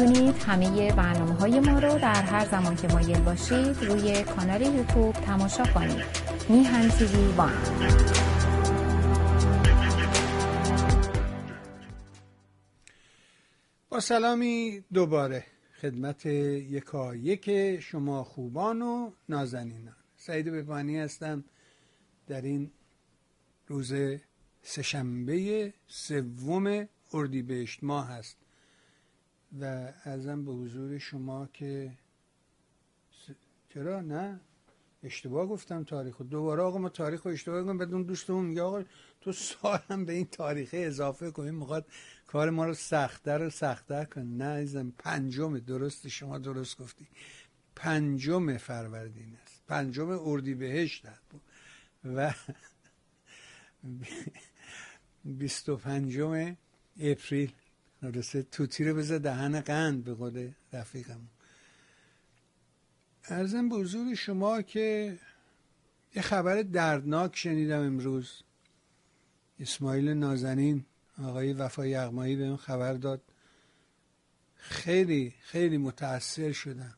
می‌تونید همه برنامه های ما رو در هر زمان که مایل باشید روی کانال یوتیوب تماشا کنید. میهن تیوی وان. با سلامی دوباره خدمت یکا یک شما خوبان و نازنینان. سعید ببانی هستم در این روز سهشنبه سوم اردیبهشت ماه هست. و ازم به حضور شما که چرا؟ نه؟ اشتباه گفتم تاریخ دوباره آقا ما تاریخ رو اشتباه کنیم بدون دوستمون میگه آقا تو سالم به این تاریخ اضافه کنیم می‌خواد کار ما رو سختتر و سختتر کن نه ایزم پنجم درست شما درست گفتی. پنجم فروردین است. پنجم اردی بهشت بود و بیست و پنجم اپریل. نرسه توتی رو بذار دهن قند به قول رفیقم ارزم به حضور شما که یه خبر دردناک شنیدم امروز. اسماعیل نازنین آقای وفای یغمایی به اون خبر داد. خیلی خیلی متاثر شدم.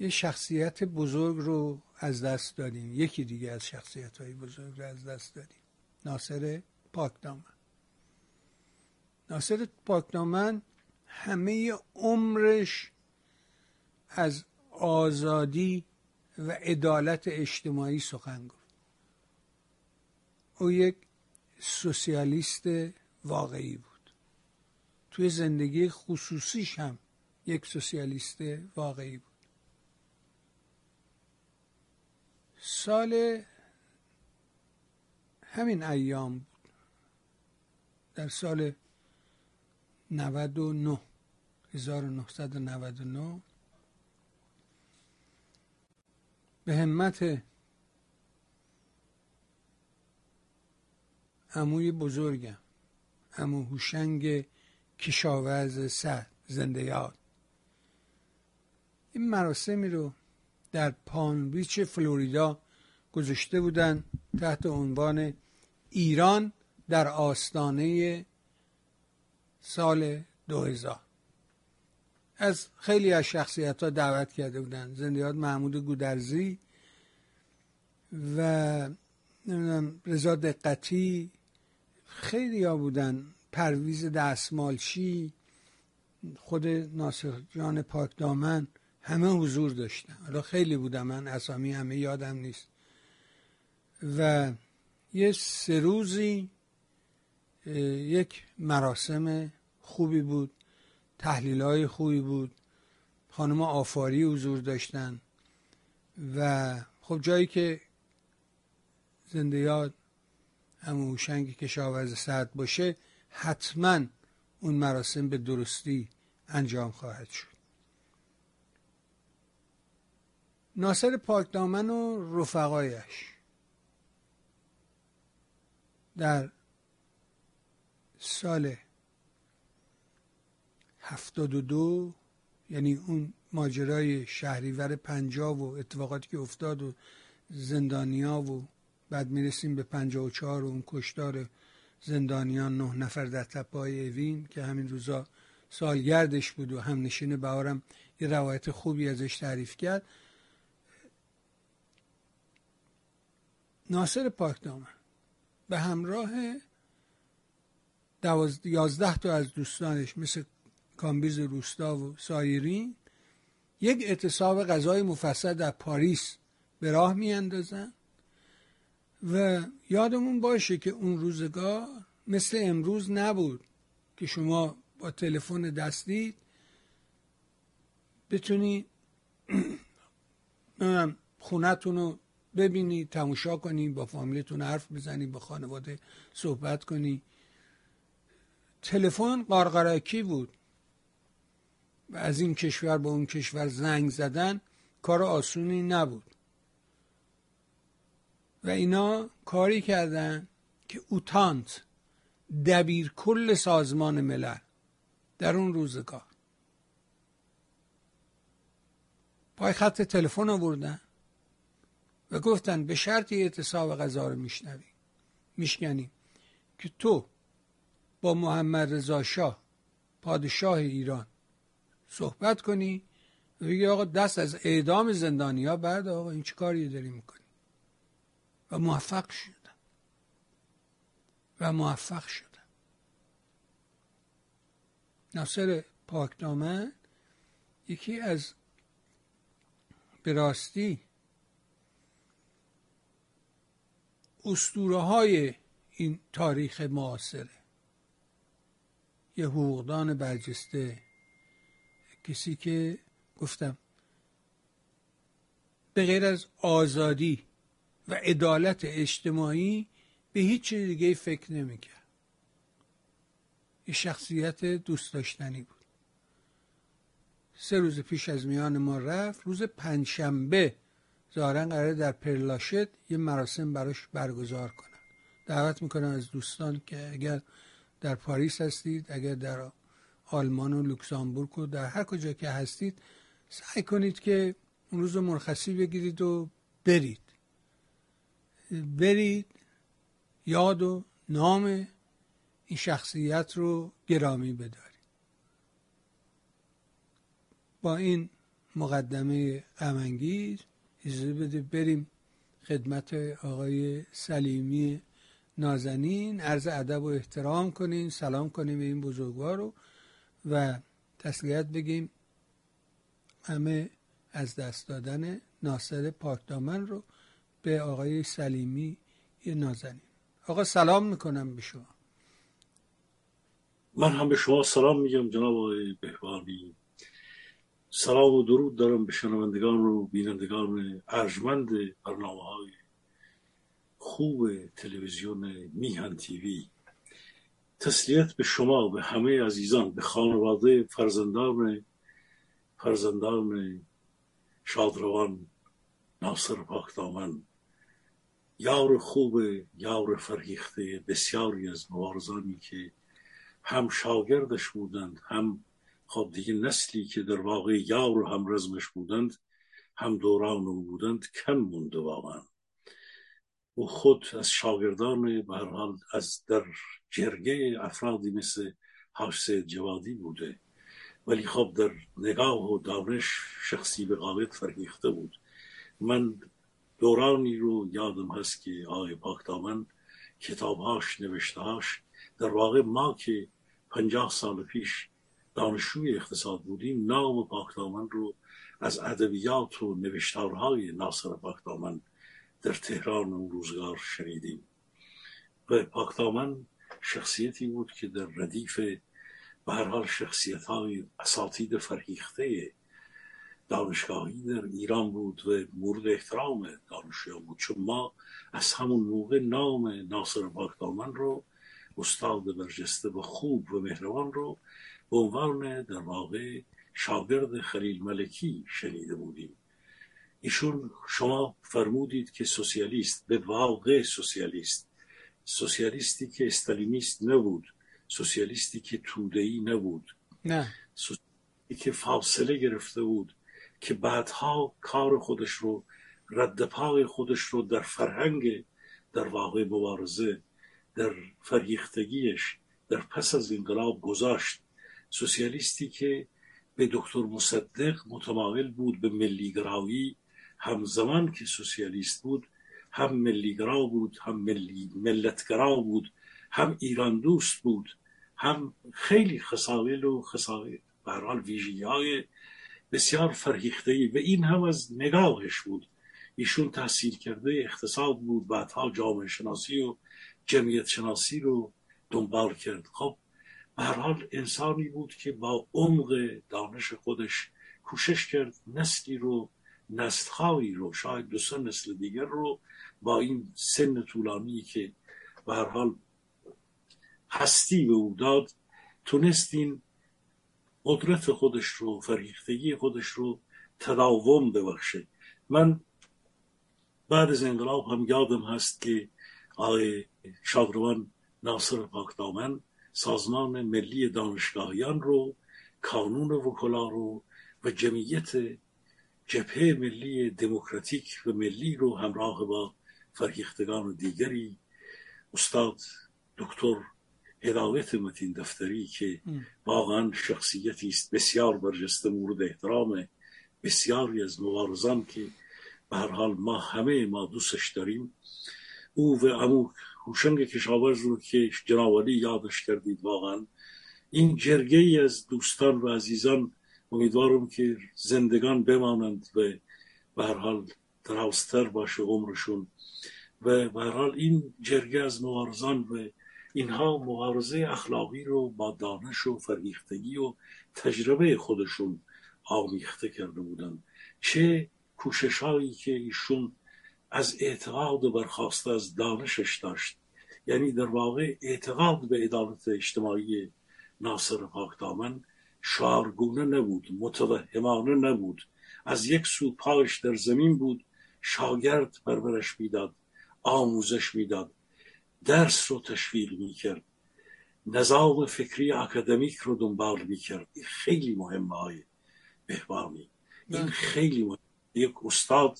یه شخصیت بزرگ رو از دست دادیم. یکی دیگه از شخصیت های بزرگ رو از دست دادیم. ناصر پاکدامن. ناصر پاکدامن همه عمرش از آزادی و عدالت اجتماعی سخن گفت. او یک سوسیالیست واقعی بود. توی زندگی خصوصیش هم یک سوسیالیست واقعی بود. سال همین ایام بود. در سال 99 1999 به همت عموی بزرگم عمو هوشنگ کشاورز سر زنده یاد. این مراسمی رو در پان بیچ فلوریدا گذاشته بودن تحت عنوان ایران در آستانه سال 2000 از خیلی از شخصیت ها دعوت کرده بودن. زندیات محمود گودرزی و نمی‌دونم رضا دقتی. خیلی ها بودن. پرویز دستمالچی خود ناصر جان پاک دامن همه حضور داشتن. حالا خیلی بودم من اسامی همه یادم نیست. و یه سه روزی یک مراسم خوبی بود تحلیل های خوبی بود خانم آفاری حضور داشتن و خب جایی که زنده یاد همون هوشنگ کشاورز سرد باشه حتما اون مراسم به درستی انجام خواهد شد. ناصر پاکدامن و رفقایش در سال هفتاد و دو یعنی اون ماجرای شهریور پنجاب و اتفاقاتی که افتاد و زندانیا و بعد می‌رسیم به پنجاه و چهار و اون کشتار زندانیان نه نفر در تپه اوین که همین روزا سالگردش بود و همنشین بهارم یه روایت خوبی ازش تعریف کرد. ناصر پاکدامن به همراه یازده تا از دوستانش مثل کامبیز روستا و سایرین یک اعتصاب غذای مفصل در پاریس به راه میاندازن و یادمون باشه که اون روزگار مثل امروز نبود که شما با تلفن دستی بتونی خونتون رو ببینی تماشا کنی با فامیلتون حرف بزنی با خانواده صحبت کنی. تلفن قارقرکی بود. و از این کشور به اون کشور زنگ زدن کار آسونی نبود. و اینا کاری کردن که اوتانت دبیر کل سازمان ملل در اون روزگار. پای خط تلفن آوردن و گفتن به شرطی اعتصاب غذا رو میشنویم میشکنیم که تو با محمد رضا شاه پادشاه ایران صحبت کنی. بگی آقا دست از اعدام زندانی ها بعد آقا این چه کاری داری می‌کنی؟ و موفق شدن و موفق شدن ناصر پاکدامن یکی از به راستی اسطوره های این تاریخ معاصره. یه حقوقدان برجسته. کسی که گفتم به غیر از آزادی و عدالت اجتماعی به هیچ دیگه فکر نمی‌کرد. یه شخصیت دوست داشتنی بود. سه روز پیش از میان ما رفت. روز پنجشنبه ظاهرا قراره در پرلاشت یه مراسم براش برگزار کنم دعوت می‌کنم از دوستان که اگر در پاریس هستید اگر در آلمان و لوکزامبورگ و در هر کجا که هستید سعی کنید که اون روز مرخصی بگیرید و برید. برید یاد و نام این شخصیت رو گرامی بدارید. با این مقدمه غمانگیز اجازه بده بریم خدمت آقای سلیمی نازنین. عرض ادب و احترام کنیم سلام کنیم به این بزرگوار رو. و تسلیت بگیم. همه از دست دادن ناصر پاکدامن رو به آقای سلیمی نازنین. آقا سلام می‌کنم به شما. من هم به شما سلام میگم جناب آقای بهبانی سلام و درود دارم به شنوندگان و بینندگان ارجمند برنامه های خوب تلویزیون میهن تیوی. تسلیت به شما به همه عزیزان به خانواده فرزندان فرزندان شادروان ناصر پاکدامن یار خوب یار فرهیخته بسیاری از مبارزانی که هم شاگردش بودند هم خب دیگه نسلی که در واقع یار و هم رزمش بودند هم دوران او بودند کم مونده واقعا. او خود از شاگردان به حال از در جرگه افرادی مثل حاج جوادی بوده. ولی خب در نگاه و دانش شخصی به غالب فرهیخته بود. من دورانی رو یادم هست که آقای پاکدامن کتابهاش نوشتهاش در واقع ما که پنجاه سال پیش دانشجوی اقتصاد بودیم نام پاکدامن رو از ادبیات و نوشتارهای ناصر پاکدامن در تهران اون روزگار شنیدیم. و پاکدامن شخصیتی بود که در ردیف به هر حال شخصیت های اساتید فرهیخته دانشگاهی در ایران بود و مورد احترام دانشجویان بود. چون ما از همون موقع نام ناصر پاکدامن رو استاد برجسته و خوب و مهربان رو به عنوان در واقع شاگرد خلیل ملکی شنیده بودیم. ایشون شما فرمودید که سوسیالیست به واقع سوسیالیست. سوسیالیستی که استالینیست نبود. سوسیالیستی که تودهی نبود. نه. سوسیالیستی که فاصله گرفته بود که بعدها کار خودش رو رد پای خودش رو در فرهنگ در واقع مبارزه در فرهیختگیش در پس از انقلاب گذاشت. سوسیالیستی که به دکتر مصدق متمایل بود به ملیگرایی همزمان که سوسیالیست بود هم ملیگرا بود هم ملی ملتگرا بود هم ایران دوست بود هم خیلی خصایل و خصایل به حال های بسیار فرهیخته و این هم از نگاهش بود. ایشون تحصیل کرده اقتصاد بود بعدها جامعه شناسی و جمعیت شناسی رو دنبال کرد. خب به حال انسانی بود که با عمق دانش خودش کوشش کرد نسلی رو نسلهایی رو شاید دو سه نسل دیگر رو با این سن طولانی که به حال هستی به او داد تونست این قدرت خودش رو فریختگی خودش رو تداوم ببخشه. من بعد از انقلاب هم یادم هست که آقای شادروان ناصر پاکدامن سازمان ملی دانشگاهیان رو کانون وکلا رو و جمعیت جبهه ملی دموکراتیک و ملی رو همراه با فرهیختگان دیگری استاد دکتر هدایت متین دفتری که واقعا شخصیتی است بسیار برجسته مورد احترام بسیاری از مبارزان که به هر حال ما همه ما دوستش داریم. او و امو هوشنگ کشاورز رو که جنابالی یادش کردید واقعا این جرگه ای از دوستان و عزیزان امیدوارم که زندگان بمانند و به هر حال درازتر باشه عمرشون. و به هر حال این جرگه از مبارزان و اینها مبارزه اخلاقی رو با دانش و فرهیختگی و تجربه خودشون آمیخته کرده بودن. چه کوشش هایی که ایشون از اعتقاد و برخواسته از دانشش داشت. یعنی در واقع اعتقاد به عدالت اجتماعی ناصر پاکدامن شعارگونه نبود متوهمانه نبود. از یک سو پایش در زمین بود شاگرد پرورش می‌داد آموزش می‌داد درس رو تشویق می‌کرد. نظام فکری اکادمیک رو دنبال می‌کرد. این خیلی مهمه های بهبانی این بله. خیلی مهم یک استاد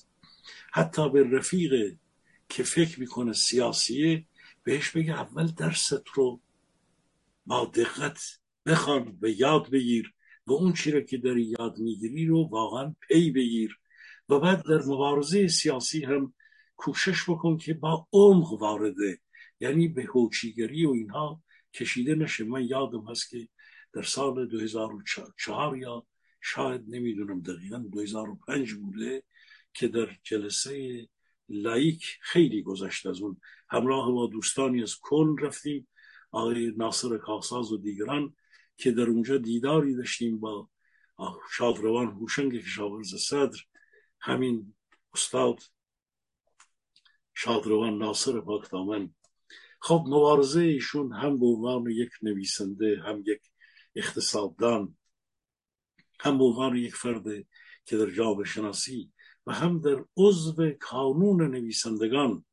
حتی به رفیق که فکر می‌کنه سیاسیه بهش بگه اول درست رو با دقت بخوان و یاد بگیر و اون چی رو که داری یاد می‌گیری رو واقعا پی بگیر. و بعد در مبارزه سیاسی هم کوشش بکن که با عمق وارده یعنی به هوچیگری و اینها کشیده نشه من یادم هست که در سال 2004 یا شاید نمی‌دونم دقیقا 2005 بوده که در جلسه لایک خیلی گذشت از اون. همراه با دوستانی از کن رفتیم آقای ناصر کاساز و دیگران. که در اونجا دیداری داشتیم با شادروان هوشنگ کشاورز صدر همین استاد شادروان ناصر پاکدامن. خب مبارزه ایشون هم به عنوان یک نویسنده هم یک اقتصاددان هم به عنوان یک فرد که در جامعه شناسی و هم در عضو کانون نویسندگان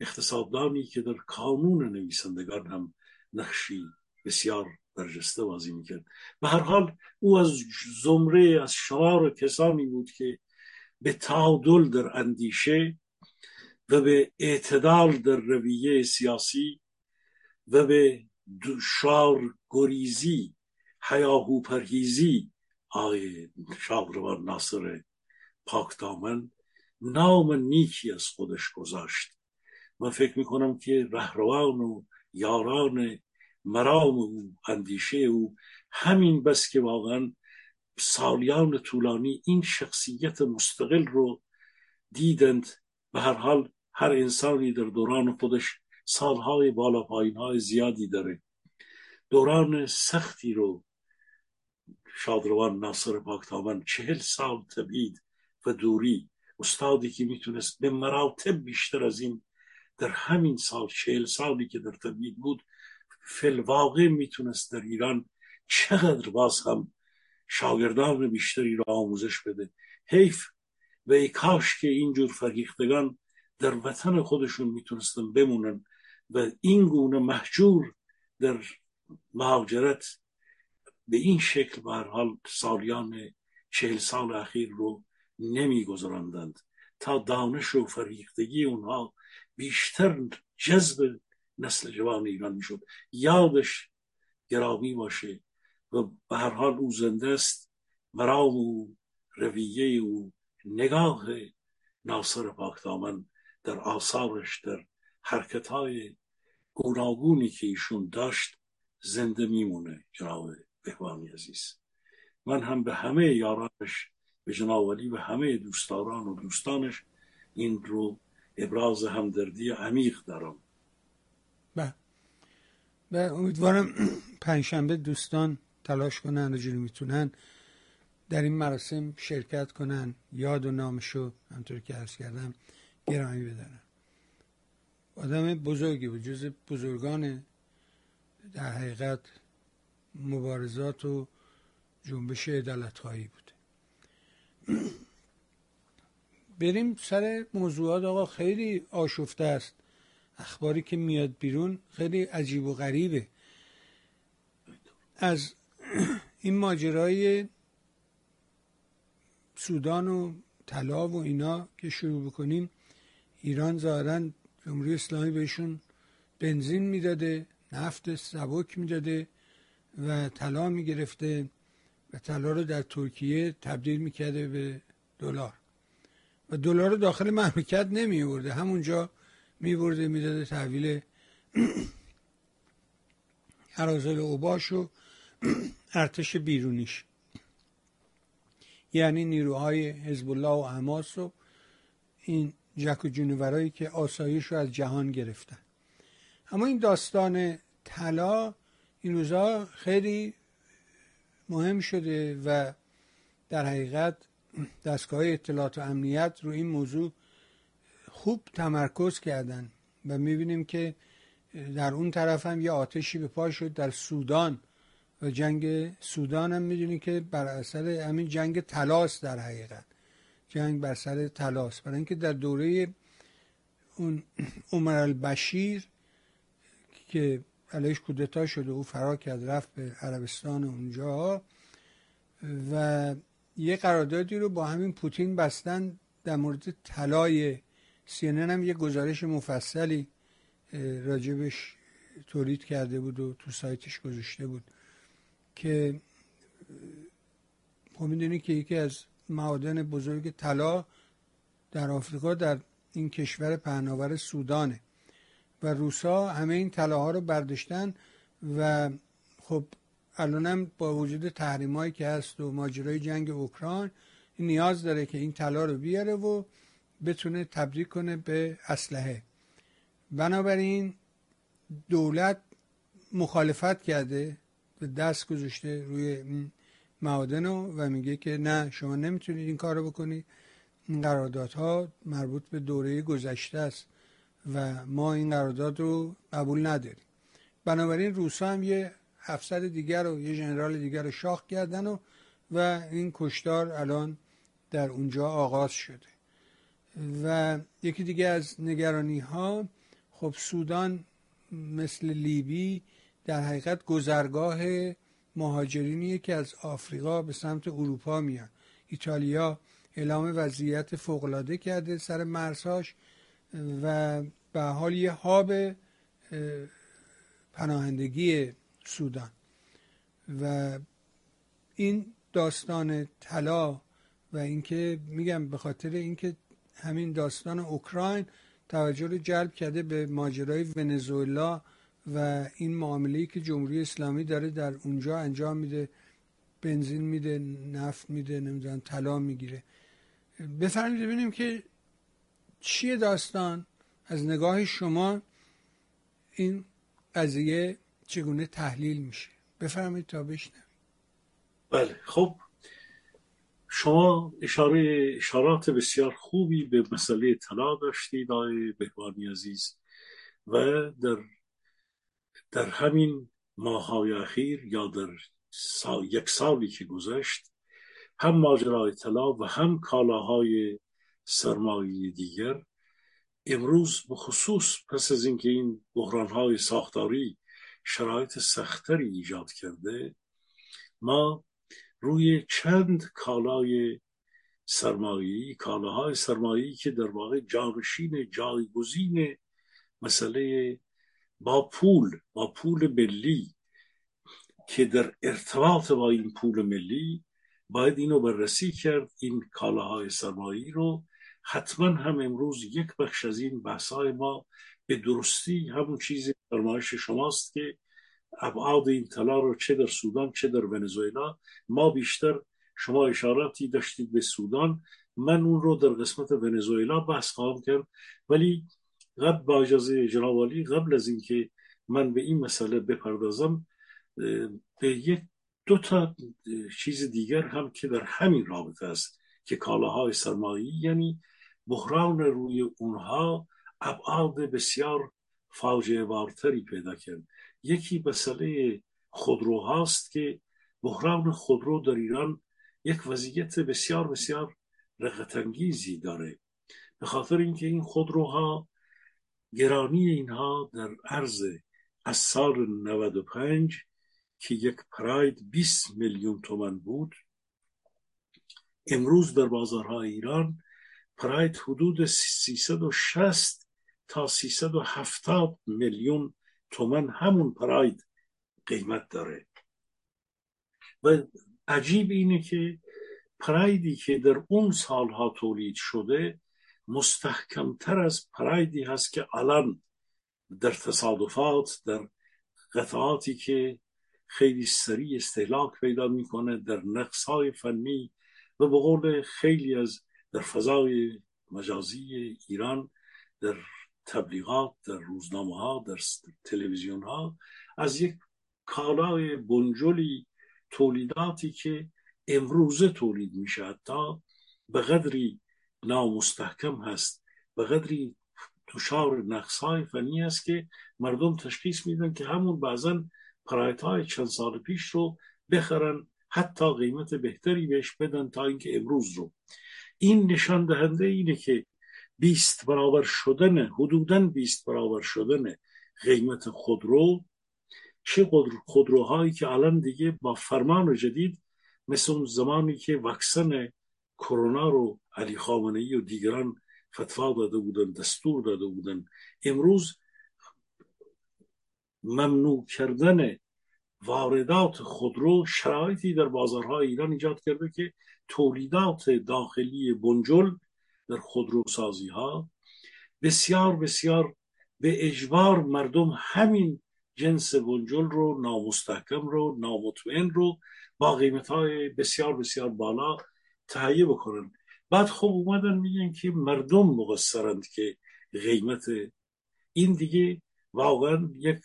اقتصاددانی که در کانون نویسندگان هم نقشی بسیار برجسته بازی می‌کرد. به هر حال او از زمره از شمار کسانی بود که به تعادل در اندیشه و به اعتدال در رویه سیاسی و به شار گریزی حیاهو پرهیزی آقای شاهروان ناصر پاکدامن نام نیکی از خودش گذاشت. من فکر می‌کنم که رهروان و یاران مرام او اندیشه او. همین بس که واقعا سالیان طولانی این شخصیت مستقل رو دیدند. به هر حال هر انسانی در دوران خودش سالهای بالا پایین های زیادی داره. دوران سختی رو شادروان ناصر پاکتاون چهل سال تبید و دوری استادی که می‌تونست به مراتب بیشتر از این در همین سال چهل سالی که در تبید بود فلواقع می‌تونست در ایران چقدر باز هم شاگردان بیشتری را آموزش بده. حیف و ای کاش که اینجور فرهیختگان در وطن خودشون می‌تونستن بمونن و این گونه محجور در مهاجرت به این شکل به حال سالیان چهل سال اخیر رو نمیگذراندند. تا دانش و فریختگی اونها بیشتر جذب نسل جوان ایران می‌شد. یادش گرامی باشه و به هر حال او زنده است. مرام و رویه و نگاه ناصر پاکدامن در آثارش در حرکت های گوناگونی که ایشون داشت زنده میمونه جناب بهوانی عزیز. من هم به همه یارانش به جناب ولی و همه دوستداران و دوستانش این رو ابراز همدردی عمیق دارم. به امیدوارم پنجشنبه دوستان تلاش کنن و جوری می‌تونن در این مراسم شرکت کنن. یاد و نامشو همطور که عرض کردم گرامی بدارن آدم بزرگی بود جز بزرگان در حقیقت مبارزات و جنبش عدالت بود. بریم سر موضوعات. آقا خیلی آشفته است. اخباری که میاد بیرون خیلی عجیب و غریبه. از این ماجرای سودان و طلا و اینا که شروع بکنیم ایران ظاهرا جمهوری اسلامی بهشون بنزین می‌داده نفت سبک می‌داده و طلا می‌گرفته و طلا رو در ترکیه تبدیل می‌کرده به دلار. و دلار رو داخل مملکت نمی برده همونجا می برده می‌داده تحویل حرازل اوباش و ارتش بیرونیش. یعنی نیروهای حزب الله و حماس و این جک و جونورایی که آسایش رو از جهان گرفتن. اما این داستان طلا این روزا خیلی مهم شده و در حقیقت دستگاه اطلاعات و امنیت رو این موضوع خوب تمرکز کردن و می‌بینیم که در اون طرف هم یه آتشی به پا شد در سودان و جنگ سودان هم می‌دونی که بر اثر همین جنگ تلاس در حقیقت. جنگ بر سر تلاس برای اینکه در دوره اون عمر البشیر که علیش کودتا شده او فرار کرد رفت به عربستان اونجا و یه قراردادی رو با همین پوتین بستن در مورد طلای سینن هم یه گزارش مفصلی راجبش تولید کرده بود و تو سایتش گذاشته بود که خب می‌دونی که یکی از معادن بزرگ طلا در آفریقا در این کشور پهناور سودانه و روسا همه این طلاها رو برداشتن و خب الانم با وجود تحریمایی که هست و ماجرای جنگ اوکراین نیاز داره که این طلا رو بیاره و بتونه تبدیل کنه به اسلحه. بنابراین دولت مخالفت کرده و دست گذاشته روی این معادن و میگه که نه شما نمی‌تونید این کار رو بکنید. این قراردادها مربوط به دوره گذشته است و ما این قرارداد رو قبول نداریم. بنابراین روسا هم یه افسر دیگر رو یه ژنرال دیگر رو شاخ کردن و و این کشتار الان در اونجا آغاز شده. و یکی دیگه از نگرانی ها خب سودان مثل لیبی در حقیقت گذرگاه مهاجرینیه که از آفریقا به سمت اروپا میان. ایتالیا اعلام وضعیت فوقالعاده کرده سر مرزهاش و به حال یه هاب پناهندگی سودان. و این داستان طلا و اینکه میگم به خاطر اینکه همین داستان اوکراین توجه رو جلب کرده به ماجرای ونزوئلا و این معامله که جمهوری اسلامی داره در اونجا انجام میده بنزین میده نفت میده نمی‌دونم طلا می‌گیره. بفرمایید ببینیم که چیه داستان. از نگاه شما این قضیه چگونه تحلیل میشه؟ بفرمایید تا بشنویم. بله خب شما اشاره اشارات بسیار خوبی به مسئله طلا داشتید آقای بهبانی عزیز. و در در همین ماهای اخیر یا در یک سالی که گذشت هم ماجرای طلا و هم کالاهای سرمایه دیگر امروز بخصوص پس از اینکه این بحرانهای ساختاری شرایط سختری ایجاد کرده ما روی چند کالای سرمایه‌ای کالاهای سرمایه‌ای که در واقع جانشین جایگزین مسئله با پول با پول ملی که در ارتباط با این پول ملی باید اینو بررسی کرد این کالاهای سرمایه‌ای رو. حتما هم امروز یک بخش از این بحث‌های ما به درستی همون چیزی فرمایش شماست که ابعاد این طلا رو چه در سودان چه در ونزوئلا. ما بیشتر شما اشاراتی داشتید به سودان. من اون رو در قسمت ونزوئلا بحث خواهم کرد. ولی قبل با اجازه جناب قبل از اینکه من به این مسئله بپردازم به یک دو تا چیز دیگر هم که در همین رابطه است که کالاهای سرمایی یعنی بحران روی اونها ابعاد بسیار فاجعه بارتری پیدا کرد. یکی مسئله خودروهاست که بحران خودرو در ایران یک وضعیت بسیار بسیار رقتانگیزی داره. به خاطر اینکه این خودروها گرانی اینها در عرض از سال 95 که یک پراید 20 میلیون تومن بود امروز در بازارهای ایران پراید حدود 360 تا 370 میلیون تومن همون پراید قیمت داره. و عجیب اینه که پرایدی که در اون سالها تولید شده مستحکمتر از پرایدی هست که الان در تصادفات در قطعاتی که خیلی سریع استهلاک پیدا می‌کنه در های فنی و به قول خیلی از در فضای مجازی ایران در تبلیغات در روزنامه ها در تلویزیون ها از یک کالای بنجلی تولیداتی که امروزه تولید میشه تا به قدری نامستحکم هست به قدری دچار های فنی است که مردم تشخیص میدن که همون بعضا پرایت های چند سال پیش رو بخرن حتی قیمت بهتری بهش بدن تا اینکه امروز رو. این نشان دهنده اینه که بیست برابر شدن حدودا بیست برابر شدن قیمت خودرو. چه خودروهایی که الان دیگه با فرمان جدید مثل اون زمانی که واکسن کرونا رو علی خامنه ای و دیگران فتوا داده بودن دستور داده بودن امروز ممنوع کردن واردات خودرو شرایطی در بازارهای ایران ایجاد کرده که تولیدات داخلی بنجل در خودرو سازی ها بسیار بسیار به اجبار مردم همین جنس بنجل رو نامستحکم رو نامطمئن رو با قیمت های بسیار بسیار بالا تهیه بکنن. بعد خب اومدن میگن که مردم مقصرند که قیمت این دیگه واقعا یک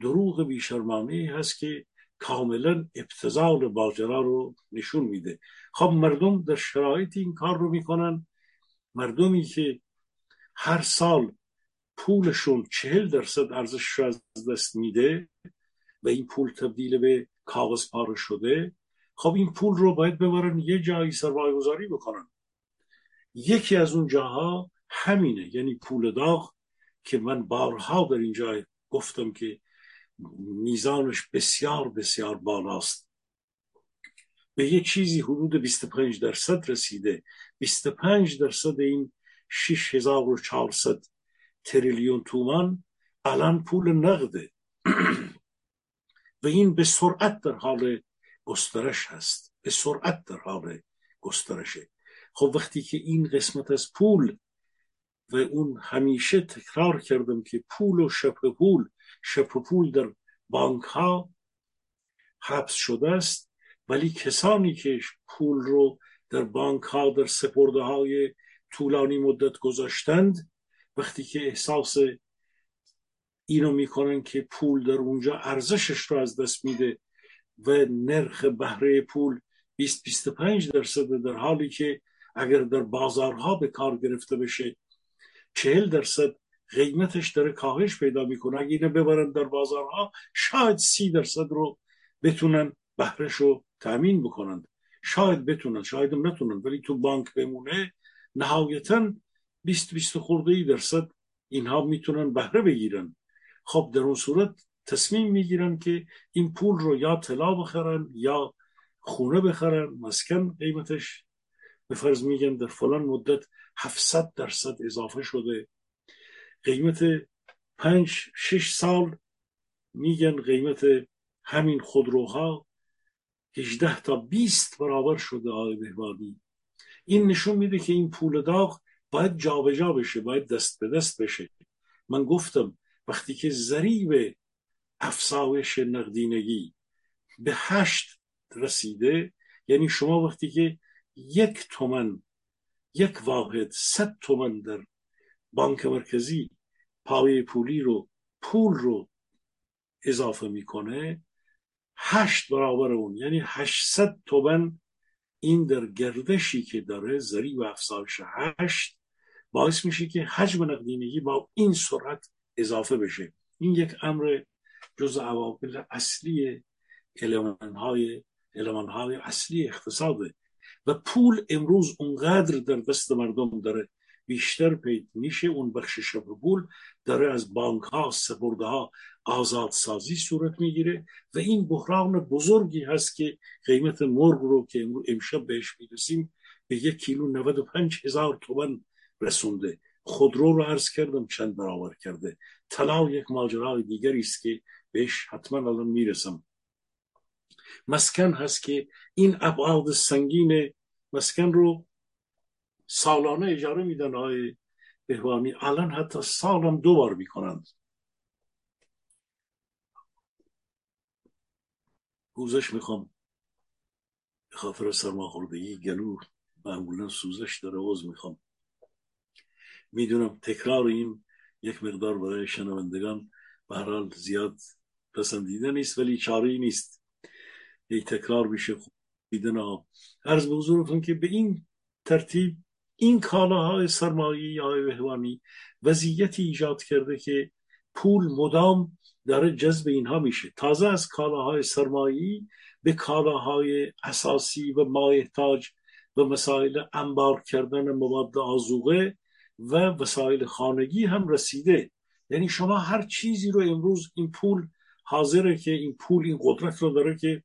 دروغ بیشرمانه هست که کاملا ابتزال باجرا رو نشون میده. خب مردم در شرایط این کار رو می‌کنن. مردمی که هر سال پولشون چهل درصد ارزش از دست میده و این پول تبدیل به کاغذ پاره شده خب این پول رو باید ببرن یه جایی سرمایه گذاری بکنن. یکی از اون جاها همینه یعنی پول داغ که من بارها در اینجا گفتم که میزانش بسیار بسیار بالاست. به یه چیزی حدود 25 درصد رسیده. 25 درصد این 6400 تریلیون تومان الان پول نقده. و این به سرعت در حال گسترش هست. به سرعت در حال گسترشه. خب وقتی که این قسمت از پول و اون همیشه تکرار کردم که پول و شبه پول شبه پول در بانک ها حبس شده است ولی کسانی که پول رو در بانک ها در سپرده های طولانی مدت گذاشتند وقتی که احساس اینو می‌کنن که پول در اونجا ارزشش رو از دست میده و نرخ بهره پول 20 25 درصد در حالی که اگر در بازارها به کار گرفته بشه 40 درصد قیمتش داره کاهش پیدا می‌کنه. اگه اینو ببرن در بازارها شاید سی درصد رو بتونن بهرش رو تامین بکنند. شاید بتونن شاید نتونن ولی تو بانک بمونه نهایتا 20 20 خورده ای درصد اینها می‌تونن بهره بگیرن. خب در اون صورت تصمیم می‌گیرن که این پول رو یا طلا بخرن یا خونه بخرن مسکن قیمتش. به فرض میگن در فلان مدت 700 درصد اضافه شده. قیمت پنج شش سال میگن قیمت همین خودروها. 18 تا 20 برابر شده آقای بهبانی این نشون میده که این پول داغ باید جابجا جا بشه باید دست به دست بشه. من گفتم وقتی که ضریب افزایش نقدینگی به هشت رسیده یعنی شما وقتی که یک تومن یک واحد صد تومن در بانک مرکزی پایه پولی رو پول رو اضافه می‌کنه هشت برابر اون. یعنی هشتصد تومن این در گردشی که داره ضریب و افزایش هشت باعث میشه که حجم نقدینگی با این سرعت اضافه بشه. این یک امر جز عوامل اصلی علمان های, های اصلی اقتصاده و پول امروز اونقدر در دست مردم داره بیشتر پید میشه. اون بخش شب پول داره از بانک ها سپرده ها آزاد سازی صورت می‌گیره و این بحران بزرگی هست که قیمت مرغ رو که امشب بهش می‌رسیم به یک کیلو 95 هزار تومن رسونده. خودرو رو عرض کردم چند برابر کرده. طلا یک ماجرای دیگری است که بهش حتما الان می‌رسم. مسکن هست که این ابعاد سنگین مسکن رو سالانه اجاره میدن های بهوانی الان حتی سالم دو بار می‌کنند. پوزش می‌خوام. به خاطر سرماخوردگی گلو معمولا سوزش داره عوض می‌خوام. می‌دونم تکرار این یک مقدار برای شنوندگان به حال زیاد پسندیده نیست ولی چاره نیست. یک تکرار میشه دیدن عرض به حضورتون که به این ترتیب این کالاهای سرمایه های بهوانی وضعیتی ایجاد کرده که پول مدام داره جذب اینها میشه. تازه از کالاهای سرمایه به کالاهای اساسی و مایحتاج و مسائل انبار کردن مواد آزوغه و وسایل خانگی هم رسیده. یعنی شما هر چیزی رو امروز این پول حاضره که این پول این قدرت رو داره که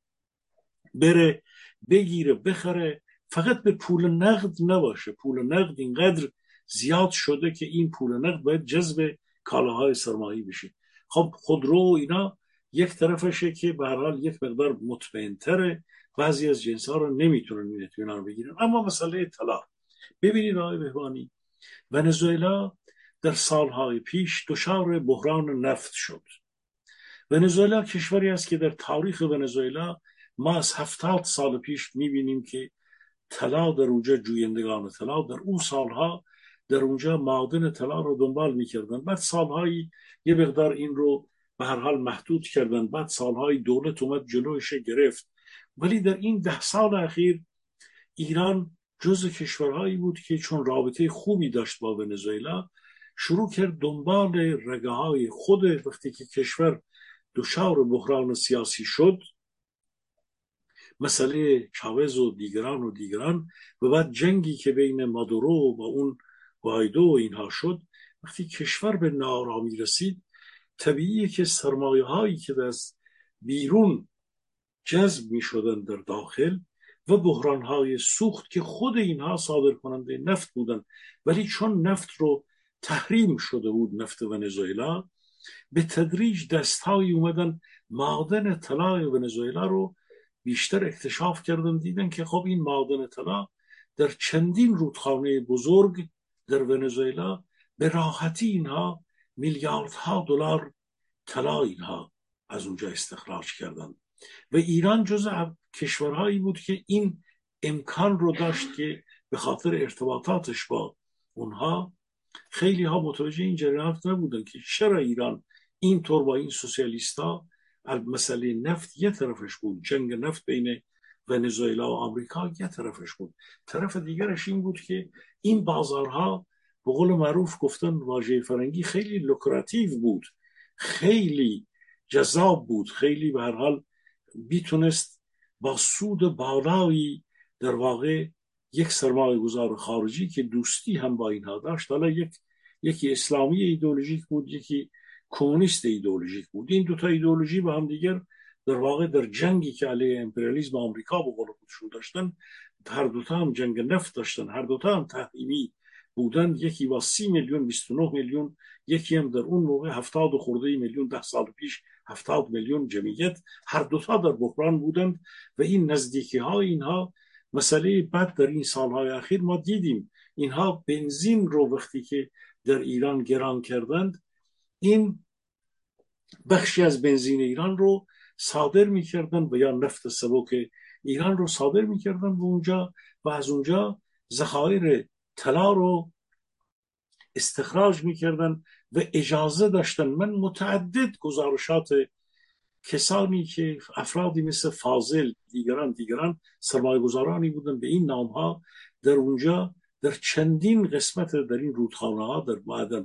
بره بگیره بخره فقط به پول نقد نباشه. پول نقد اینقدر زیاد شده که این پول نقد باید جذب کالاهای سرمایه بشه. خب خودرو و اینا یک طرفشه که به هر حال یک مقدار مطمئنتره. بعضی از جنس ها رو نمی‌تونن این اطمینان بگیرن. اما مسئله طلا. ببینید آقای بهبانی ونزوئلا در سالهای پیش دچار بحران نفت شد. ونزوئلا کشوری است که در تاریخ ونزوئلا ما از هفتاد سال پیش می‌بینیم که طلا در اونجا جویندگان طلا در اون سالها در اونجا معادن طلا رو دنبال می‌کردن. بعد سالهایی یه مقدار این رو به هر حال محدود کردن. بعد سالهای دولت اومد جلوش گرفت. ولی در این ده سال اخیر ایران جز کشورهایی بود که چون رابطه خوبی داشت با ونزوئلا شروع کرد دنبال رگه های خود وقتی که کشور دچار بحران سیاسی شد. مسئله چاوز و دیگران و دیگران و بعد جنگی که بین مادورو و اون گایدو و اینها شد وقتی کشور به نارامی رسید طبیعیه که سرمایه هایی که از بیرون جذب می شدن در داخل و بحران های سوخت که خود اینها صادر کننده نفت بودن ولی چون نفت رو تحریم شده بود نفت ونزوئلا به تدریج دستهایی اومدن معدن طلای ونزوئلا رو بیشتر اکتشاف کردن دیدن که خب این معدن طلا در چندین رودخانه بزرگ در ونزوئلا به راحتی اینها میلیاردها دلار طلا اینها از اونجا استخراج کردن. و ایران جز کشورهایی بود که این امکان رو داشت که به خاطر ارتباطاتش با اونها خیلی ها متوجه این جریانات نبودن که چرا ایران اینطور با این سوسیالیستا مسئله نفت یه طرفش بود. جنگ نفت بین ونزوئلا و آمریکا یه طرفش بود. طرف دیگرش این بود که این بازارها به قول معروف گفتن واژه فرنگی خیلی لوکراتیو بود. خیلی جذاب بود. خیلی به هر حال بیتونست با سود بالایی در واقع یک سرمایه گذار خارجی که دوستی هم با اینها داشت. حالا یک یکی اسلامی ایدولوژیک بود یکی کمونیست ایدولوژیک بود. این دوتا ایدولوژی با هم دیگر در واقع در جنگی که علیه امپریالیسم آمریکا به قول خودشون داشتن هر دوتا هم جنگ نفت داشتن. هر دوتا هم تحریمی بودن. یکی با سی میلیون 29 میلیون. یکی هم در اون موقع هفتاد و خورده میلیون ده سال پیش هفتاد میلیون جمعیت. هر دوتا در بحران بودند و این نزدیکی ها اینها مسئله بعد در این سالهای اخیر ما دیدیم. اینها بنزین رو وقتی که در ایران گران کردند این بخشی از بنزین ایران رو صادر می‌کردن و یا نفت سبک ایران رو صادر می‌کردن و اونجا و از اونجا ذخایر طلا رو استخراج می‌کردن و اجازه داشتن. من متعدد گزارشات کسانی که افرادی مثل فاضل دیگران دیگران سرمایه گذارانی بودن به این نام ها در اونجا در چندین قسمت در این رودخانه ها در معدن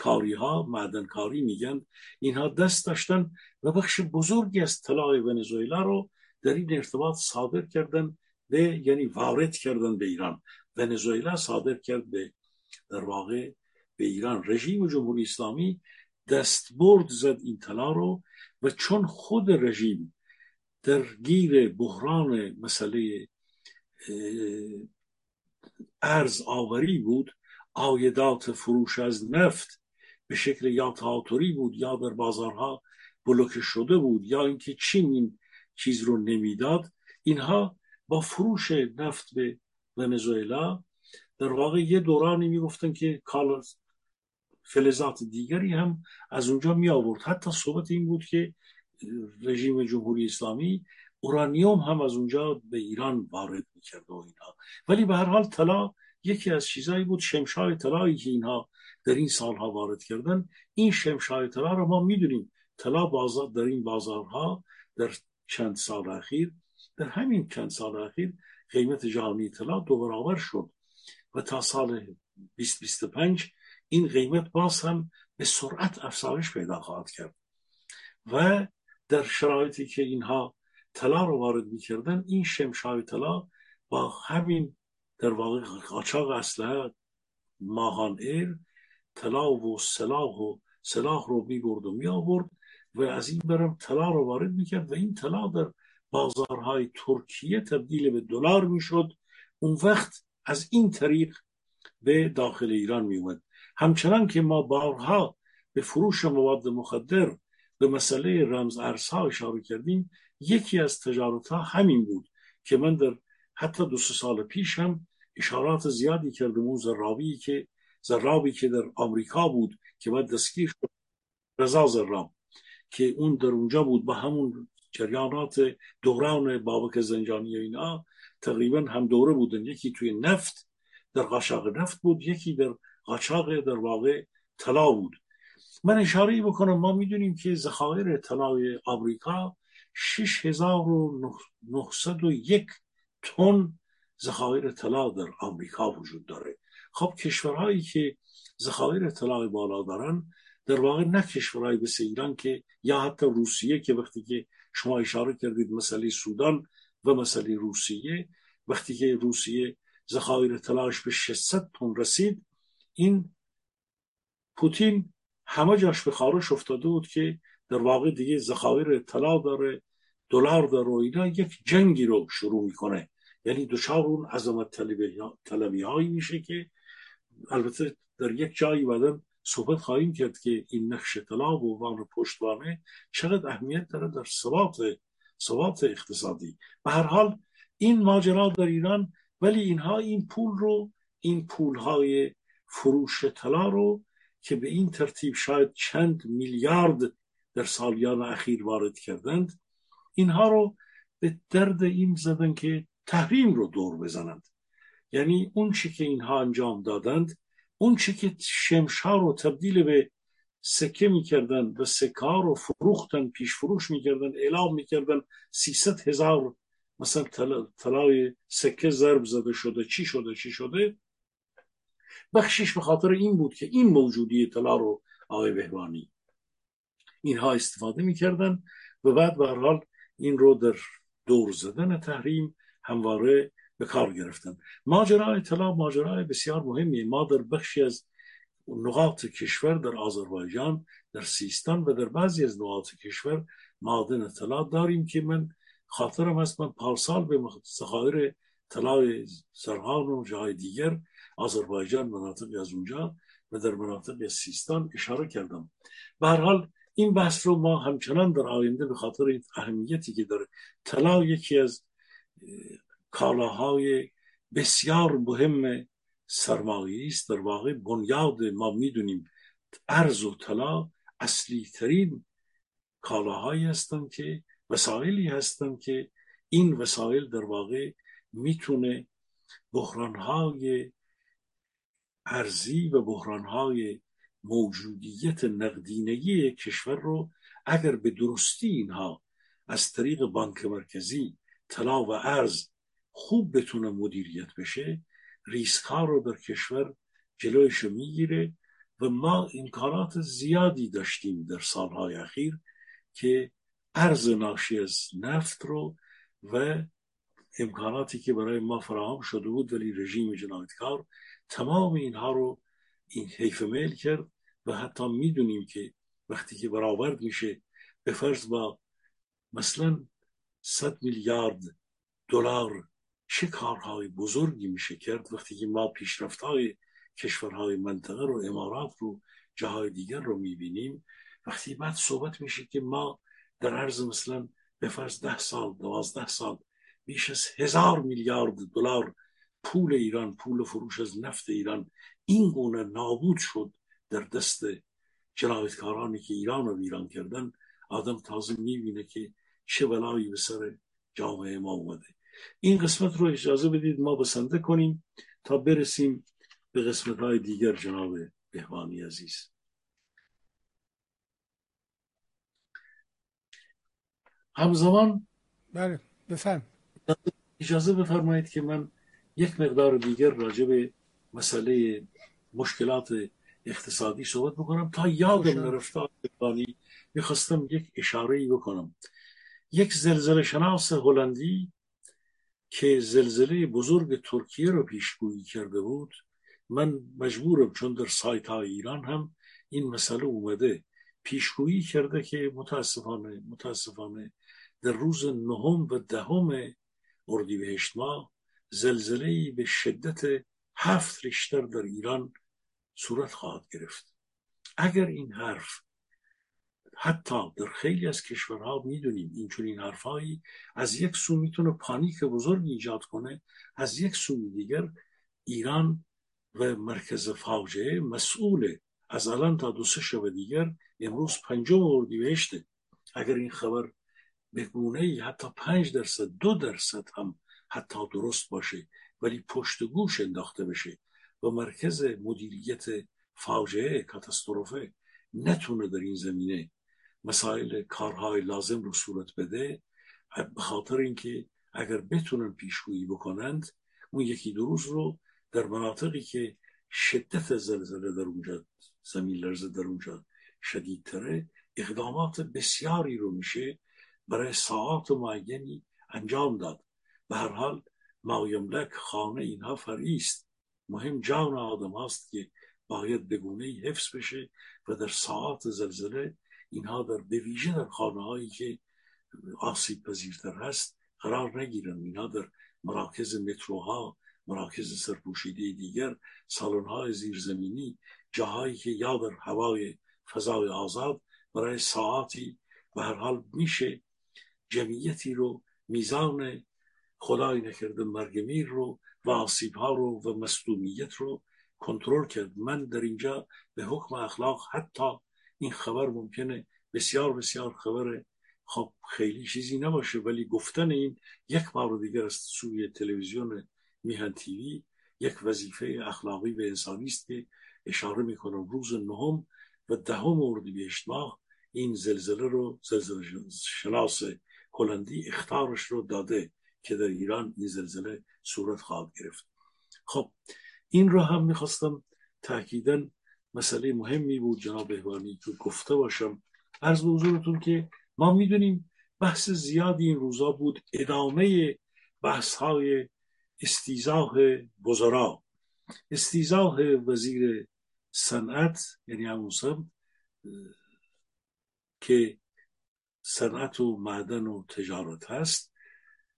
کاری ها معدن کاری میگن اینها دست داشتن و بخش بزرگی از طلای ونزوئلا رو در این ارتباط صادر کردن به یعنی وارد کردن به ایران. ونزوئلا صادر کرد به در واقع به ایران. رژیم جمهوری اسلامی دستبرد زد این طلا رو و چون خود رژیم در گیر بحران مسئله ارز آوری بود آیدات فروش از نفت به شکل یا تهاتوری بود یا در بازارها بلوکه شده بود یا اینکه چین این چیز رو نمی‌داد اینها با فروش نفت به ونزوئلا در واقع یه دورانی می‌گفتن که کال فلزات دیگری هم از اونجا می آورد حتی صحبت این بود که رژیم جمهوری اسلامی اورانیوم هم از اونجا به ایران وارد می‌کرد و اینها. ولی به هر حال طلا یکی از چیزایی بود شمشای طلایی که اینها در این سالها وارد کردن. این شمشای طلا رو ما می‌دونیم. طلا بازار در این بازارها در چند سال اخیر در همین چند سال اخیر قیمت جهانی طلا دو برابر شد و تا سال 2025 این قیمت باز هم به سرعت افزایش پیدا خواهد کرد. و در شرایطی که اینها طلا رو وارد می‌کردن این شمشای طلا با همین در واقع قاچاق اسلحه ماهان ایر طلا و سلاح و سلاح رو می‌برد و می آورد و از این برم طلا رو وارد می‌کرد و این طلا در بازارهای ترکیه تبدیل به دلار می‌شد. اون وقت از این طریق به داخل ایران میومد همچنان که ما بارها به فروش مواد مخدر به مسئله رمز ارزها اشاره کردیم یکی از تجارت ها همین بود که من در حتی دو سال پیش هم اشارات زیادی کردم اون زرابی که زرابی که در آمریکا بود که بعد دستگیر شد. رضا زراب که اون در اونجا بود با همون جریانات دوران بابک زنجانی اینا تقریبا هم دوره بودن. یکی توی نفت در قاچاق نفت بود یکی در قاچاق در واقع طلا بود. من اشاره بکنم ما می‌دونیم که ذخایر طلای آمریکا 6901 تن ذخایر طلا در آمریکا وجود داره. خب کشورهایی که ذخایر طلای بالا دارن در واقع نه کشورهای مثل ایران که یا حتی روسیه که وقتی که شما اشاره کردید مسئله سودان و مسئله روسیه وقتی که روسیه ذخایر طلاش به 600 تن رسید این پوتین همه جاش به خارش افتاده بود که در واقع دیگه ذخایر طلا داره دلار داره و اینا یک جنگی رو شروع می‌کنه. یعنی دچار اون عظمت طلبی هایی میشه که البته در یک جایی بعدن صحبت خواهیم کرد که این نقش طلا و عنوان پشتوانه چقدر اهمیت داره در ثبات ثبات اقتصادی. به هر حال این ماجرا در ایران ولی اینها این پول رو این پول های فروش طلا رو که به این ترتیب شاید چند میلیارد در سالیان اخیر وارد کردند اینها رو به درد این زدن که تحریم رو دور بزنند. یعنی اون چی که اینها انجام دادند اون چی که شمشا رو تبدیل به سکه می‌کردن و سکه رو فروختن پیش فروش می‌کردن اعلام می‌کردن 300 هزار مثلا طلای سکه ضرب زده شده چی شده چی شده؟ بخشش به خاطر این بود که این موجودی طلا رو آقای بهبانی اینها استفاده می‌کردن و بعد به حال این رو در دور زدن تحریم همواره به کار گرفتن. ماجرای طلا ماجرای بسیار مهمی ما در بخشی از نقاط کشور در آذربایجان در سیستان و در بعضی از نقاط کشور معادن طلا داریم که من خاطرم است من پارسال به ذخایر طلای سرهان و جای دیگر آذربایجان مناطقی از اونجا و در مناطق سیستان اشاره کردم. به هر حال این بحث رو ما همچنان در آینده به خاطر اهمیتی که داره طلا یکی از کالاهای بسیار مهم سرمایه است در واقع بنیاد ما می‌دونیم ارز و طلا اصلی ترین کالاهایی هستند که وسایلی هستند که این وسایل در واقع می‌تونه بحرانهای ارزی و بحرانهای موجودیت نقدینگی کشور رو اگر به درستی اینها از طریق بانک مرکزی طلا و ارز خوب بتونه مدیریت بشه ریسک ها رو در کشور جلویش می‌گیره و ما امکانات زیادی داشتیم در سالهای اخیر که ارز ناشی از نفت رو و امکاناتی که برای ما فراهم شده بود ولی رژیم جنایتکار تمام اینها رو این حیف میل کرد و حتی می‌دونیم که وقتی که برآورد میشه به فرض با مثلا صد میلیارد دلار چه کارهای بزرگی میشه کرد وقتی که ما پیشرفت های کشورهای منطقه رو امارات رو جاهای دیگر رو می‌بینیم. وقتی بعد صحبت میشه که ما در عرض مثلا به فرض ده سال دوازده سال بیش از هزار میلیارد دلار پول ایران پول فروش از نفت ایران این گونه نابود شد در دست جنایتکارانی که ایران رو ویران کردن آدم تازه می‌بینه که چه بلایی به سر جامعه ما اومده. این قسمت رو اجازه بدید ما بسنده کنیم تا برسیم به قسمت های دیگر جناب بهوانی عزیز. همزمان بله بفرم. اجازه بفرمایید که من یک مقدار دیگر راجع به مسئله مشکلات اقتصادی صحبت بکنم تا یادم نرفته بهوانی می‌خواستم یک اشاره ای بکنم. یک زلزله شناس هلندی که زلزله بزرگ ترکیه رو پیشگویی کرده بود من مجبورم چون در سایت های ایران هم این مسئله اومده پیشگویی کرده که متاسفانه متاسفانه در روز نهم و دهم اردیبهشت ماه زلزله به شدت هفت ریشتر در ایران صورت خواهد گرفت. اگر این حرف حتی در خیلی از کشورها می‌دونیم این چون حرفهایی از یک سو می‌تونه پانیک بزرگ ایجاد کنه از یک سو دیگر ایران و مرکز فاجعه مسئول از الان تا دو سه شب دیگر امروز پنجم اردیبهشته. اگر این خبر به گونه حتی پنج درصد دو درصد هم حتی درست باشه ولی پشت گوش انداخته بشه و مرکز مدیریت فاجعه کاتاستروفه نتونه در این زمینه مسائل کارهای لازم رو صورت بده به خاطر اینکه اگر بتونن پیشگویی بکنند اون یکی دو روز رو در مناطقی که شدت زلزله در اونجا زمین لرزه در اونجا شدیدتره اقدامات بسیاری رو میشه برای ساعات معینی انجام داد. به هر حال مایملک خانه اینها فرعی است مهم جان آدم هاست که باید بگونه حفظ بشه و در ساعات زلزله اینها در در خانه هایی که آسیب پذیرتر هست قرار نگیرن. اینها در مراکز متروها مراکز سرپوشیده دیگر سالن های زیرزمینی جاهایی که یا در هوای فضای آزاد برای ساعتی به هر حال میشه جمعیتی رو میزان خدای نکرده مرگ میر رو و آسیب ها رو و مصدومیت رو کنترل کرد. من در اینجا به حکم اخلاق حتی این خبر ممکنه بسیار بسیار خبر خب خیلی چیزی نباشه ولی گفتن این یک بار دیگر از سوی تلویزیون میهن تیوی یک وظیفه اخلاقی و انسانی است که اشاره می‌کنم. روز نهم و دهم اردیبهشت ماه این زلزله رو زلزله شناس هلندی اختارش رو داده که در ایران این زلزله صورت خواهد گرفت. خب این رو هم می‌خواستم تاکیدا مسئله مهمی بود جناب بهوانی که گفته باشم عرض به حضورتون که ما می‌دونیم بحث زیادی این روزا بود ادامه بحث های استیزاه بزرا استیزاه وزیر صنعت یعنی همون که صنعت و معدن و تجارت هست.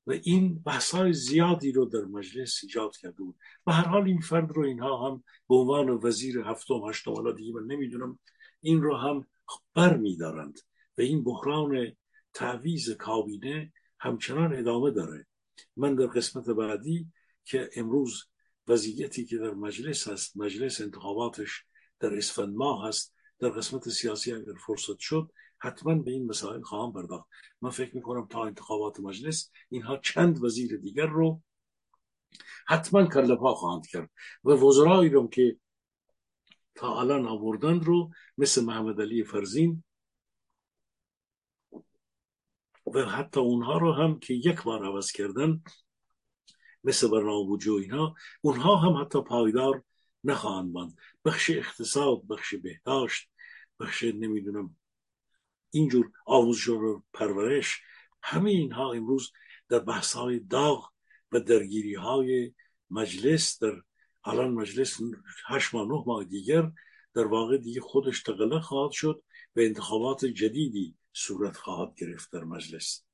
و این بحث زیادی رو در مجلس ایجاد کرده بود. و هر حال این فرد رو اینها هم به عنوان وزیر هفتم هشتم حالا دیگه من نمی‌دونم این رو هم بر میدارند و این بحران تعویز کابینه همچنان ادامه داره. من در قسمت بعدی که امروز وضعیتی که در مجلس هست مجلس انتخاباتش در اسفند ماه هست در قسمت سیاسی اگر فرصت شد حتما به این مسائل خواهم پرداخت. من فکر می‌کنم تا انتخابات مجلس اینها چند وزیر دیگر رو حتما کله پا خواهند کرد و وزرایی رو که تا الان آوردند رو مثل محمد علی فرزین و حتی اونها رو هم که یک بار عوض کردن مثل برنامه بوجو اینا اونها هم حتی پایدار نخواهند ماند. بخش اقتصاد بخش بهداشت بخش نمی‌دونم اینجور آموزش و پرورش همه اینها امروز در بحث های داغ و درگیری های مجلس در الان مجلس هشت ماه نه ماه دیگر در واقع دیگه خودش تقله خواهد شد و انتخابات جدیدی صورت خواهد گرفت در مجلس.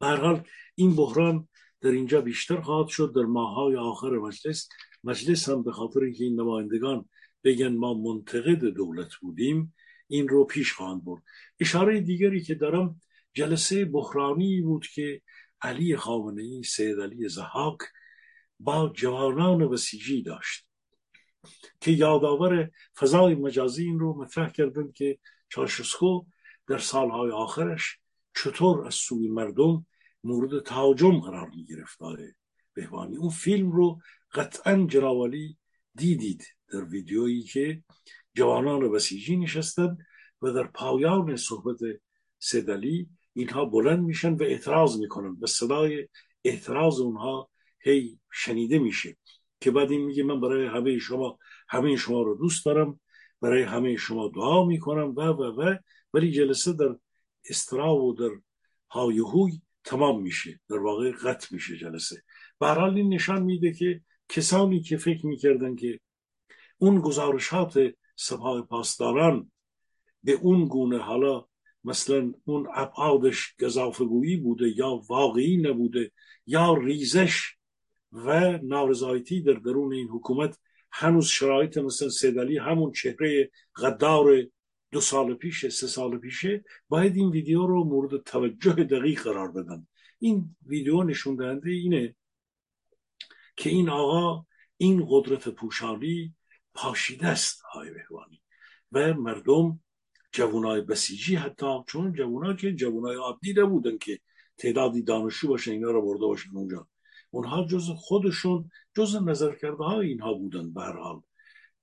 هر حال این بحران در اینجا بیشتر خواهد شد در ماهای آخر مجلس. مجلس هم به خاطر اینکه این نمایندگان بگن ما منتقد دولت بودیم این رو پیش خواهند برد. اشاره دیگری که دارم جلسه بحرانی بود که علی خامنه ای سید علی زحاک با جوانان بسیجی داشت که یادآور فضای مجازی این رو مطرح کردن که چارشسکو در سالهای آخرش چطور از سوی مردم مورد تهاجم قرار می گرفت بهوانی اون فیلم رو قطعا جناوالی دیدید در ویدیویی که جوانان بسیجی نشستند و در پایان صحبت سدلی اینها بلند میشن و اعتراض می‌کنن و صدای اعتراض اونها هی شنیده میشه که بعد این میگه من برای همه شما همه شما رو دوست دارم برای همه شما دعا می‌کنم و و و ولی جلسه در استرا و در هایهوی تمام میشه در واقع قطع میشه جلسه. برحال این نشان میده که کسانی که فکر می‌کردن که اون گزارشات سپاه پاسداران به اون گونه حالا مثلا اون ابعادش گذافگویی بوده یا واقعی نبوده یا ریزش و نارضایتی در درون این حکومت هنوز شرایط مثل سیدلی همون چهره غدار دو سال پیش سه سال پیشه باید این ویدیو رو مورد توجه دقیق قرار بدن. این ویدیو نشون دهنده اینه که این آقا این قدرت پوشانی پاشیده است های بهوانی و مردم جوانای بسیجی حتی چون جوانای که جوانای عادی نبودن که تعدادی دانشجو باشن اینا رو برده باشن اونجا. اونها جز خودشون جز نظر کرده های اینها بودن به حال.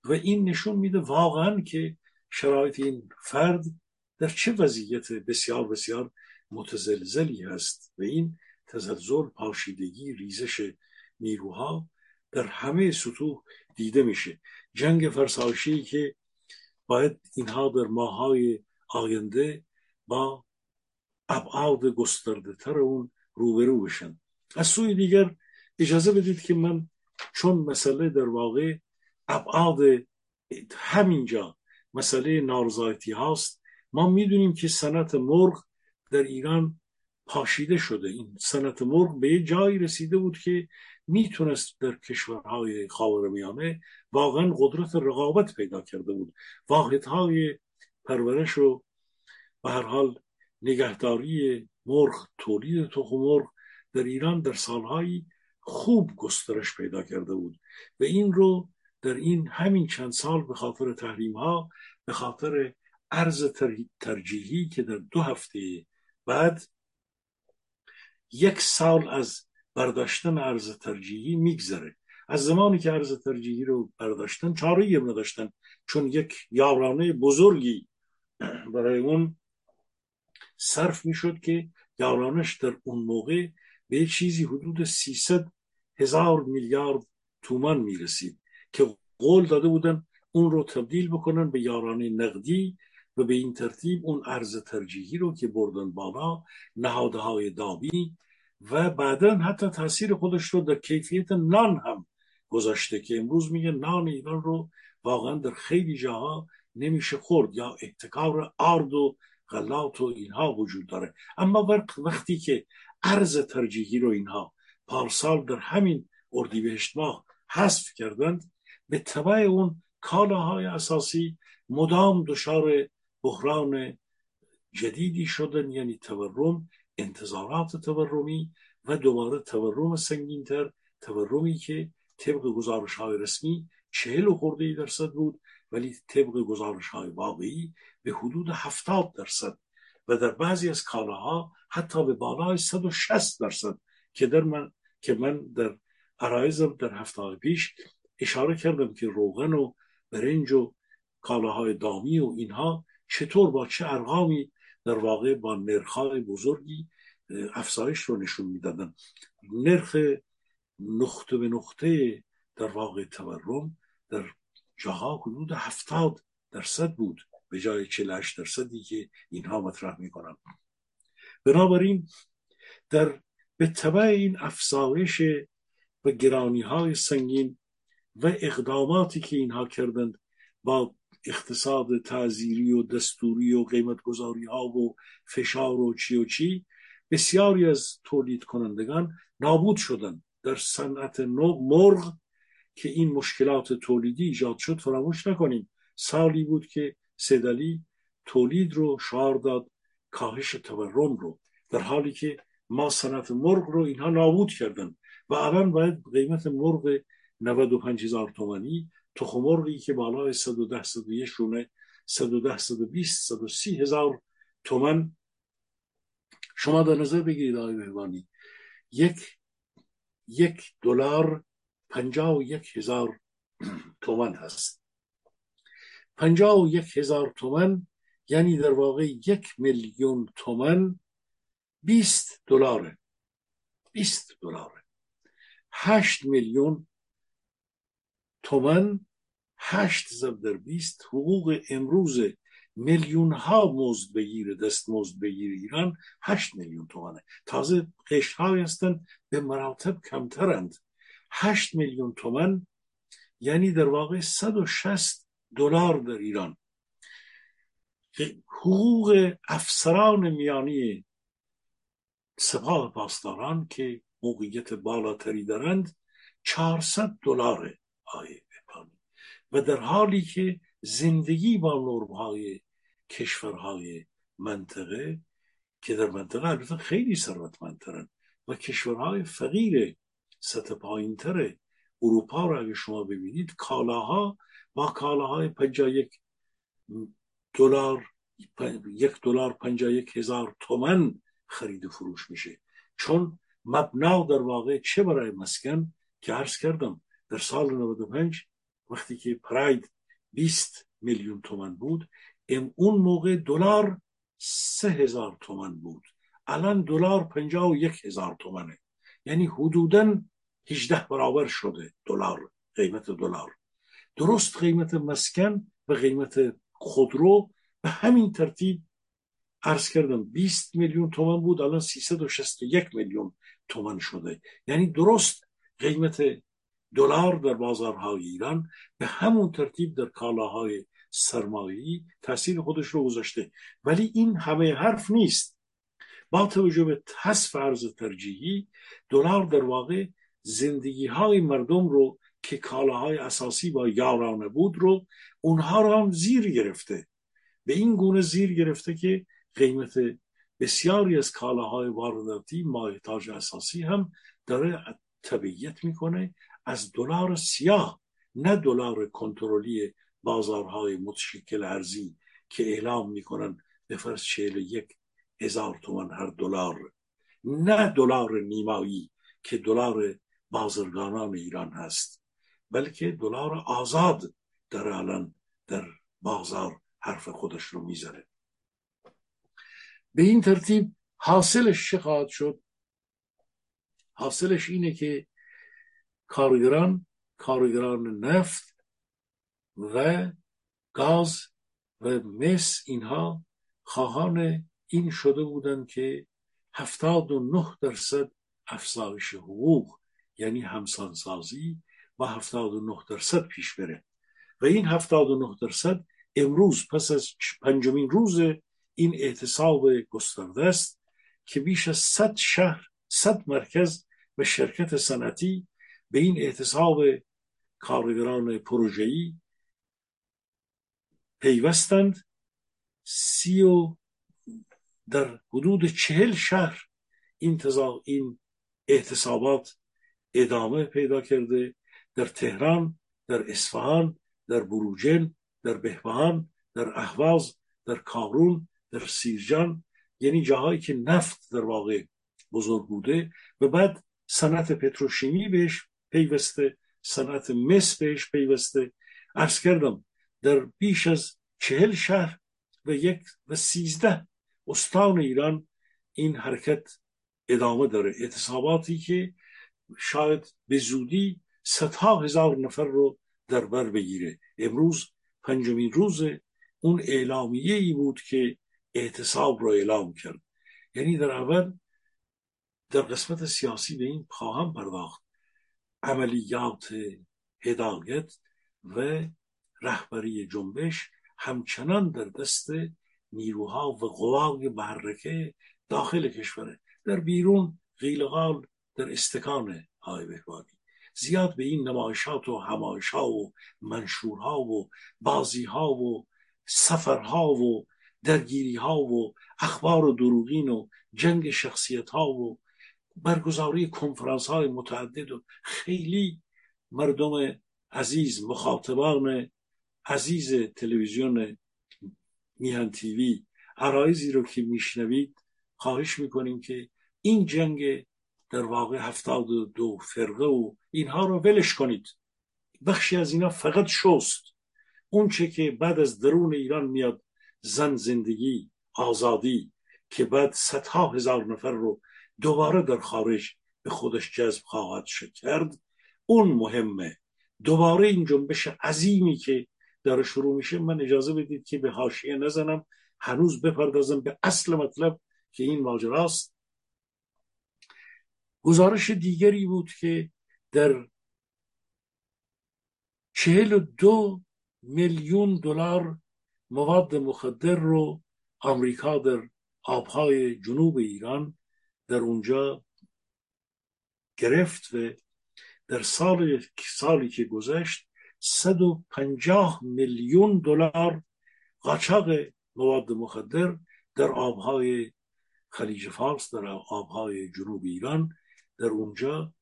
و این نشون میده واقعا که شرایط این فرد در چه وضعیت بسیار بسیار متزلزلی هست. و این تزلزل پاشیدگی ریزش نیروها در همه سطوح دیده میشه. جنگ فرسایشی که باید اینها در ماهای آینده با ابعاد گسترده تر اون روبرو بشن. از سوی دیگر اجازه بدید که من چون مسئله در واقع ابعاد همینجا مسئله نارضایتی هاست ما می‌دونیم که سنت مرغ در ایران پاشیده شده. این سنت مرغ به یه جایی رسیده بود که می‌تونست در کشورهای خاورمیانه واقعا قدرت رقابت پیدا کرده بود. واحدهای پرورش و به هر حال نگهداری مرغ تولید تخم مرغ در ایران در سالهایی خوب گسترش پیدا کرده بود و این رو در این همین چند سال به خاطر تحریم ها به خاطر ارز ترجیحی که در دو هفته بعد یک سال از برداشتن ارز ترجیحی میگذره. از زمانی که ارز ترجیحی رو برداشتن چاره نداشتن چون یک یارانه بزرگی برای اون صرف می‌شد که یارانش در اون موقع به چیزی حدود 300 هزار میلیارد تومان می‌رسید که قول داده بودن اون رو تبدیل بکنن به یارانه نقدی و به این ترتیب اون ارز ترجیحی رو که بردن بالا نهادهای دابی و بعدا حتی تاثیر خودش رو در کیفیت نان هم گذاشته که امروز میگه نان ایران رو واقعا در خیلی جاها نمیشه خورد یا احتکار آرد و غلات و اینها وجود داره. اما وقتی که ارز ترجیحی رو اینها پارسال در همین اردیبهشت ماه حذف کردند به طبع اون کالاهای اساسی مدام دچار بحران جدیدی شدن یعنی تورم انتظارات تورمی و دوباره تورم سنگینتر تورمی که طبق گزارش های رسمی چهل خورده درصد بود ولی طبق گزارش های واقعی به حدود هفتاد درصد و در بعضی از کالاها حتی به بالای 160 درصد که در من که من در عرایزم در هفته پیش اشاره کردم که روغن و برنج و کالاهای دامی و اینها چطور با چه ارقامی در واقع با نرخهای بزرگی افزایش رو نشون می‌دادن. نرخ نقطه به نقطه در واقع تورم در جاها حدود هفتاد درصد بود. به جای 48 درصدی که اینها مطرح می‌کنن. بنابراین در به طبع این افزایش و گرانی های سنگین و اقداماتی که اینها کردند با اقتصاد تعذیری و دستوری و قیمت گذاری ها و فشار و چی و چی بسیاری از تولید کنندگان نابود شدند. در صنعت مرغ که این مشکلات تولیدی ایجاد شد فراموش نکنیم. سالی بود که سیدلی تولید رو شعار داد کاهش تورم رو در حالی که ما صنعت مرغ رو اینها نابود کردن و الان باید قیمت مرغ 95 هزار تومانی تخم مرغی که بالای 110 101 شونه 110 120 130 هزار تومن. شما در نظر بگیرید آقای مهربانی یک یک دلار پنجاه و یک هزار تومن هست. پنجاه و یک هزار تومن یعنی در واقع یک میلیون تومن بیست دلاره. بیست دلاره. هشت میلیون تومن هشت ضرب در بیست حقوق امروز میلیون ها مزد بگیره دست مزد بگیره ایران هشت میلیون تومنه. تازه قشت های هستن به مراتب کمترند. هشت میلیون تومن یعنی در واقع 160 دلار در ایران. حقوق افسران میانی سپاه پاسداران که موقعیت بالاتری دارند 400 دلار آیه و در حالی که زندگی با نرمهای کشورهای منطقه که در منطقه البته خیلی ثروتمندترن و کشورهای فقیر سطح پایینتر اروپا را اگه شما ببینید کالاها با کالاهای پنجا یک دلار یک دلار پنجا یک هزار تومن خرید و فروش میشه. چون مبنا در واقع چه برای مسکن؟ که عرض کردم در سال 95 وقتی که پراید 20 میلیون تومن بود اون موقع دلار سه هزار تومن بود. الان دلار پنجاه و یک هزار تومنه. یعنی حدودا 18 برابر شده دلار قیمت دلار. درست قیمت مسکن و قیمت خودرو به همین ترتیب عرض کردم 20 میلیون تومن بود الان 361 میلیون تومن شده. یعنی درست قیمت دلار در بازارهای ایران به همون ترتیب در کالاهای سرمایه‌ای تاثیر خودش رو گذاشته. ولی این همه حرف نیست. با توجه به حذف ارز ترجیحی دلار در واقع زندگی های مردم رو که کالاهای اساسی با یارانه بود رو اونها رو هم زیر گرفته. به این گونه زیر گرفته که قیمت بسیاری از کالاهای وارداتی مایحتاج اساسی هم داره تبعیت می‌کنه از دلار سیاه نه دلار کنترلی بازارهای متشکل ارزی که اعلام می‌کنن به فرض چهل یک هزار تومن هر دلار. نه دلار نیمایی که دلار بازرگانان ایران هست بلکه دلار آزاد در الان در بازار حرف خودش رو می‌ذاره به این ترتیب حاصلش چه خواهد شد؟ حاصلش اینه که کارگران کارگران نفت و گاز و مس اینها خواهان این شده بودند که هفتاد و نه درصد افزایش حقوق یعنی همسانسازی و هفتاد و نه درصد پیش بره. و این هفتاد و نه درصد امروز پس از پنجمین روز این اعتصاب گسترده است که بیش از صد شهر صد مرکز و شرکت صنعتی به این اعتصاب کارگران پروژه‌ای پیوستند. سی و در حدود چهل شهر این, این اعتصابات ادامه پیدا کرده. در تهران در اصفهان در بروجل در بهبهان در اهواز در کارون در سیرجان یعنی جاهایی که نفت در واقع بزرگ بوده و بعد صنعت پتروشیمی بهش پیوسته صنعت مس بهش پیوسته. ارز کردم در بیش از چهل شهر و یک و سیزده استان ایران این حرکت ادامه داره. اعتصاباتی که شاید به زودی صدها هزار نفر رو در بر بگیره. امروز پنجمین روز اون اعلامیه ای بود که اعتصاب رو اعلام کرد. یعنی در اول در قسمت سیاسی به این خواهم پرداخت. عملیات هدایت و رهبری جنبش همچنان در دست نیروها و قوای محرکه داخل کشوره در بیرون غیلغال در استکان های بهبانی زیاد به این نمایشات و همایشها و منشورها و بازیها و سفرها و درگیریها و اخبار و دروغین و جنگ شخصیت ها و برگزاری کنفرانس های متعدد و خیلی مردم عزیز مخاطبان عزیز تلویزیون میهن تیوی عرایزی رو که میشنوید خواهش می‌کنیم که این جنگ در واقع هفتاد و دو فرقه و اینها رو ولش کنید. بخشی از اینا فقط شست. اون چه که بعد از درون ایران میاد زن زندگی آزادی که بعد صدها هزار نفر رو دوباره در خارج به خودش جذب خواهد کرد. اون مهمه. دوباره این جنبش عظیمی که داره شروع میشه. من اجازه بدید که به حاشیه نزنم. هنوز بپردازم به اصل مطلب که این ماجراست. گزارش دیگری بود که در چهل و دو میلیون دلار مواد مخدر رو آمریکا در آبهای جنوب ایران در اونجا گرفت و در سال سالی که گذشت 150 میلیون دلار قاچاق مواد مخدر در آبهای خلیج فارس در آبهای جنوب ایران در اونجا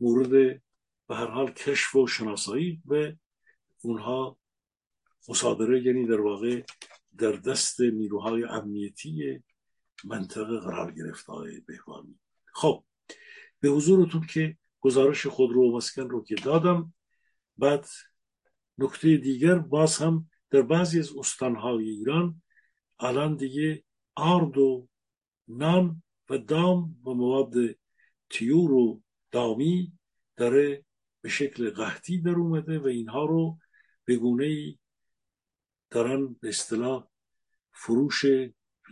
مورد به هر حال کشف و شناسایی و اونها مصادره یعنی در واقع در دست نیروهای امنیتی منطقه قرار گرفت های بهبانی خب به حضورتون که گزارش خود رو مسکن رو که دادم بعد نکته دیگر باز هم در بعضی از استانهای ایران الان دیگه آرد و نان و دام و مواد تیور و دامی داره به شکل قحطی در اومده و اینها رو به گونه دارن به اصطلاح فروش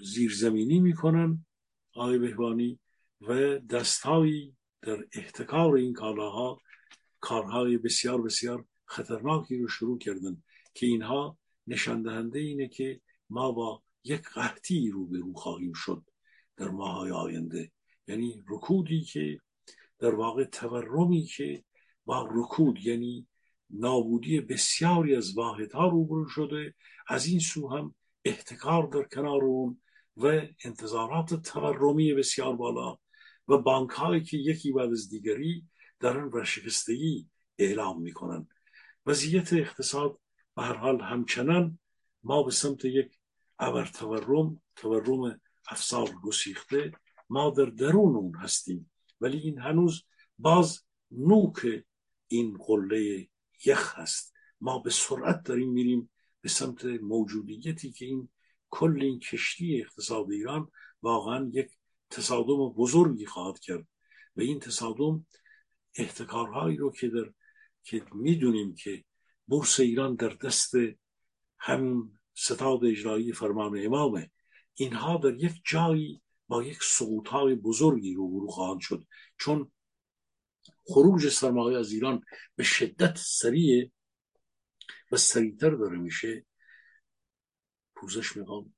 زیرزمینی می‌کنن آقای بهبانی و دستهایی در احتکار این کالاها کارهای بسیار بسیار خطرناکی رو شروع کردن که اینها نشان دهنده اینه که ما با یک قحطی رو به رو خواهیم شد در ماهای آینده. یعنی رکودی که در واقع تورمی که با رکود یعنی نابودی بسیاری از واحدها روبرو شده از این سو هم احتکار در کنار اون و انتظارات تورمی بسیار بالا و بانک هایی که یکی بعد از دیگری دارن ورشکستگی اعلام می‌کنن. وضعیت اقتصاد به هر حال همچنان ما به سمت یک ابر تورم تورم افسار گسیخته ما در درون اون هستیم. ولی این هنوز باز نوک این قله یخ هست. ما به سرعت داریم میریم به سمت موجودیتی که این کل این کشتی اقتصاد ایران واقعا یک تصادم بزرگی خواهد کرد. و این تصادم احتکارهایی رو که در که می‌دونیم که بورس ایران در دست هم ستاد اجرایی فرمان امامه اینها در یک جایی با یک های بزرگی رو برو خواهند شد. چون خروج سرمایه از ایران به شدت سریع و سریعتر داره میشه پوزش می‌خوام.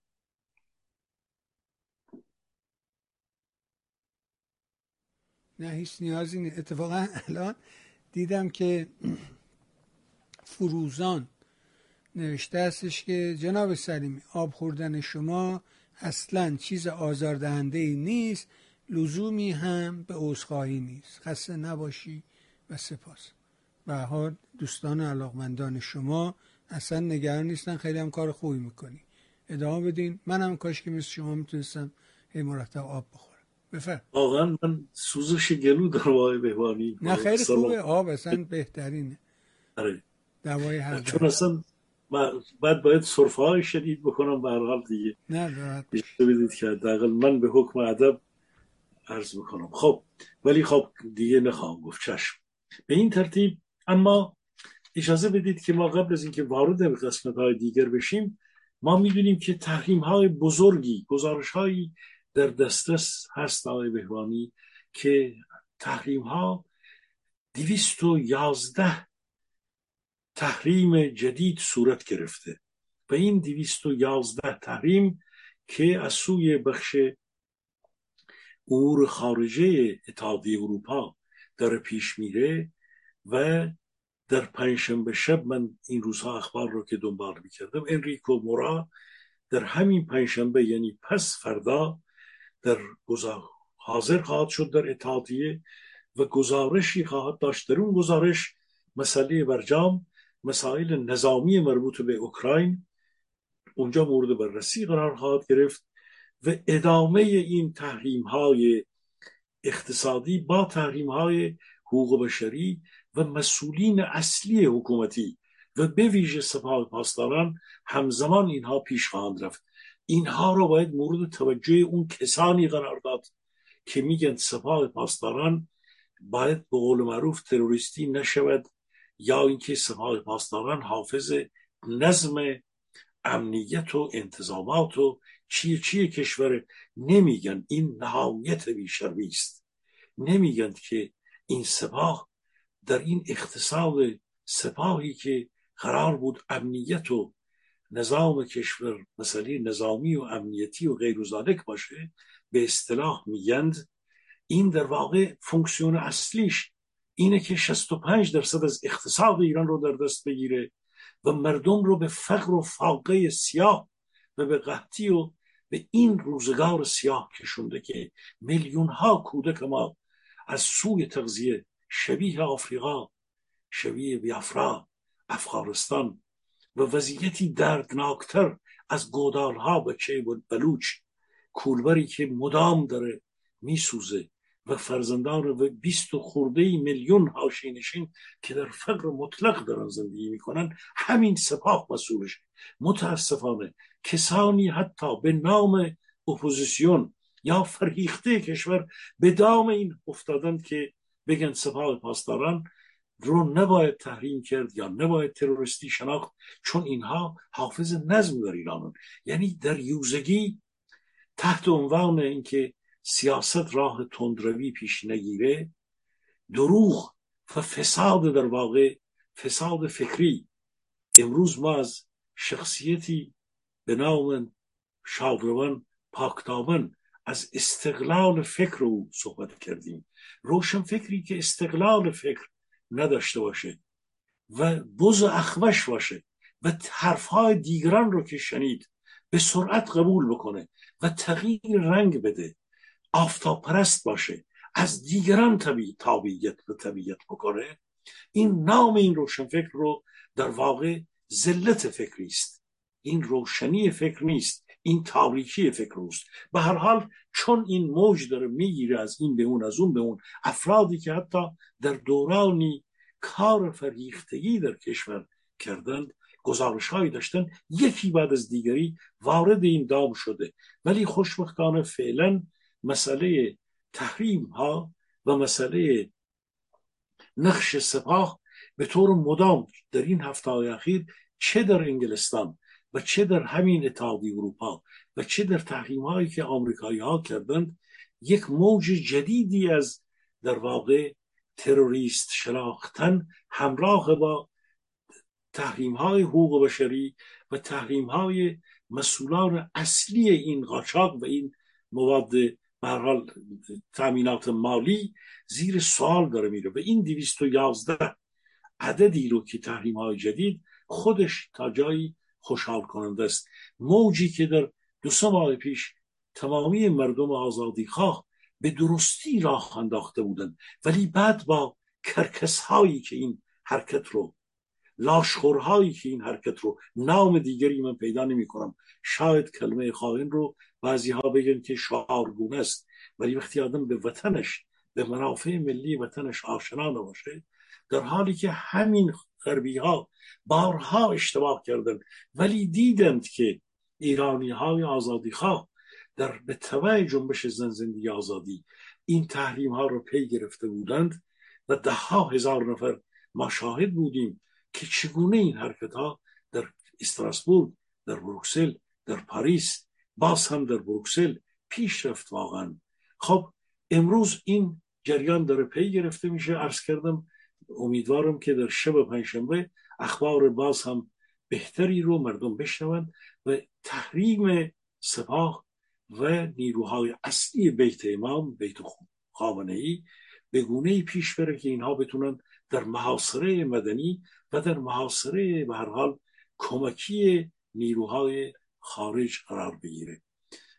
نه هیچ نیازی نیست. اتفاقا الان دیدم که فروزان نوشته هستش که جناب سلیمی آب خوردن شما اصلا چیز آزاردهنده ای نیست لزومی هم به عذرخواهی نیست. خسته نباشی و سپاس. به دوستان علاقمندان شما اصلا نگران نیستن خیلی هم کار خوبی می‌کنی. ادامه بدین. منم کاش که مثل شما می‌تونستم هی مرتب آب بخورم. بفر واقعا من سوزش گلو دارم آقای بهوانی. نه خیلی خوبه. آب اصلا بهترینه. آره. دوای هر چون اصلا بعد باید صرفه های شدید بکنم به هر حال دیگه. نه بدید که حداقل من به حکم ادب عرض بکنم. خب ولی خب دیگه نخواهم گفت. چشم. به این ترتیب اما اجازه بدید که ما قبل از اینکه وارد قسمت های دیگر بشیم ما می‌دونیم که تحریم های بزرگی گزارش هایی در دسترس هست آقای بهوانی که تحریم ها دویست و یازده تحریم جدید صورت گرفته و این دویست و یازده تحریم که از سوی بخش امور خارجه اتحادیه اروپا داره پیش میره و در پنجشنبه شب من این روزها اخبار رو که دنبال می‌کردم انریکو مورا در همین پنجشنبه یعنی پس فردا در حاضر خواهد شد در اتحادیه و گزارشی خواهد داشت. در اون گزارش مسئله برجام مسائل نظامی مربوط به اوکراین اونجا مورد بررسی قرار خواهد گرفت و ادامه این تحریم های اقتصادی با تحریم های حقوق بشری و مسئولین اصلی حکومتی و به ویژه سپاه پاسداران همزمان اینها پیش خواهند رفت. اینها رو باید مورد توجه اون کسانی قرار داد که میگن سپاه پاسداران باید به قول معروف تروریستی نشود یا اینکه سپاه پاسداران حافظ نظم امنیت و انتظامات و چیه چیه کشور نمیگن. این نهایت بیشرمی است. نمیگن که این سپاه در این اقتصاد سپاهی که قرار بود امنیت و نظام کشور مسئله نظامی و امنیتی و غیر باشه به اصطلاح میگند این در واقع فونکسیون اصلیش اینه که 65 درصد از اقتصاد ایران رو در دست بگیره و مردم رو به فقر و فاقه سیاه و به قحطی و به این روزگار سیاه کشونده که میلیون ها کودک ما از سوی تغذیه شبیه آفریقا شبیه بیافرا افغانستان و وضعیتی دردناکتر از گودالها و بلوچ. کولبری که مدام داره میسوزه و فرزندان و بیست و خورده میلیون هاشینشین که در فقر مطلق دارن زندگی می‌کنن همین سپاه مسئولش. متاسفانه کسانی حتی به نام اپوزیسیون یا فرهیخته کشور به دام این افتادند که بگن سپاه پاسداران رو نباید تحریم کرد یا نباید تروریستی شناخت چون اینها حافظ نظم در ایرانن. یعنی در یوزگی تحت عنوان اینکه سیاست راه تندروی پیش نگیره دروغ و فساد در واقع فساد فکری. امروز ما از شخصیتی به نام شادروان پاکتابن از استقلال فکر او صحبت کردیم. روشن فکری که استقلال فکر نداشته باشه و بز اخوش باشه و حرفهای دیگران رو که شنید به سرعت قبول بکنه و تغییر رنگ بده آفتاب پرست باشه از دیگران طبیعت تابعیت به طبیعت بکنه این نام این روشنفکر رو در واقع ذلت فکری است. این روشنی فکر نیست. این تاریکی فکر است به هر حال چون این موج داره می‌گیره از این به اون از اون به اون افرادی که حتی در دورانی کار فریختگی در کشور کردند گزارش هایی داشتن یکی بعد از دیگری وارد این دام شده. ولی خوشبختانه فعلا مسئله تحریم ها و مسئله نقش سپاه به طور مدام در این هفته های اخیر چه در انگلستان و چه در همین اتحادیه اروپا و چه در تحریم هایی که آمریکایی ها کردند یک موج جدیدی از در واقع تروریست شناختن همراه با تحریم های حقوق بشری و تحریم های مسئولان اصلی این قاچاق و این مواد حال تامینات مالی زیر سوال داره میره. و این دویست و یازده عددی رو که تحریم های جدید خودش تا جایی خوشحال کننده است. موجی که در دو سه ماه پیش تمامی مردم آزادی خواه به درستی راه انداخته بودند ولی بعد با کرکس هایی که این حرکت رو لاشخورهایی که این حرکت رو نام دیگری من پیدا نمی کنم. شاید کلمه خائن رو بعضی ها بگن که شعارگونه است ولی وقتی آدم به وطنش به منافع ملی وطنش آشنا نباشه در حالی که همین غربی ها بارها اشتباه کردند. ولی دیدند که ایرانی های آزادی خواه در به تبع جنبش زن زندگی آزادی این تحریم ها رو پی گرفته بودند و ده ها هزار نفر ما شاهد بودیم که چگونه این حرکت ها در استراسبورگ در بروکسل در پاریس باز هم در بروکسل پیش رفت واقعا. خب امروز این جریان داره پی گرفته میشه عرض کردم. امیدوارم که در شب پنجشنبه اخبار باز هم بهتری رو مردم بشنوند و تحریم سپاه و نیروهای اصلی بیت امام بیت خامنه ای به گونه پیش بره که اینها بتونن در محاصره مدنی و در محاصره به هر حال کمکی نیروهای خارج قرار بگیره.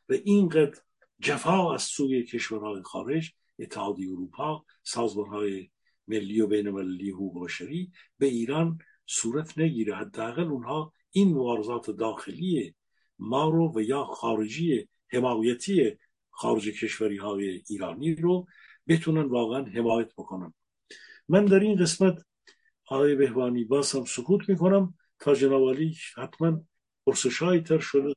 و اینقدر جفا از سوی کشورهای خارج اتحادیه اروپا سازمانهای ملی و بین ملی حقوق بشری به ایران صورت نگیره. حداقل اونها این مبارزات داخلی ما رو و یا خارجی حمایتی خارج کشوری های ایرانی رو بتونن واقعا حمایت بکنن. من در این قسمت آقای بهبانی باز هم سکوت می‌کنم تا جناب حتما پرسش های تر شده.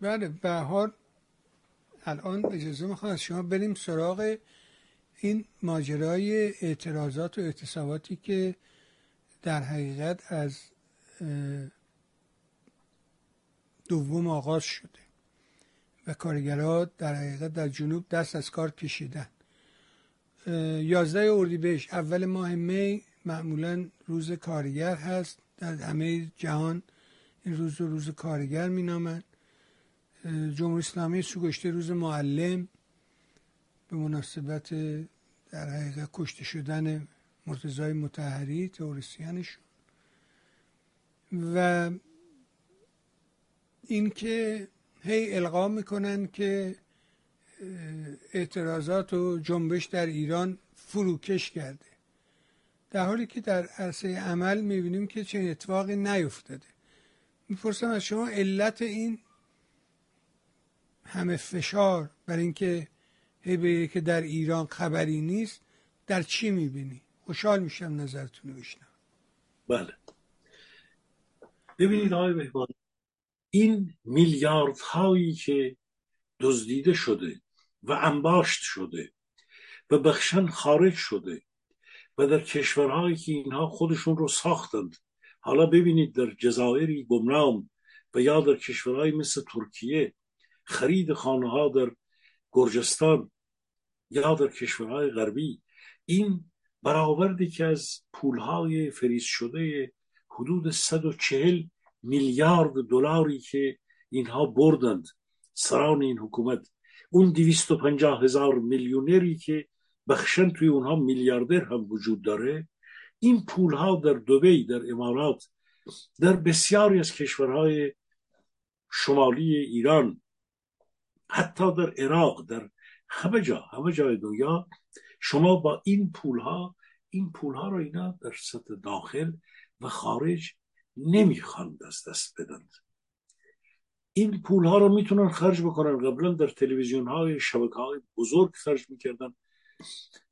بله بهار الان اجازه می‌خوام از شما بریم سراغ این ماجرای اعتراضات و اعتصاباتی که در حقیقت از دوم آغاز شده و کارگرها در حقیقت در جنوب دست از کار کشیدن. یازده اردیبهشت اول ماه می معمولا روز کارگر هست. در همه جهان این روز رو روز کارگر مینامند. جمهوری اسلامی سوگشته روز معلم به مناسبت در حقیقت کشته شدن مرتضای متحری تئوریسینشون. و اینکه هی القا می‌کنن که اعتراضات و جنبش در ایران فروکش کرده. در حالی که در عرصه عمل می‌بینیم که چنین اتفاقی نیفتاده. می‌پرسم از شما علت این همه فشار بر اینکه هی که در ایران خبری نیست در چی می‌بینی؟ خوشحال میشم نظرتون رو بله. ببینید آقای بهبان این میلیارد هایی که دزدیده شده و انباشت شده و بخشن خارج شده و در کشورهایی که اینها خودشون رو ساختند. حالا ببینید در جزایری گمنام و یا در کشورهایی مثل ترکیه خرید خانه ها در گرجستان یا در کشورهای غربی این برآوردی که از پولهای فریز شده حدود 140 میلیارد دلاری که اینها بردند. سران این حکومت اون 250 هزار میلیونری که بخشن توی اونها میلیاردر هم وجود داره. این پولها در دوبی در امارات در بسیاری از کشورهای شمالی ایران حتی در عراق در همه جا همه جای دنیا شما با این پول ها این پول ها رو اینا در سطح داخل و خارج نمی‌خوان دست دست بدند این پول ها رو می‌تونن خرج بکنن. قبلا در تلویزیون های شبکه های بزرگ خرج می‌کردن.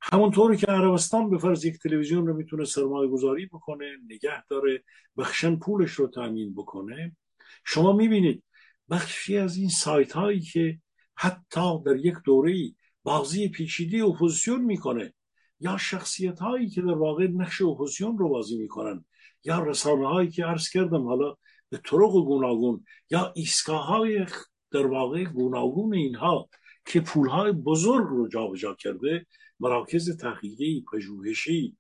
همونطوری که عربستان به فرض یک تلویزیون رو می‌تونه سرمایه گذاری بکنه نگه داره بخشاً پولش رو تامین بکنه. شما می‌بینید بخشی از این سایت هایی که حتی در یک دوره بازی پیچیده اپوزیسیون می‌کنه. یا شخصیت هایی که در واقع نقش اپوزیسیون رو بازی می‌کنن. یا رسانه هایی که عرض کردم حالا به طرق گوناگون. یا ایستگاه در واقع گوناگون اینها که پول های بزرگ رو جابجا کرده مراکز تحقیقی پژوهشی.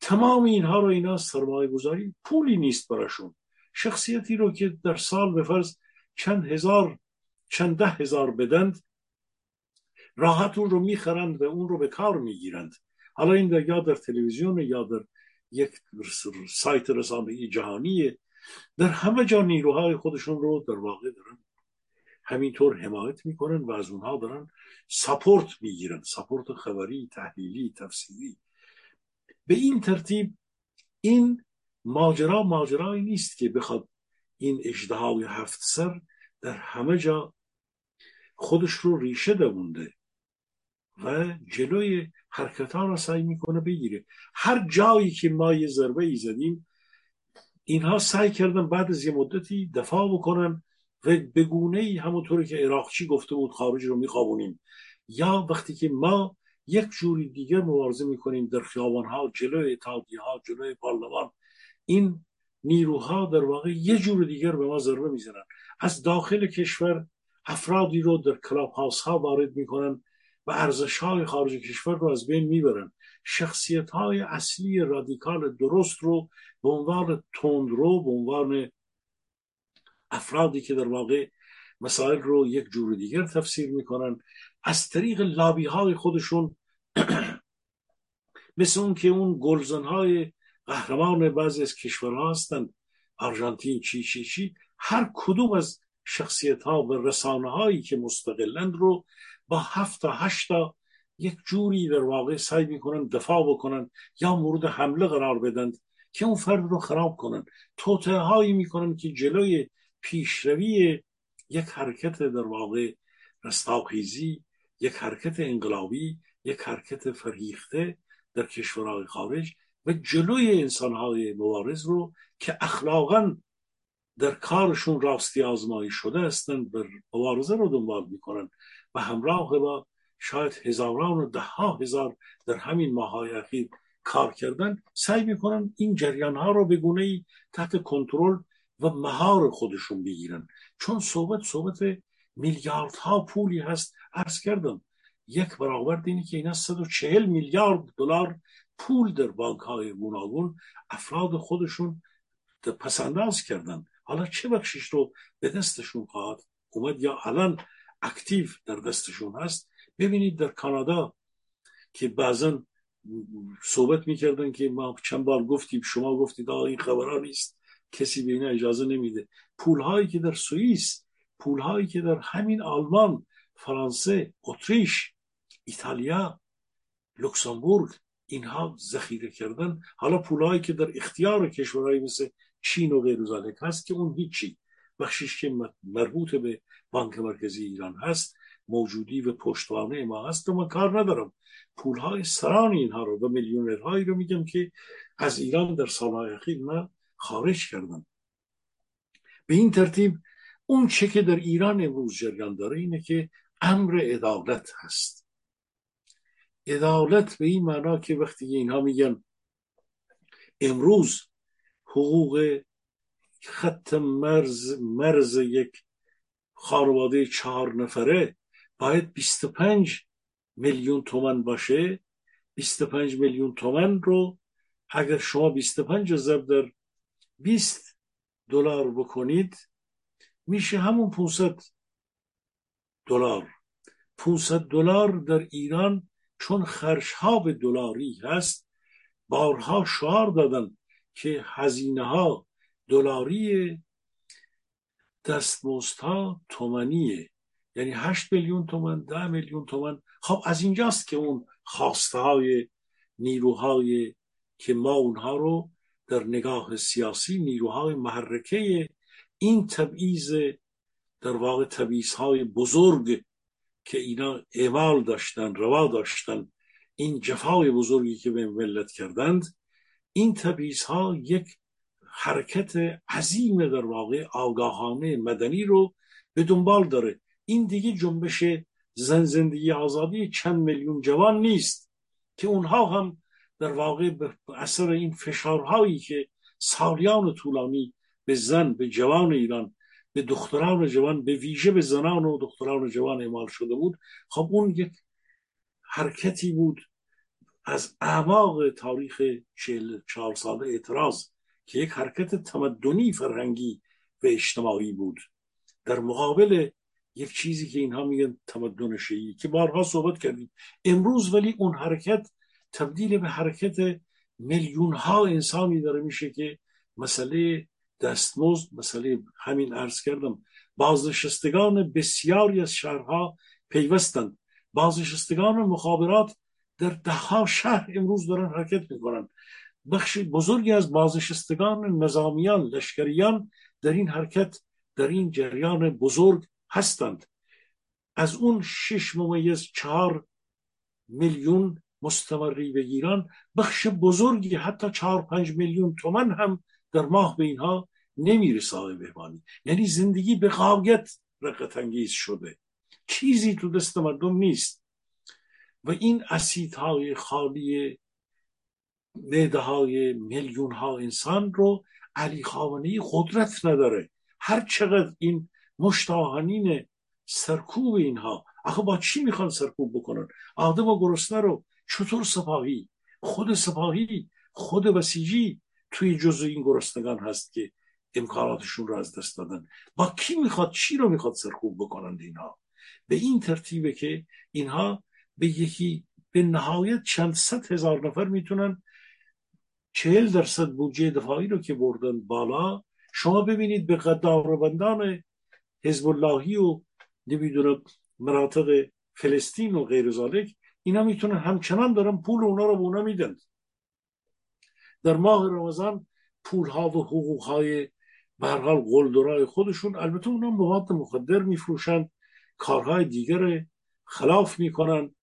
تمام اینها رو اینا سرمایه گذاری پولی نیست براشون. شخصیتی رو که در سال به فرض چند هزار چند ده هزار بدند راحت اون رو می‌خرند و اون رو به کار می‌گیرند. حالا این در یا در تلویزیون یا در یک سایت رسانه جهانی در همه جا نیروهای خودشون رو در واقع دارن همینطور حمایت می‌کنن و از اونها دارن سپورت می‌گیرن. سپورت خبری تحلیلی تفسیری. به این ترتیب این ماجرا ماجرایی نیست که بخواد این اجدهای هفت سر در همه جا خودش رو ریشه دمونده و جلوی حرکت ها را سعی می‌کنه بگیره. هر جایی که ما یه ضربه ای زدیم اینها سعی کردن بعد از یه مدتی دفاع بکنن و به گونه ای همونطوری که عراقچی گفته بود خارج رو میخوابونیم. یا وقتی که ما یک جوری دیگر مبارزه می‌کنیم در خیابان ها جلوی اتحادیه ها جلوی پارلمان این نیروها در واقع یه جور دیگر به ما ضربه می‌زنن. از داخل کشور افرادی رو در کلاب هاوس ها وارد می‌کنن و ارزش های خارج کشور رو از بین می‌برن. شخصیت های اصلی رادیکال درست رو به عنوان تندرو به عنوان افرادی که در واقع مسائل رو یک جور دیگر تفسیر می‌کنن از طریق لابی های خودشون مثل اون که اون گلزن های قهرمان بعضی از کشورها هستند آرژانتین چی چی چی هر کدوم از شخصیت ها و رسانه هایی که مستقلند رو با هفت تا هشت تا یک جوری در واقع سعی می‌کنن دفاع بکنن یا مورد حمله قرار بدند که اون فرد رو خراب کنن. توته هایی می‌کنن که جلوی پیشروی یک حرکت در واقع رستاخیزی یک حرکت انقلابی یک حرکت فرهیخته در کشورهای خارج و جلوی انسانهای مبارز رو که اخلاقا در کارشون راستی آزمایی شده هستند و مبارزه رو دنبال می‌کنن و همراه با شاید هزاران و ده ها هزار در همین ماهای اخیر کار کردن سعی می‌کنن این جریان ها رو به گونه ای تحت کنترل و مهار خودشون بگیرن. چون صحبت صحبت میلیاردها پولی هست عرض کردم یک برابر دینی که اینا 140 میلیارد دلار پول در بانک های گوناگون افراد خودشون پسنداز کردن. حالا چه بخشش رو به دستشون خواهد اومد یا الان اکتیو در دستشون هست؟ ببینید در کانادا که بعضا صحبت می‌کردن که ما چند بار گفتیم شما گفتید آقا این خبرها نیست کسی به اینا اجازه نمیده. پول هایی که در سوئیس پول هایی که در همین آلمان فرانسه اتریش ایتالیا لوکسامبورگ اینها ذخیره کردن. حالا پولهایی که در اختیار کشورهایی مثل چین و غیر هست که اون هیچی بخشیش که مربوط به بانک مرکزی ایران هست موجودی و پشتوانه ما هست و من کار ندارم. پولهای سران اینها رو و میلیونرهایی رو میگم که از ایران در سالهای اخیر من خارج کردم. به این ترتیب اون چه که در ایران امروز جریان داره اینه که امر عدالت هست. عدالت به این معنا که وقتی اینها میگن امروز حقوق خط مرز, مرز یک خانواده چهار نفره باید 25 میلیون تومن باشه. 25 میلیون تومن رو اگر شما 25 ضرب در 20 دلار بکنید میشه همون 500 دلار. 500 دلار در ایران چون خرشها به دلاری هست بارها شعار دادن که هزینه ها دلاری دستمزد ها تومنیه یعنی هشت میلیون تومن ده میلیون تومن خب از اینجاست که اون خواسته های نیروهای که ما اونها رو در نگاه سیاسی نیروهای محرکه این تبعیض در واقع تبعیض های بزرگ که اینا اعمال داشتن روا داشتن این جفای بزرگی که به ملت کردند این تبعیض ها یک حرکت عظیم در واقع آگاهانه مدنی رو به دنبال داره. این دیگه جنبش زن زندگی آزادی چند میلیون جوان نیست که اونها هم در واقع به اثر این فشارهایی که سالیان طولانی به زن به جوان ایران به دختران جوان به ویژه به زنان و دختران جوان اعمال شده بود. خب اون یک حرکتی بود از اعماق تاریخ چهل چهار ساله اعتراض که یک حرکت تمدنی فرهنگی و اجتماعی بود. در مقابل یک چیزی که اینها میگن تمدن شیعی که بارها صحبت کردیم. امروز ولی اون حرکت تبدیل به حرکت میلیون ها انسانی داره میشه که مسئله دستمزد مسئله همین عرض کردم بازنشستگان بسیاری از شهرها پیوستند. بازنشستگان مخابرات در دهها شهر امروز دارن حرکت می‌کنن. بخش بزرگی از بازنشستگان نظامیان لشکریان در این حرکت در این جریان بزرگ هستند. از اون شش ممیز چهار میلیون مستمری بگیرن بخش بزرگی حتی چهار پنج میلیون تومن هم در ماه به اینها نمی‌رسه آقای بهبانی یعنی زندگی به غایت رقت انگیز شده. چیزی تو دست مردم نیست. و این اسیدهای خالی معده های میلیون ها انسان رو علی خامنه‌ای قدرت نداره. هر چقدر این مشتاهانین سرکوب اینها آخه با چی می‌خوان سرکوب بکنن؟ آدم و گرسنه رو چطور سپاهی؟ خود سپاهی خود بسیجی توی جزو این گرسنگان هست که امکاناتشون رو از دست دادن. با کی می‌خواد چی رو می‌خواد سرکوب بکنند اینها؟ به این ترتیبه که اینها به یکی به نهایت چند صد هزار نفر می‌تونن چهل درصد بودجه دفاعی رو که بردن بالا شما ببینید به قداربندان حزب اللهی و نمی‌دونم مناطق فلسطین و غیر ذالک اینا می‌تونن همچنان دارن پول اونا رو به اونا میدن. در ماه رمضان پول ها و حقوق های به هر حال قلدرای خودشون البته اونا مواد مخدر میفروشن کارهای دیگر خلاف می‌کنن.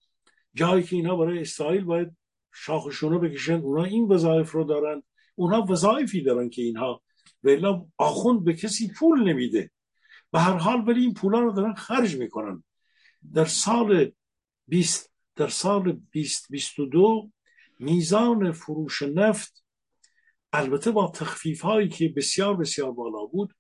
جایی که اینا برای اسرائیل باید شاخشونو بکشن اونا این وظایف رو دارن اونا وظایفی دارن که اینها ولی آخوند به کسی پول نمیده. به هر حال ولی این پولا رو دارن خرج می‌کنن. در سال 20 در سال 2022 میزان فروش نفت البته با تخفیف هایی که بسیار بسیار بالا بود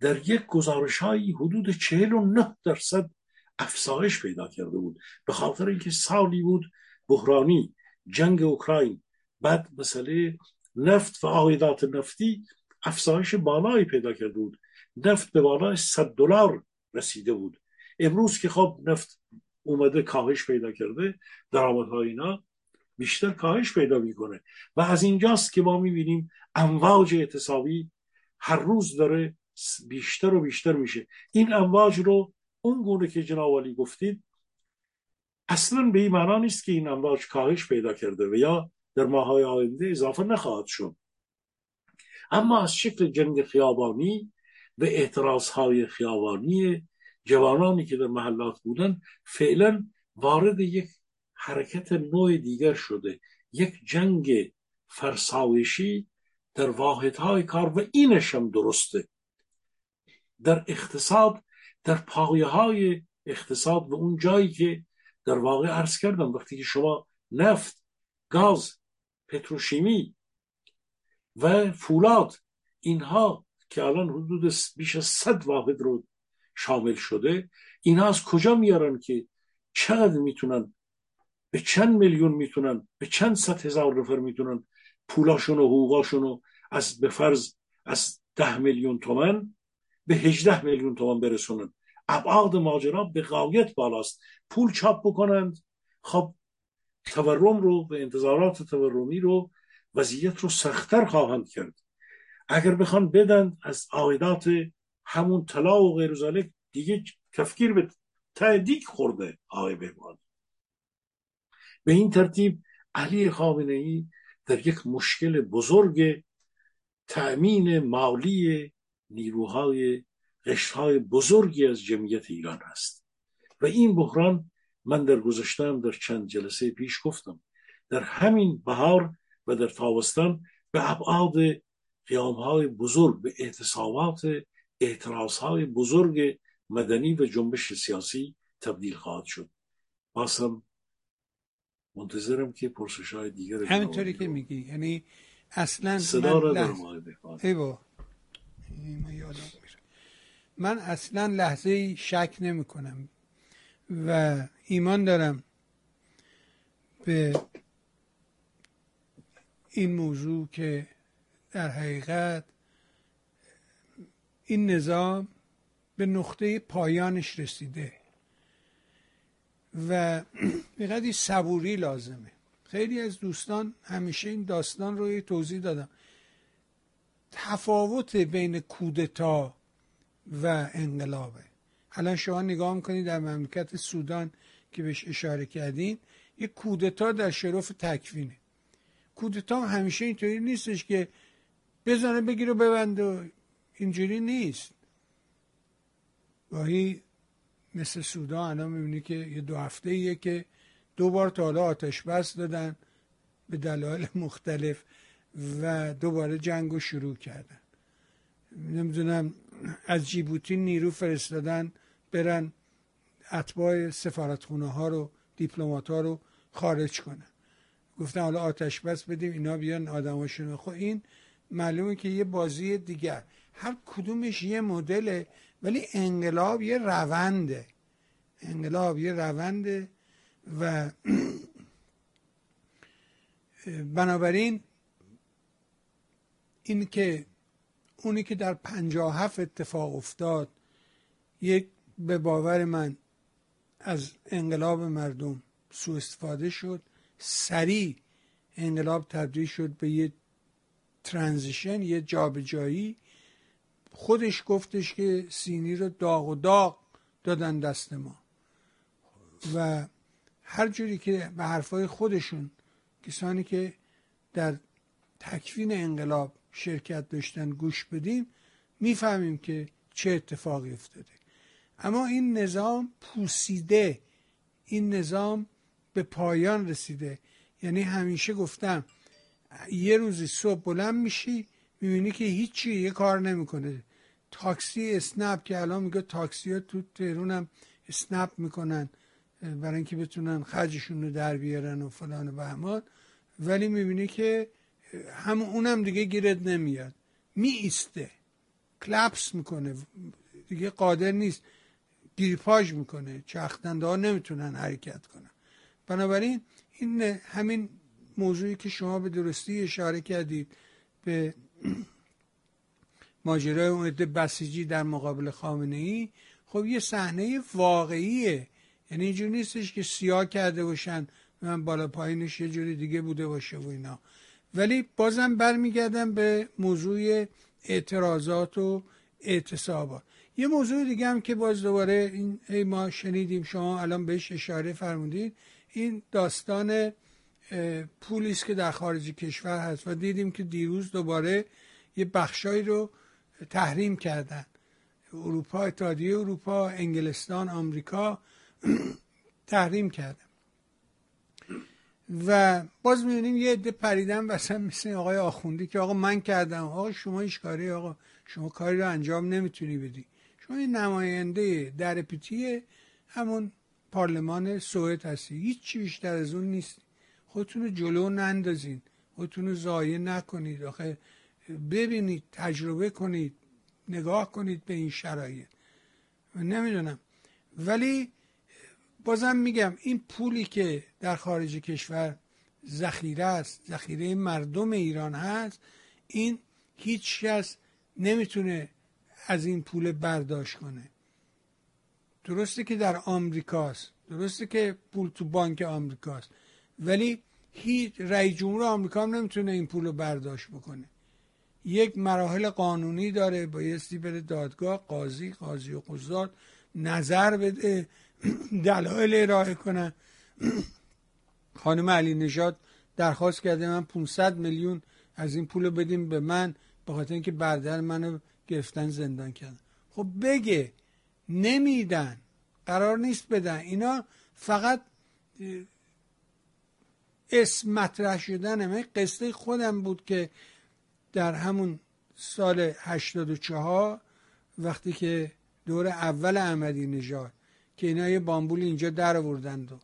در یک گزارش هایی حدود 49 درصد افزایش پیدا کرده بود. به خاطر اینکه سالی بود بحرانی جنگ اوکراین بعد مسئله نفت و عایدات نفتی افزایش بالایی پیدا کرده بود. نفت به بالای 100 دلار رسیده بود. امروز که خب نفت اومده کاهش پیدا کرده درآمدهای اینا بیشتر کاهش پیدا می‌کنه. و از اینجاست که ما می‌بینیم امواج اعتصابی هر روز داره بیشتر و بیشتر میشه. این امواج رو اون گونه که جناب گفتید اصلا به این معنا نیست که این امواج کاهش پیدا کرده و یا در ماهای آینده اضافه نخواهد شد. اما از شکل جنگ خیابانی و اعتراض های خیابانی جوانانی که در محلات بودن فعلا وارد یک حرکت نوع دیگر شده. یک جنگ فرسایشی در واحدهای کار و اینش هم درسته. در اقتصاد در پایه های اقتصاد و اون جایی که در واقع عرض کردم وقتی که شما نفت گاز پتروشیمی و فولاد اینها که الان حدود بیش از صد واحد رو شامل شده اینها از کجا میارن که چقدر می‌تونن به چند میلیون می‌تونن به چند صد هزار نفر می‌تونن پولاشون و حقوقاشون رو از به فرض از ده میلیون تومن به هجده میلیون تومن برسونن. ابعاد ماجرا به غایت بالاست. پول چاپ بکنند. خب تورم رو به انتظارات تورمی رو وضعیت رو سختتر خواهند کرد. اگر بخوان بدن از عایدات همون طلا و غیر دیگه تفکیر به تعدیق خورده آقای بهبان به این ترتیب علی خامنه ای در یک مشکل بزرگ تأمین مالی نیروهای قشرهای بزرگی از جمعیت ایران هست. و این بحران من در گذاشتم در چند جلسه پیش گفتم. در همین بهار و در تابستان به ابعاد قیامهای بزرگ به اعتصابات اعتراضهای بزرگ مدنی و جنبش سیاسی تبدیل خواهد شد. باسم منتظرم که پرسش های دیگر همینطوری که میگی. یعنی اصلا صدا را لحظ... ایوا من اصلا لحظه شک نمی کنم و ایمان دارم به این موضوع که در حقیقت این نظام به نقطه پایانش رسیده و بقدری صبوری لازمه. خیلی از دوستان همیشه این داستان رو توضیح دادم. تفاوت بین کودتا و انقلابه. الان شما نگاه می‌کنید در مملکت سودان که بهش اشاره کردین یک کودتا در شرف تکوینه. کودتا همیشه اینطوری نیستش که بزنه بگیر و ببند و اینجوری نیست. گاهی مثل سودان الان می‌بینی که یه دو هفته ایه که دو بار تا حالا آتش بس دادن به دلایل مختلف. و دوباره جنگ رو شروع کردن. نمی‌دونم از جیبوتی نیرو فرستادن برن اتباع سفارتخونه ها رو دیپلمات ها رو خارج کنن. گفتن حالا آتش بس بدیم اینا بیان آدماشون خب این معلومه که یه بازی دیگر هر کدومش یه مدله ولی انقلاب یه رونده. انقلاب یه رونده و بنابراین این که اونی که در پنجاه هفت اتفاق افتاد یک به باور من از انقلاب مردم سوء استفاده شد سریع انقلاب تبدیل شد به یه ترانزیشن یه جابجایی. خودش گفتش که سینی رو داغ و داغ دادن دست ما. و هر جوری که به حرفای خودشون کسانی که در تکوین انقلاب شرکت داشتن گوش بدیم می‌فهمیم که چه اتفاقی افتاده. اما این نظام پوسیده این نظام به پایان رسیده. یعنی همیشه گفتم یه روزی صبح بلند میشی می‌بینی که هیچی یه کار نمی‌کنه. تاکسی اسنپ که الان میگه تاکسی ها تو تهرون هم اسنپ می‌کنن برای اینکه بتونن خرجشون رو در بیارن و فلان و بهمان. ولی می‌بینی که هم اونم دیگه گیرت نمیاد. می ایسته کلپس می‌کنه. دیگه قادر نیست. گیرپاژ می‌کنه. چختنده ها نمی‌تونن حرکت کنن. بنابراین این همین موضوعی که شما به درستی اشاره کردید به ماجرای اون عده بسیجی در مقابل خامنه ای خب یه صحنه واقعیه. یعنی اینجور نیستش که سیاه کرده باشن من بالا پایینش یه جوری دیگه بوده باشه و اینا. ولی بازم برمیگردم به موضوع اعتراضات و اعتصابات. یه موضوع دیگه هم که باز دوباره این ای ما شنیدیم شما الان بهش اشاره فرمودید این داستان پولیس که در خارج کشور هست و دیدیم که دیروز دوباره یه بخشایی رو تحریم کردن. اروپا اتحادیه اروپا انگلستان آمریکا تحریم کردن. و باز می‌بینیم یه عده پریدن وسط مثل آقای آخوندی که آقا من کردم. آقا شما ایش کاری آقا شما کاری رو انجام نمی‌تونی بدی. شما این نماینده در پیتی همون پارلمان سوئد هستی. هیچ بیشتر از اون نیست. خودتون رو جلو نندازین. خودتون رو ضایع نکنید. آخه ببینید تجربه کنید نگاه کنید به این شرایط. نمی‌دونم. ولی بازم میگم این پولی که در خارج کشور ذخیره است ذخیره مردم ایران هست این هیچ کس نمی‌تونه از این پول برداشت کنه. درسته که در آمریکاست درسته که پول تو بانک آمریکاست ولی هیچ رئیس جمهور آمریکا هم نمی‌تونه این پول رو برداشت بکنه. یک مراحل قانونی داره بایستی بره دادگاه قاضی قاضی و قضات نظر بده. دلایل ارائه کنن خانم علی نژاد درخواست کرده من 500 میلیون از این پول بدیم به من به خاطر اینکه برادر منو گرفتن زندان کردن. خب بگه نمیدن. قرار نیست بدن. اینا فقط اسم مطرح شدن من قصه خودم بود که در همون سال 84 وقتی که دور اول احمدی نژاد که اینا یه بامبول اینجا در آوردند و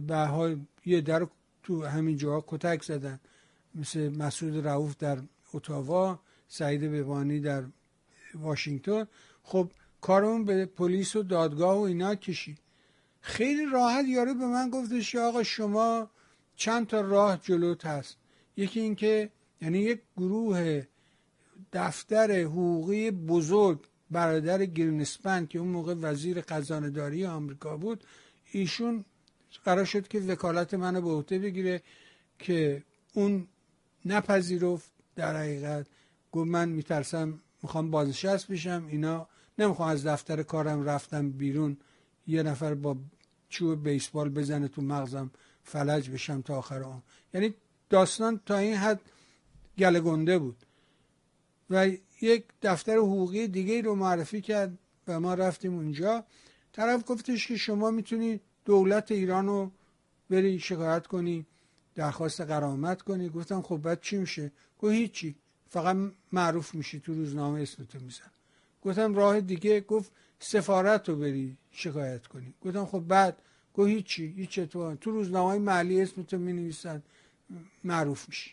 به یه در تو همین جاها کتک زدن. مثل مسعود رعوف در اتاوا سعید ببانی در واشنگتن. خب کارمون به پلیس و دادگاه و اینا کشید. خیلی راحت یارو به من گفتش آقا شما چند تا راه جلوت هست. یکی اینکه یعنی یک گروه دفتر حقوقی بزرگ برادر گرینسپن که اون موقع وزیر خزانهداری آمریکا بود ایشون قرار شد که وکالت منو به عهده بگیره که اون نپذیرفت. در حقیقت گفت من میترسم می‌خوام بازنشست بشم اینا نمی‌خوام از دفتر کارم رفتم بیرون. یه نفر با چوب بیسبال بزنه تو مغزم فلج بشم تا آخر آن یعنی داستان تا این حد گله گنده بود. و یک دفتر حقوقی دیگه رو معرفی کرد و ما رفتیم اونجا. طرف گفتش که شما می‌تونید دولت ایران رو بری شکایت کنی درخواست قرامت کنی. گفتم خب بعد چی میشه؟ گفت هیچی. فقط معروف میشی تو روزنامه اسمتو میزن گفتم راه دیگه. گفت سفارت رو بری شکایت کنی. گفتم خب بعد؟ گفت هیچی. هیچ تو روزنامه محلی اسمتو می نویسن معروف میشی.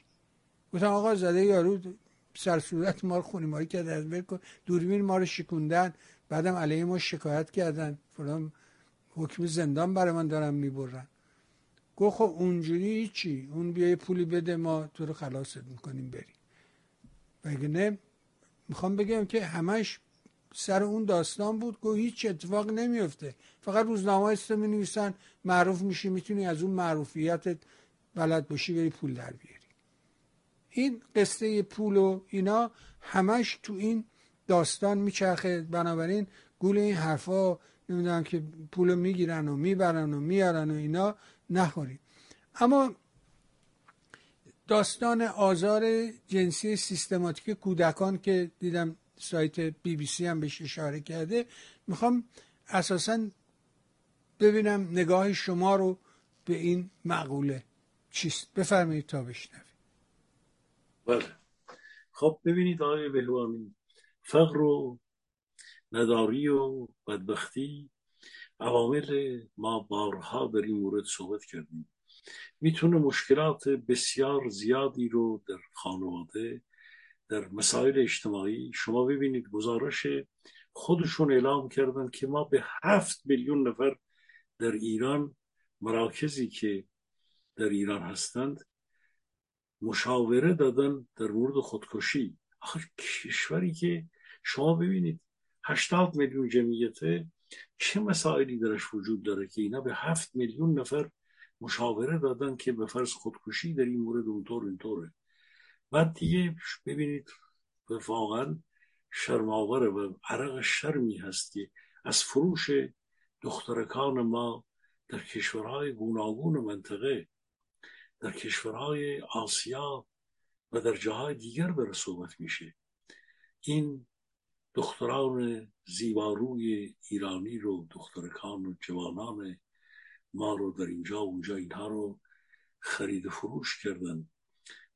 گفتم آقا زده یارو سر صورت ما رو خونیمایی کرد از کن. دوربین ما رو شکوندن. بعدم علیه ما شکایت کردن. فلان حکم زندان برای من دارن می‌برن. گفت خب اونجوری چی؟ اون بیای پولی بده ما تو رو خلاصت می‌کنیم بری نه؟ می‌خوام بگم که همش سر اون داستان بود. گو هیچ اتفاق نمیفته فقط روزنامه است می نویسن معروف میشی می‌تونی از اون معروفیتت بلد باشی بری پول در بیاری. این قصه پول و اینا همش تو این داستان میچرخه. بنابراین گول این حرفا نمی‌دونم که پول می‌گیرن و می‌برن و میارن و اینا نخورید اما داستان آزار جنسی سیستماتیک کودکان که دیدم سایت بی بی سی هم بهش اشاره کرده می‌خوام اساسا ببینم نگاه شما رو به این مقوله چیست. بفرمایید تا بشنوید بله. خب ببینید آقای بهوانی فقر و نداری و بدبختی عوامل ما بارها در این مورد صحبت کردیم. می‌تونه مشکلات بسیار زیادی رو در خانواده در مسائل اجتماعی شما ببینید گزارش خودشون اعلام کردن که ما به هفت میلیون نفر در ایران مراکزی که در ایران هستند مشاوره دادن در مورد خودکشی. آخر کشوری که شما ببینید هشتاد میلیون جمعیته چه مسائلی درش وجود داره که اینا به هفت میلیون نفر مشاوره دادن که به فرض خودکشی در این مورد اونطور اینطوره بعد دیگه ببینید واقعا شرماوره و عرق شرمی هست که از فروش دخترکان ما در کشورهای گوناگون منطقه در کشورهای آسیا و در جاهای دیگر بر صحبت میشه. این دختران زیباروی ایرانی رو دخترکان و جوانان ما رو در اینجا اونجا اینها رو خرید فروش کردن.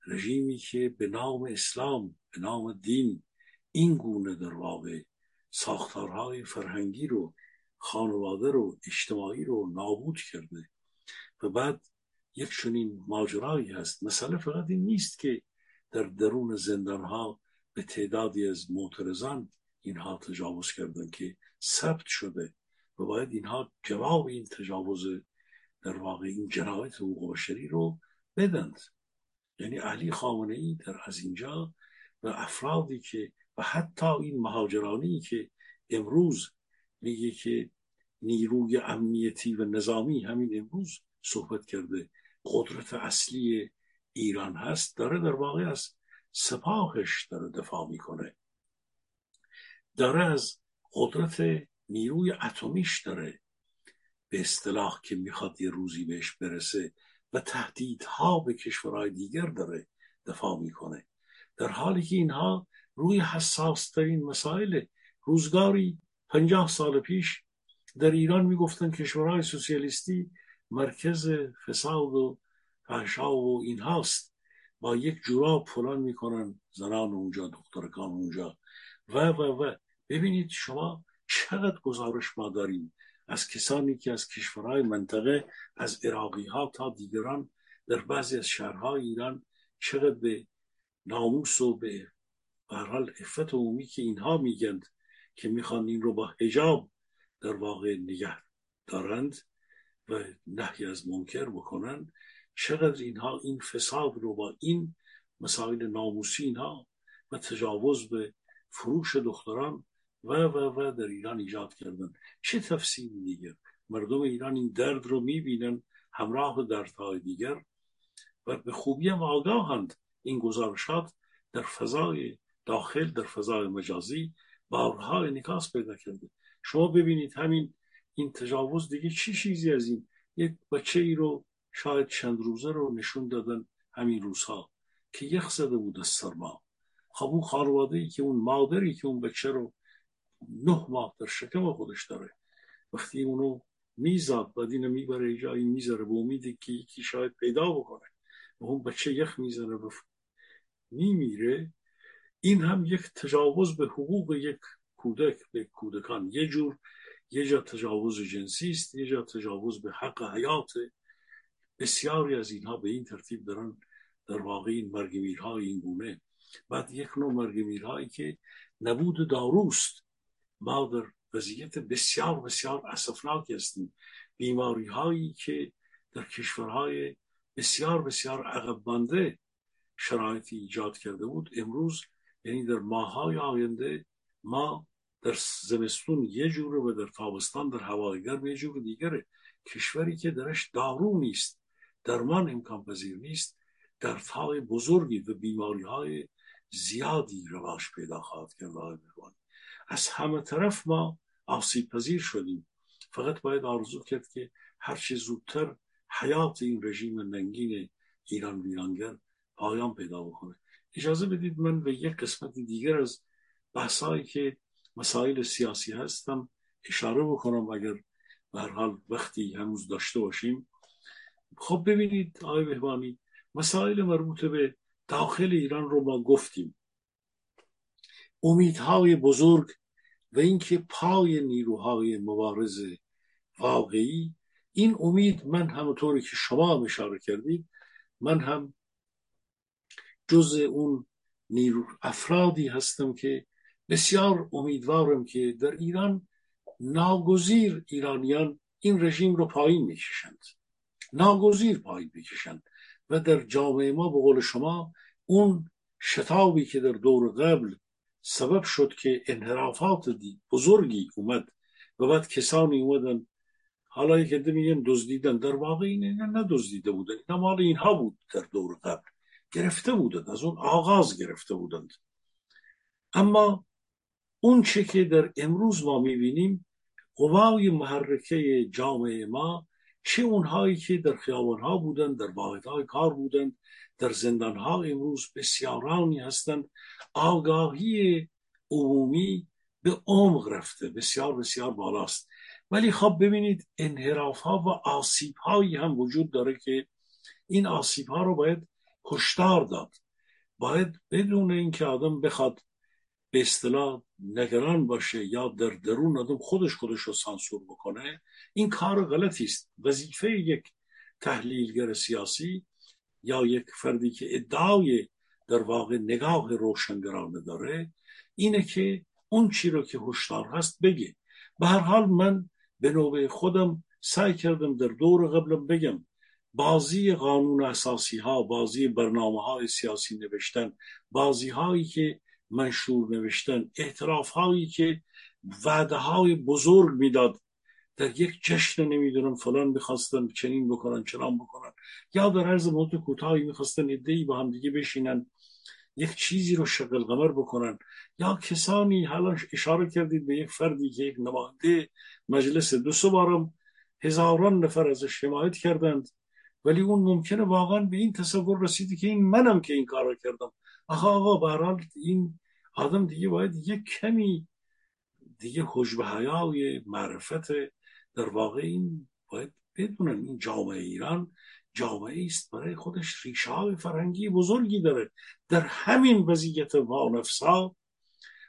رژیمی که به نام اسلام به نام دین این گونه در واقع ساختارهای فرهنگی رو خانواده رو اجتماعی رو نابود کرده و بعد یک چنین ماجرایی هست. مسئله فقط این نیست که در درون زندان ها به تعدادی از معترضان اینها تجاوز کردن که ثبت شده و باید اینها جواب این تجاوز در واقع این جنایت حقوق بشری رو بدند. یعنی علی خامنه ای در از اینجا و افرادی که و حتی این مهاجرانی که امروز میگه که نیروی امنیتی و نظامی همین امروز صحبت کرده قدرت اصلی ایران هست داره در واقع از سپاهش داره دفاع می‌کنه. داره از قدرت نیروی اتمیش داره به اصطلاح که می‌خواد یه روزی بهش برسه و تهدیدها به کشورهای دیگر داره دفاع می‌کنه. در حالی که اینها روی حساس ترین مسائل روزگاری پنجاه سال پیش در ایران می‌گفتن کشورهای سوسیالیستی مرکز فساد و فحشا و این هاست. با یک جوراب فلان می‌کنن زنان اونجا دخترکان اونجا. و و و. ببینید شما چقدر گزارش ما داریم. از کسانی که از کشورهای منطقه از عراقی ها تا دیگران در بعضی از شهرهای ایران چقدر به ناموس و به حال افت عمومی که اینها میگند که می‌خوان این رو با هجاب در واقع نگه دارند. و نهی از منکر بکنن چقدر اینها این فساد رو با این مسائل ناموسی اینها و تجاوز به فروش دختران و و و در ایران ایجاد کردن. چه تفسیری دیگر؟ مردم ایران این درد رو می‌بینن همراه دردهای دیگر و به خوبی هم آگاهند. این گزارشات در فضای داخل در فضای مجازی بارها انعکاس پیدا کرده. شما ببینید همین این تجاوز دیگه چی چیزی از این؟ یک بچه ای رو شاید چند روزه رو نشون دادن همین روزها که یخ زده بود از سرما خب اون خانواده ای که اون مادری که اون بچه رو نه ماه در شکم خودش داره وقتی اونو میزاد بعد اینو می‌بره جایی می‌ذاره به امیدی که یکی شاید پیدا بکنه. و اون بچه یخ می‌زنه بف... میمیره. این هم یک تجاوز به حقوق یک کودک به کودکان. یه جور یه جا تجاوز جنسی است یه جا تجاوز به حق حیات. بسیاری از اینها به این ترتیب دارن در واقع این مرگمیرهای این گونه. بعد یک نوع مرگمیرهایی که نبود داروست. ما در وضعیت بسیار بسیار اصفناکی هستیم. بیماری هایی که در کشورهای بسیار بسیار عقب مانده شرایطی ایجاد کرده بود امروز یعنی در ماهای آینده ما در زمستون یه جوره و در تابستان در هوای گرم یه جور دیگره. کشوری که درش دارو نیست درمان امکان پذیر نیست در تای بزرگی و بیماری های زیادی رواج پیدا خواهد کرد. از همه طرف ما آسیب پذیر شدیم. فقط باید آرزو کرد که هر چه زودتر حیات این رژیم ننگین ایران ویرانگر پایان پیدا بکنه. اجازه بدید من به یک قسمت دیگر از بحثایی که مسائل سیاسی هستم اشاره بکنم اگر به حال وقتی هنوز داشته باشیم. خب ببینید آقای بهبانی مسائل مربوط به داخل ایران رو ما گفتیم. امیدهای بزرگ و اینکه پای نیروهای مبارز واقعی. این امید من همونطوری که شما اشاره کردید من هم جز اون نیرو افرادی هستم که بسیار امیدوارم که در ایران ناگزیر ایرانیان این رژیم رو پایین می‌کشند. ناگزیر پایین می‌کشند و در جامعه ما به قول شما اون شتابی که در دور قبل سبب شد که انحرافات بزرگی اومد و بعد کسانی اومدن حالا عده میگن دزدیدن. در واقع این ندزدیده بودن اینا مال اینها بود در دور قبل. گرفته بودند از اون آغاز گرفته بودند. اما اون چه که در امروز ما می‌بینیم قوای محرکه جامعه ما چه اونهایی که در خیابانها بودند در واحدهای کار بودند در زندانها امروز بسیارانی هستند. آگاهی عمومی به عمق رفته بسیار بسیار بالاست. ولی خب ببینید انحراف ها و آسیب هایی هم وجود داره که این آسیب ها رو باید هشدار داد. باید بدون اینکه آدم بخواد به اصطلاح نگران باشه یا در درون آدم خودش خودش رو سانسور بکنه این کار غلطی است. وظیفه یک تحلیلگر سیاسی یا یک فردی که ادعای در واقع نگاه روشنگرانه داره اینه که اون چی رو که هشدار هست بگه. به هر حال من به نوبه خودم سعی کردم در دور قبلم بگم بازی قانون اساسی ها بازی برنامه های سیاسی نوشتن بازی هایی که منشور نوشتن اعتراف هایی که وعده های بزرگ می‌داد. در یک جشن نمی‌دونم فلان می‌خواستن چنین بکنن چنان بکنن. یا در عرض مدت کوتاهی می‌خواستن ای با هم دیگه بشینن یک چیزی رو شغل قمر بکنن. یا کسانی حالا اشاره کردید به یک فردی که یک نماینده مجلس دو سه بارم هزاران نفر ازش حمایت کردند. ولی اون ممکنه واقعا به این تصور رسیدی که این منم که این کار کردم. آقا آقا برحال این آدم دیگه باید یک کمی دیگه حجب حیای معرفت در واقع این باید بدونن این جامعه ایران جامعه است برای خودش ریشه های فرهنگی بزرگی داره. در همین وضعیت وانفسا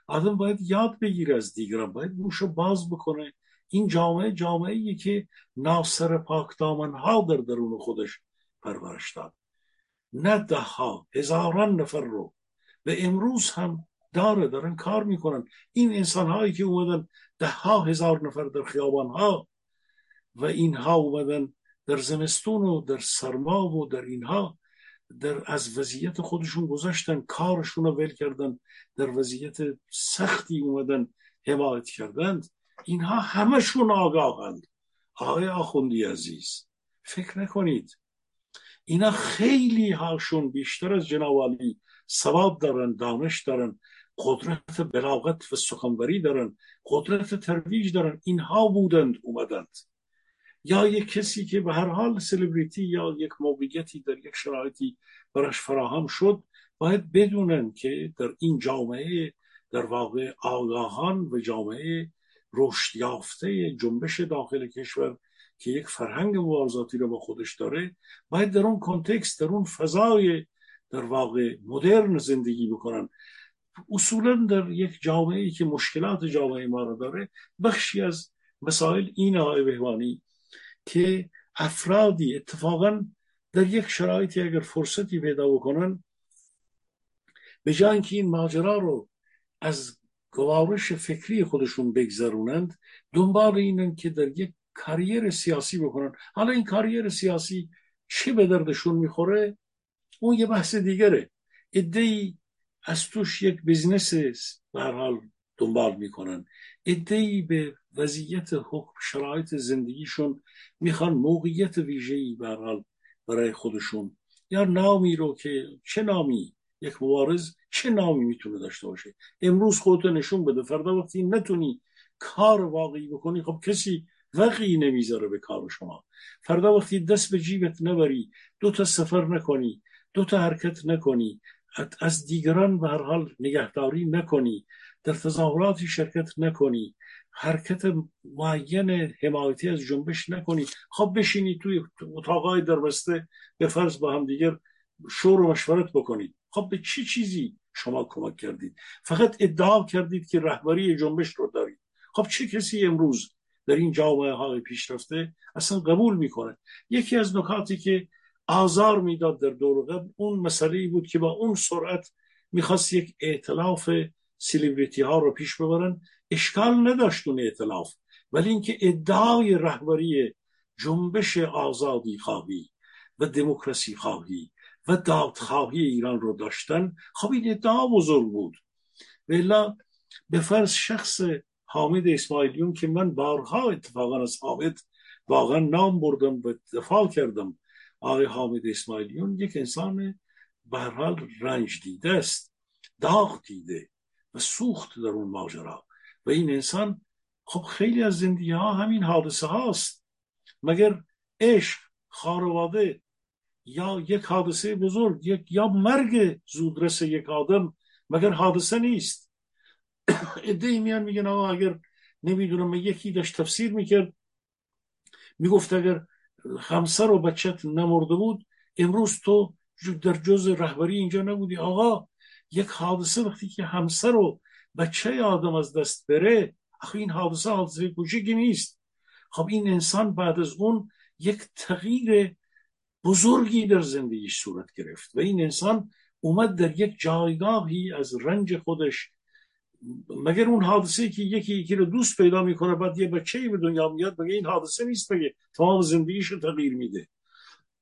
آدم باید یاد بگیره از دیگران باید گوشو باز بکنه. این جامعه جامعه ای که ناصر پاک ها در درون خودش پرورش داد. نه ده ها هزاران نفر رو. به امروز هم داره دارن کار می‌کنن. این انسان هایی که اومدن ده ها هزار نفر در خیابان ها و اینها اومدن در زمستون و در سرما و در اینها در از وضعیت خودشون گذاشتن کارشون رو ول کردن در وضعیت سختی اومدن حمایت کردند. اینها همشون آگاهند. آقای آخوندی عزیز فکر نکنید. اینا خیلی هاشون بیشتر از جنابالی سواد دارن دانش دارن. قدرت بلاغت و سخنوری دارن قدرت ترویج دارن اینها بودند اومدند. یا یک کسی که به هر حال سلبریتی یا یک موقعیتی در یک شرایطی براش فراهم شد باید بدونن که در این جامعه در واقع آگاهان و جامعه رشد یافته جنبش داخل کشور که یک فرهنگ مبارزاتی رو با خودش داره باید در اون کنتکست در اون فضای در واقع مدرن زندگی بکنن. اصولا در یک جامعه ای که مشکلات جامعه ما رو داره بخشی از مسائل این آقای بهوانی که افرادی اتفاقا در یک شرایطی اگر فرصتی پیدا بکنن به جای اینکه این ماجرا رو از گوارش فکری خودشون بگذرونند دنبال اینن که در یک کاریر سیاسی بکنن. حالا این کاریر سیاسی چه به دردشون می‌خوره؟ اون یه بحث دیگره. ادهی از توش یک بزنس حال دنبال می‌کنن. ادهی به وضعیت حکم شرایط زندگیشون می‌خوان موقعیت ویژه‌ای حال برای خودشون. یا نامی رو که چه نامی؟ یک مبارز چه نامی می‌تونه داشته باشه؟ امروز خودتو نشون بده فردا وقتی نتونی کار واقعی بکنی خب کسی وقعی نمی‌ذاره به کار شما. فردا وقتی دست به جیبت نبری دو تا سفر نکنی دو تا حرکت نکنی از دیگران به هر حال نگهداری نکنی در تظاهراتی شرکت نکنی حرکت معین حمایتی از جنبش نکنی. خب بشینی توی اتاقای دربسته به فرض با هم دیگر شور و مشورت بکنید خب به چی چیزی شما کمک کردید؟ فقط ادعا کردید که رهبری جنبش رو دارید. خب چه کسی امروز در این جامعه های پیشرفته اصلا قبول می‌کنه یکی از نکاتی که آزار می‌داد در دور قبل اون مسئله بود که با اون سرعت می‌خواست یک اعتلاف سلیبریتی ها رو پیش ببرن. اشکال نداشت اون اعتلاف ولی اینکه ادعای رهبری جنبش آزادی خواهی و دموکراسی خواهی و دادخواهی ایران رو داشتن خب این ادعا بزرگ بود. ولی به فرض شخص حامد اسماعیلیون که من بارها اتفاقا از حامد واقعا نام بردم و دفاع کردم. آقای حامد اسماعیلیون یک انسان حال رنج دیده است داغ دیده و سوخت در اون ماجرا. و این انسان خب خیلی از زندگی ها همین حادثه هاست. مگر عشق خانواده یا یک حادثه بزرگ یک یا مرگ زودرس یک آدم مگر حادثه نیست؟ ادهی میان میگن آقا اگر نمی‌دونم یکی داشت تفسیر می‌کرد می‌گفت اگر همسر و بچت نمرده بود. امروز تو در جز رهبری اینجا نبودی. آقا یک حادثه وقتی که همسر و بچه آدم از دست بره؟ آخه این حادثه حادثه کوچکی نیست. خب این انسان بعد از اون یک تغییر بزرگی در زندگیش صورت گرفت و این انسان اومد در یک جایگاهی از رنج خودش مگر اون حادثه که یکی یکی رو دوست پیدا می‌کنه بعد یه بچه به دنیا میاد؟ بگه این حادثه نیست؟ بگه تمام زندگیش رو تغییر میده؟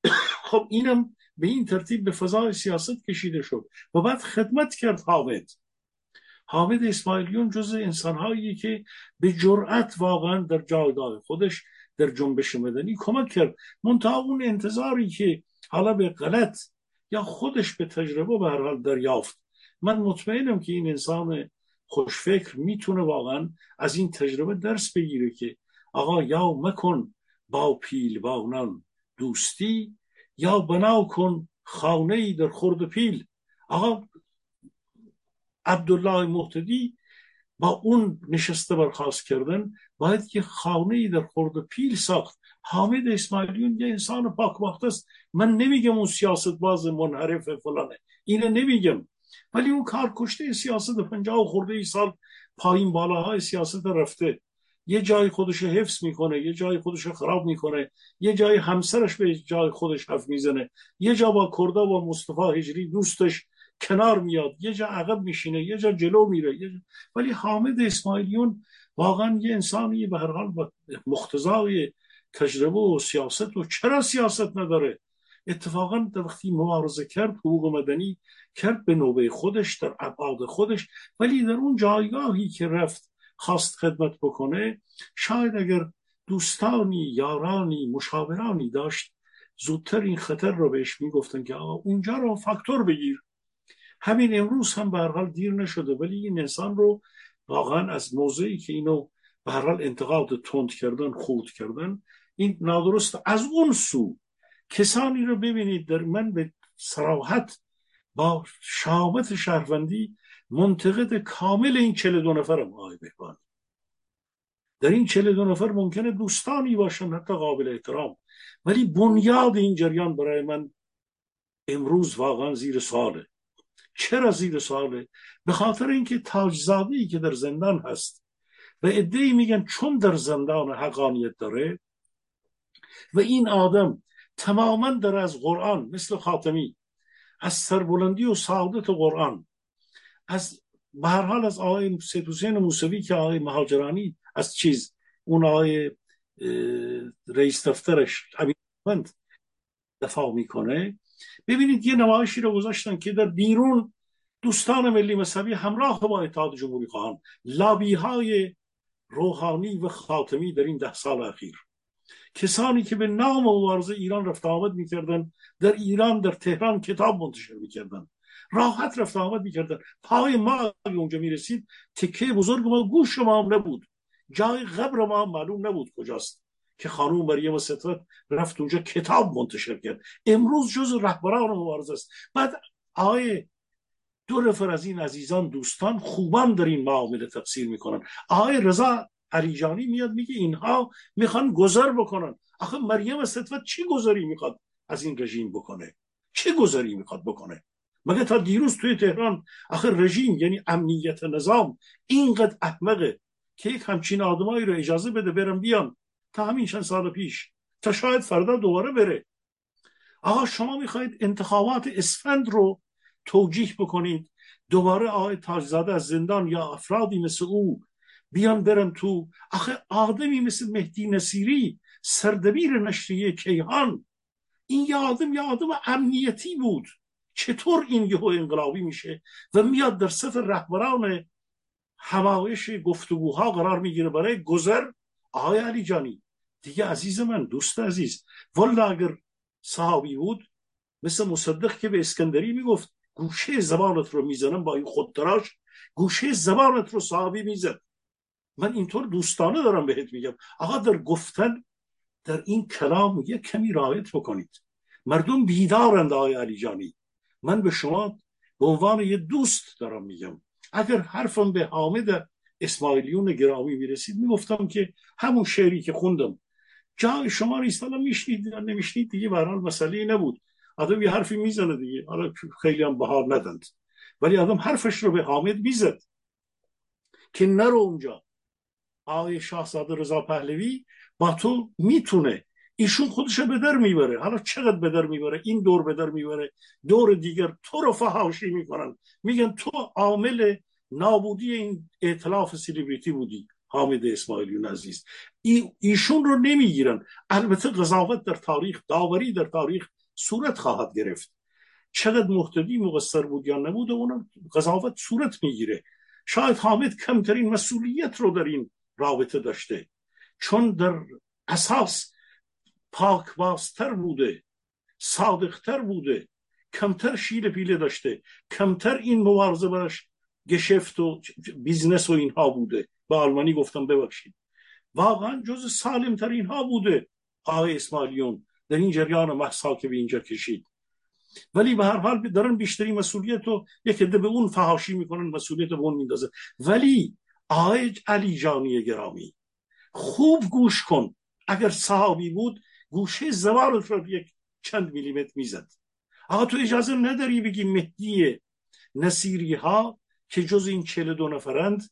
خب اینم به این ترتیب به فضای سیاست کشیده شد و بعد خدمت کرد حامد. حامد اسماعیلیون جز انسانهایی که به جرأت واقعا در جایگاه خودش در جنبش مدنی کمک کرد. منتها اون انتظاری که حالا به غلط یا خودش به تجربه به هر حال دریافت. من مطمئنم که این انسان خوشفکر می‌تونه واقعا از این تجربه درس بگیره که آقا یا مکن با پیل بانان دوستی یا بنا کن خانه ای در خورد پیل. آقا عبدالله محتدی با اون نشسته برخواست کردن باید یه خانه ای در خورد پیل ساخت. حامد اسماعیلیون یه انسان پاک است. من نمیگم اون سیاست باز منحرف فلانه. اینه نمیگم. ولی اون کار کشته سیاست پنجاه و خورده ای سال پایین بالاهای سیاست رفته. یه جای خودش حفظ می‌کنه یه جای خودش خراب می‌کنه یه جای همسرش به جای خودش حرف می‌زنه. یه جا با کردا و مصطفی هجری دوستش کنار میاد یه جا عقب میشینه یه جا جلو میره یه جا... ولی حامد اسماعیلیون واقعا یه انسانی به هر حال مختزای تجربه و سیاست و چرا سیاست نداره؟ اتفاقا وقتی مبارزه کرد حقوق مدنی کرد به نوبه خودش در ابعاد خودش. ولی در اون جایگاهی که رفت خواست خدمت بکنه شاید اگر دوستانی یارانی مشاورانی داشت زودتر این خطر رو بهش می‌گفتن که آقا اونجا رو فاکتور بگیر. همین امروز هم به حال دیر نشده ولی این انسان رو واقعا از موضعی که اینو به هر حال انتقاد تند کردن خورد کردن این نادرست از اون سو کسانی رو ببینید در من به سراحت با شامت شهروندی منتقد کامل این چله دو نفرم آقای بهبانی. در این چله دو نفر ممکنه دوستانی باشن حتی قابل احترام. ولی بنیاد این جریان برای من امروز واقعا زیر ساله چرا زیر ساله به خاطر اینکه تاجزاده ای که در زندان هست و ای میگن چون در زندان حقانیت داره و این آدم تماما در از قرآن مثل خاتمی. از سربلندی و سعادت قرآن. از به هر حال از آقای سید حسین موسوی که آقای مهاجرانی از چیز اون آقای رئیس دفترش دفاع می‌کنه. ببینید یه نمایشی رو گذاشتن که در بیرون دوستان ملی مذهبی همراه با اتحاد جمهوری خواهان. لابی های روحانی و خاتمی در این ده سال اخیر. کسانی که به نام مبارزه ایران رفت آمد می‌کردن در ایران در تهران کتاب منتشر می‌کردن. راحت رفت آمد می‌کردن. پای ما اونجا می‌رسید تکه بزرگ ما گوش ما هم نبود. جای قبر ما هم معلوم نبود کجاست. که خانوم مریم ستوت رفت اونجا کتاب منتشر کرد. امروز جز رهبران مبارزه است. بعد آقای دو نفر از این عزیزان دوستان خوبان در این معامله تفسیر می‌کنن. آقای رضا علیجانی میاد میگه اینها می‌خوان گذر بکنن. آخه مریم ستوت چی گذری می‌خواد؟ از این رژیم بکنه. چه گذری می‌خواد بکنه؟ مگه تا دیروز توی تهران آخه رژیم یعنی امنیت نظام اینقدر احمقه که یک همچین آدمایی رو اجازه بده برم بیان تا همین چند سال پیش تا شاید فردا دوباره بره. آقا شما می‌خواید انتخابات اسفند رو توجیه بکنید دوباره آقای تاجزاده از زندان یا افرادی مثل او بیان برن تو. آخه آدمی مثل مهدی نصیری سردبیر نشریه کیهان. این یه آدم یه آدم امنیتی بود. چطور این یهو انقلابی میشه و میاد در صف رهبران همایش گفتگوها قرار می‌گیره برای گذر؟ آقای علی جانی دیگه عزیز من دوست عزیز والا اگر صحابی بود مثل مصدق که به اسکندری می‌گفت گوشه زبانت رو می‌زنم با این خودتراش گوشه زبانت رو صحابی می‌زد من اینطور دوستانه دارم بهت میگم. آقا در گفتن در این کلام یه کمی رایت بکنید. مردم بیدارند آقای علی جانی. من به شما به عنوان یه دوست دارم میگم. اگر حرفم به حامد اسماعیلیون گرامی می‌رسید می‌گفتم که همون شعری که خوندم. جای شما نیست حالا میشنید نمیشنید دیگه برحال مسئله نبود. آدم یه حرفی می‌زنه دیگه. حالا خیلی هم بهار ندند. ولی آدم حرفش رو به حامد می‌زد. که نرو اونجا. آقای شاهزاده رضا پهلوی با تو می‌تونه. ایشون خودش به در می‌بره. حالا چقدر به در می‌بره؟ این دور به در می‌بره. دور دیگر تو رو فهاشی می‌کنن. میگن تو عامل نابودی این اطلاف سیلیبریتی بودی حامد اسماعیلیون عزیز ای ایشون رو نمی‌گیرن. البته قضاوت در تاریخ داوری در تاریخ صورت خواهد گرفت. چقدر محتدی مقصر بود یا نبود اون قضاوت صورت می‌گیره. شاید حامد کمترین مسئولیت رو در این رابطه داشته. چون در اساس پاک بازتر بوده صادقتر بوده کمتر شیله پیله داشته کمتر این مبارزه براش Geschäft و business و اینها بوده. به آلمانی گفتم ببخشید. واقعا جز سالم تر اینها بوده. آقای اسماعیلیون در این جریان مهسا که به اینجا کشید. ولی به هر حال دارن بیشتری مسئولیت رو یک عده به اون فهاشی می‌کنن مسئولیت به اون میندازه. ولی آقای علی جانی گرامی خوب گوش کن. اگر صحابی بود گوشه زبانت رو یک چند میلیمتر می‌زد. آقا تو اجازه نداری بگی مهدی نصیری ها که جز این چهل دو نفرند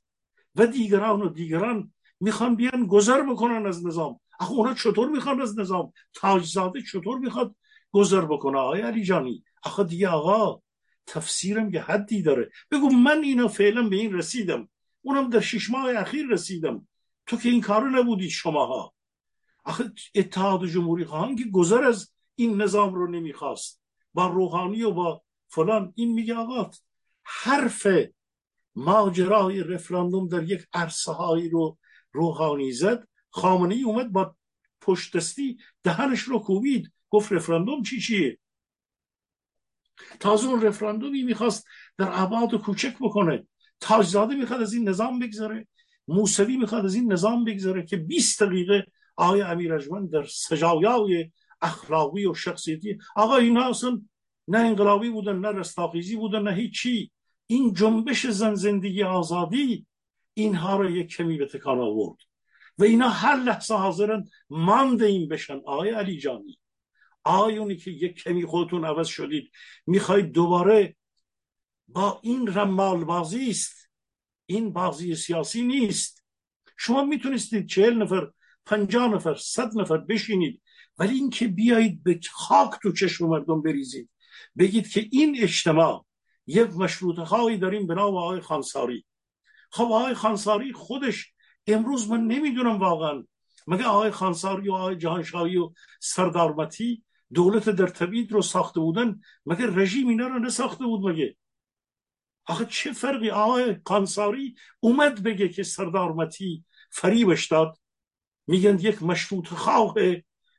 و دیگران و دیگران می‌خوان بیان گذر بکنن از نظام. آخه اونا چطور می‌خوان از نظام؟ تاجزاده چطور می‌خواد گذر بکنه؟ آقای علی جانی آخه دیگه آقا تفسیرم یه حدی داره. بگو من اینا فعلا به این رسیدم. اونم در شش ماه اخیر رسیدم. تو که این کارو نبودید شماها. آخه اتحاد جمهوری خواهان که گذر از این نظام رو نمی‌خواست. با روحانی و با فلان. این میگه آقا حرف ماجرای رفراندوم در یک عرصه هایی رو روحانی زد. خامنه ای اومد با پشتستی دهنش رو کوبید. گفت رفراندوم چی چیه؟ تازه اون رفراندومی می‌خواست در عباد کوچک بکنه. تاجزاده می‌خواد از این نظام بگذاره موسوی می‌خواد از این نظام بگذاره که 20 دقیقه آقای امیر در سجایای اخلاقی و شخصیتی آقا اینا اصلا نه انقلابی بودن نه رستاخیزی بودن نه هیچی. این جنبش زن زندگی آزادی اینها رو یک کمی به تکان آورد. و اینا هر لحظه حاضرن مانده این بشن. آقای علی جانی آیونی که یک کمی خودتون عوض شدید می‌خواید دوباره با این رمال بازی است. این بازی سیاسی نیست. شما می‌تونستید چهل نفر پنجاه نفر صد نفر بشینید ولی اینکه بیایید به خاک تو چشم مردم بریزید. بگید که این اجتماع یک مشروط هایی داریم به نام آقای خانساری. خب آقای خانساری خودش امروز من نمی‌دونم واقعا. مگه آقای خانساری و آقای جهانشاهی و سردارمتی دولت در طبیعت رو ساخته بودن؟ مگه رژیم اینا رو نساخته بود مگه؟ آخه چه فرقی؟ آقای قانساری اومد بگه که سردارمتی فریبش داد. میگن یک مشروط خواه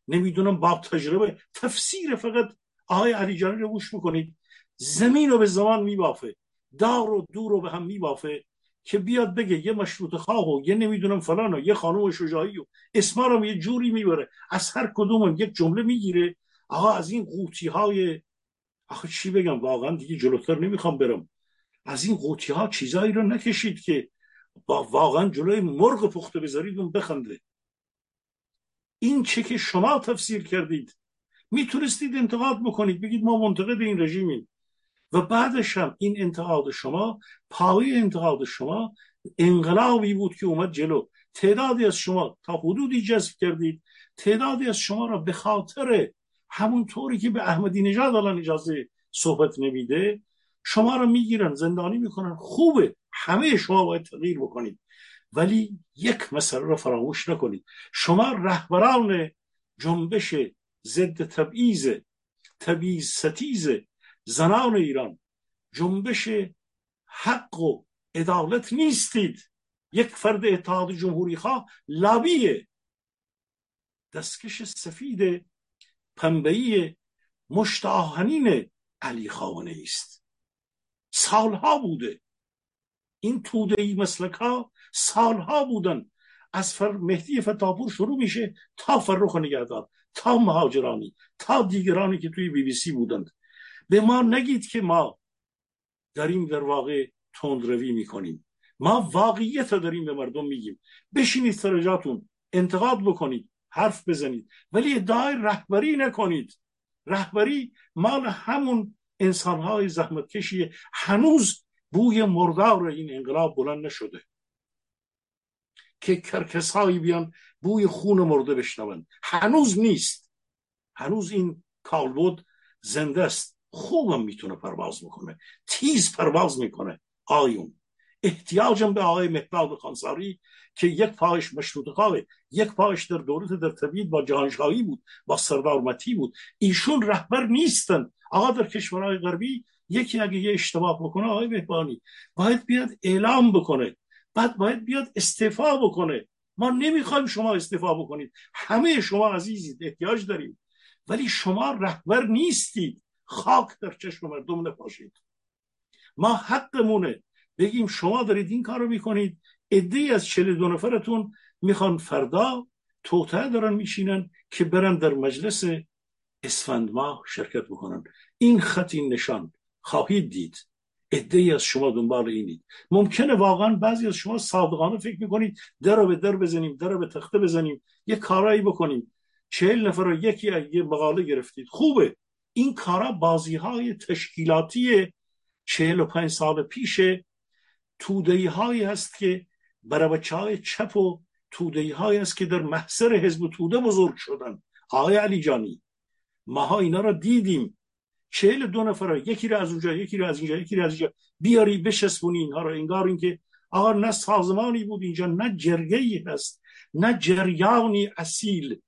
نمی‌دونم با تجربه. تفسیر فقط آقای علی جانی رو گوش می‌کنید زمین رو به زمان میبافه. دار و دور رو به هم میبافه که بیاد بگه یه مشروط خواه و یه نمی‌دونم فلان و یه خانوم شجاعی و اسما رو یه جوری می‌بره. از هر کدوم یک جمله می‌گیره. آقا از این قوطی های آخه چی بگم؟ واقعا دیگه جلوتر نمی‌خوام برم. از این قوطی ها چیزایی رو نکشید که با واقعا جلوی مرغ پخته بذارید اون بخنده. این چه که شما تفسیر کردید. می‌تونستید انتقاد بکنید بگید ما منتقد این رژیمیم. و بعدش هم این انتقاد شما پایه انتقاد شما انقلابی بود که اومد جلو. تعدادی از شما تا حدودی جذب کردید. تعدادی از شما را به خاطر همون طوری که به احمدی نژاد الان اجازه صحبت نمیده شما را می‌گیرن زندانی می‌کنن. خوبه. همه شما باید تغییر بکنید. ولی یک مسئله را فراموش نکنید. شما رهبران جنبش ضد تبعیض تبعیض ستیز زنان ایران. جنبش حق و عدالت نیستید. یک فرد اتحاد جمهوری خواه لابیه دستکش سفید پنبهی مشت آهنین علی خامنه است سالها بوده. این توده ای مسلک ها سالها بودن. از فر مهدی فتاپور شروع میشه تا فرخ نگهدار تا مهاجرانی تا دیگرانی که توی بی بی سی بودند. به ما نگید که ما داریم در واقع تندروی می‌کنیم. ما واقعیت رو داریم به مردم میگیم. بشینید سرجاتون انتقاد بکنید حرف بزنید. ولی ادعای رهبری نکنید. رهبری مال همون انسانهای زحمتکشی هنوز بوی مردار این انقلاب بلند نشده. که کرکسهایی بیان بوی خون مرده بشنون هنوز نیست. هنوز این کالبد زنده است. خوبم می‌تونه پرواز می‌کنه تیز پرواز می‌کنه. آیون. احتیاجم به آقای مهداد خانساری که یک پایش مشروط خواه یک پایش در دولت در طبیعت با جهانشاهی بود با سردارمتی بود. ایشون رهبر نیستن. آقا در کشورهای غربی یکی اگه یه اشتباه بکنه آقای مهبانی باید بیاد اعلام بکنه. بعد باید بیاد استعفا بکنه. ما نمی‌خوایم شما استعفا بکنید. همه شما عزیزید احتیاج داریم. ولی شما رهبر نیستید. خاک در چشم مردم نپاشید. ما حقمونه. بگیم شما دارید این کار رو می‌کنید ای از چل دو نفرتون می‌خوان فردا توته دارن میشینن که برن در مجلس اسفند ماه شرکت بکنن. این خط این نشان خواهید دید. ای از شما دنبال اینید. ممکنه واقعا بعضی از شما صادقانه فکر می‌کنید در رو به در بزنیم در رو به تخته بزنیم یه کارایی بکنیم. چهل نفر رو یکی یه مقاله گرفتید. خوبه. این کارا بازی های تشکیلاتی چهل و پنج سال پیش تودهی هایی هست که برای بچه های چپ و تودهی هایی هست که در محصر حزب توده بزرگ شدن. آقای علی جانی ماها اینا را دیدیم. چهل دو نفر یکی را از اونجا یکی را از اینجا یکی را از اینجا. بیاری بشسبونی اینها را انگار اینکه آقا نه سازمانی بود اینجا نه جرگه ای هست نه جریانی اصیل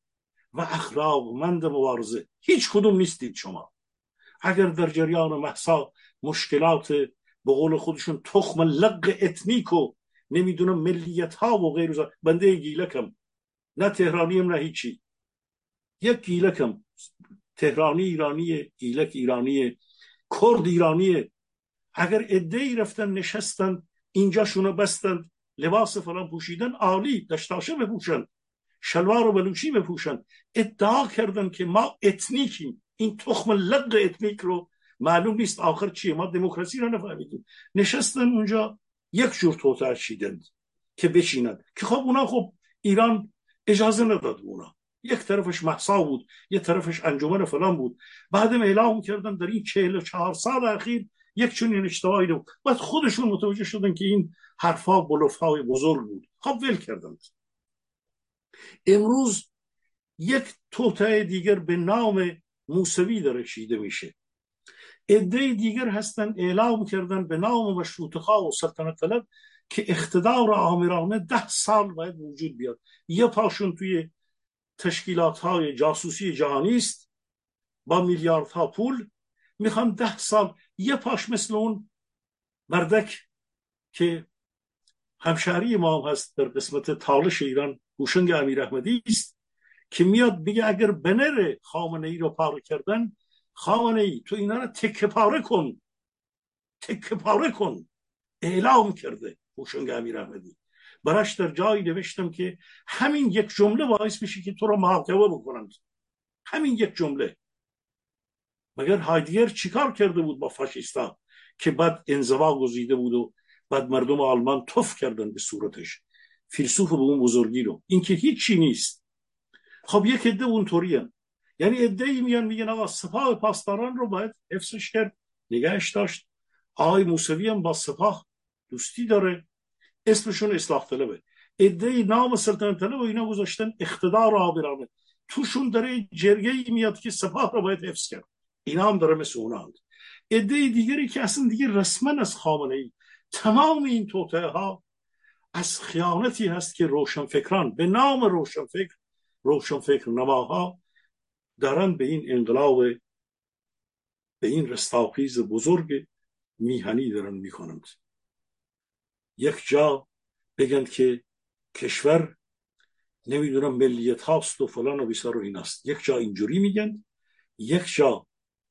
و اخلاقمند مبارزه هیچ کدوم نیستید شما. اگر در جریان محسا مشکلات به قول خودشون تخم لق اتنیک و نمی‌دونم ملیت ها و غیر بنده گیلکم. نه تهرانیم نه هیچی. یک گیلکم. تهرانی ایرانی گیلک ایرانی کرد ایرانی. اگر ای رفتن نشستن اینجاشونو بستن لباس فلان پوشیدن عالی دشتاشه بپوشن شلوار و بلوچی بپوشن. ادعا کردن که ما اتنیکیم. این تخم لق اتنیک رو معلوم نیست آخر چیه ما دموکراسی رو نفهمیدیم. نشستن اونجا یک جور توتر چیدند که بشینند که خب اونا خب ایران اجازه نداد اونا. یک طرفش محسا بود یک طرفش انجمن فلان بود. بعدم اعلام کردن در این چهل و چهار سال اخیر یک چنین اشتباهی بود بعد خودشون متوجه شدن که این حرفا بلوفهای بزرگ بود. خب ول کردند امروز یک توطعه دیگر به نام موسوی داره چیده میشه. عده دیگر هستن اعلام کردن به نام مشروط خواه و سلطنت طلب که اقتدار آمرانه ده سال باید وجود بیاد یه پاشون توی تشکیلات های جاسوسی جهانی است با میلیاردها پول می‌خوان ده سال یه پاش مثل اون مردک که همشهری ما هم هست در قسمت تالش ایران هوشنگ امیر احمدی است که میاد بگه اگر بنر خامنه ای رو پاره کردن خامنه ای تو اینا رو تکه پاره کن. تکه پاره کن. اعلام کرده هوشنگ امیر احمدی. براش در جایی نوشتم که همین یک جمله باعث میشه که تو رو محاکمه بکنند همین یک جمله. مگر هایدگر چیکار کرده بود با فاشیستا که بعد انزوا گزیده بود و بعد مردم آلمان توف کردن به صورتش؟ فیلسوف به اون بزرگی رو. این که هیچی نیست. خب یک عده اونطوری. یعنی ای میان میگن آقا سپاه پاسداران رو باید حفظش کرد نگهش داشت. آقای موسوی هم با سپاه دوستی داره اسمشون اصلاح طلبه. عده نام سلطنت طلب و اینا گذاشتن اقتدار آبرانه توشون داره جرگه ای میاد که سپاه رو باید حفظ کرد. اینا هم داره مثل اونا دیگری که اصلا دیگه رسما از خامنه ای تمام این توطعه ها از خیانتی هست که روشنفکران به نام روشنفکر روشنفکر نماها دارن به این انقلاب به این رستاخیز بزرگ میهنی دارن می‌کنند یک جا بگن که کشور نمی‌دونم ملیت هاست و فلان و بیسار و این است. یک جا اینجوری میگن یک جا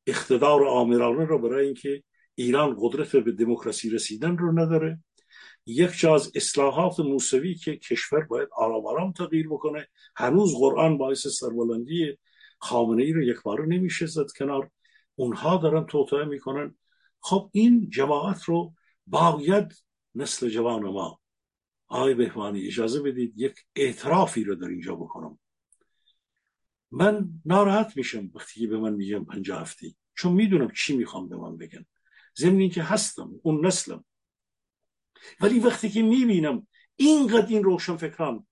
اقتدار آمرانه رو برای اینکه ایران قدرت به دموکراسی رسیدن رو نداره. یک جا از اصلاحات موسوی که کشور باید آرام آرام تغییر بکنه. هنوز قرآن باعث سربلندی خامنه ای رو یک بار نمیشه زد کنار. اونها دارن توطعه می‌کنن. خب این جماعت رو باید نسل جوان ما آقای بهوانی اجازه بدید یک اعترافی رو در اینجا بکنم. من ناراحت میشم وقتی که به من میگم پنجاه هفتی. چون می‌دونم چی می‌خوام به من بگن. ضمن که هستم اون نسلم. ولی وقتی که می‌بینم اینقدر این روشن فکران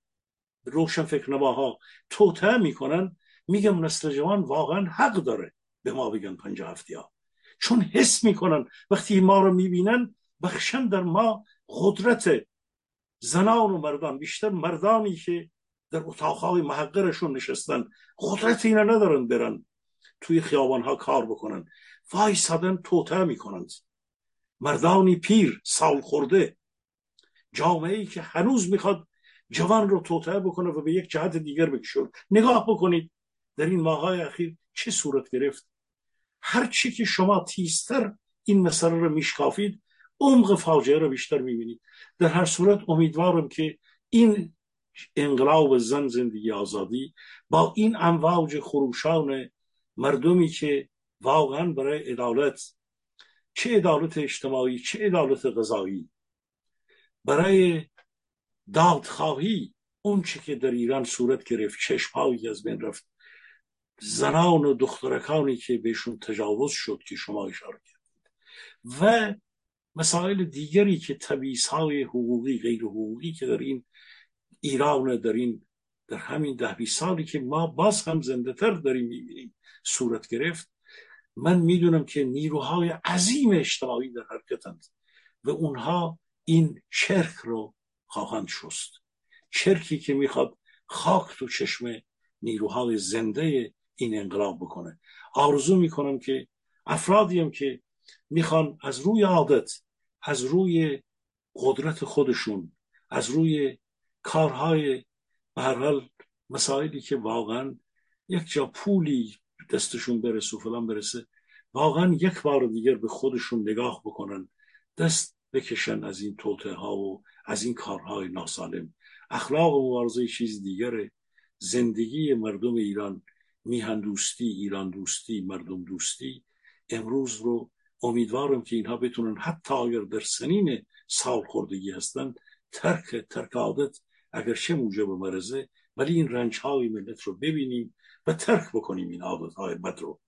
روشن فکر نواها توته می‌کنن میگم نسل جوان واقعا حق داره به ما بگن پنجاه هفتی ها چون حس می‌کنن وقتی ما رو می‌بینن بخشن در ما قدرت زنان و مردان بیشتر مردانی که در اتاقهای محقرشون نشستن قدرت اینا ندارن برن توی خیابانها کار بکنن. وای سادن توته می‌کنند. مردانی پیر سال خورده. جامعه ای که هنوز می‌خواد جوان رو توطعه بکنه و به یک جهت دیگر بکشه نگاه بکنید. در این ماهای اخیر چه صورت گرفت؟ هر چی که شما تیزتر این مسئله رو میشکافید عمق فاجعه رو بیشتر می‌بینید. در هر صورت امیدوارم که این انقلاب زن زندگی آزادی با این امواج خروشان مردمی که واقعا برای عدالت چه عدالت اجتماعی چه عدالت غذایی برای دادخواهی اون چی که در ایران صورت گرفت چشمهایی از بین رفت. زنان و دخترکانی که بهشون تجاوز شد که شما اشاره کردید. و مسائل دیگری که تبییس های حقوقی غیر حقوقی که در این ایران در این در همین ده بیست سالی که ما باز هم زنده تر داریم می‌بینیم صورت گرفت. من می‌دونم که نیروهای عظیم اجتماعی در حرکتند و اونها این چرک رو خواهند شست. چرکی که می‌خواد خاک تو چشم نیروهای زنده این انقلاب بکنه. آرزو می‌کنم که افرادی هم که می‌خوان از روی عادت از روی قدرت خودشون از روی کارهای به مسائلی که واقعا یک جا پولی دستشون برسه و فلان برسه واقعا یک بار دیگر به خودشون نگاه بکنن دست بکشن از این توته ها و از این کارهای ناسالم. اخلاق و مبارزه چیز دیگره. زندگی مردم ایران میهن دوستی ایران دوستی مردم دوستی امروز رو امیدوارم که اینها بتونن حتی اگر در سنین سال خوردگی هستن ترک ترک عادت اگر چه موجب مرزه ولی این رنج های ملت رو ببینیم و ترک بکنیم این عادت های بد رو.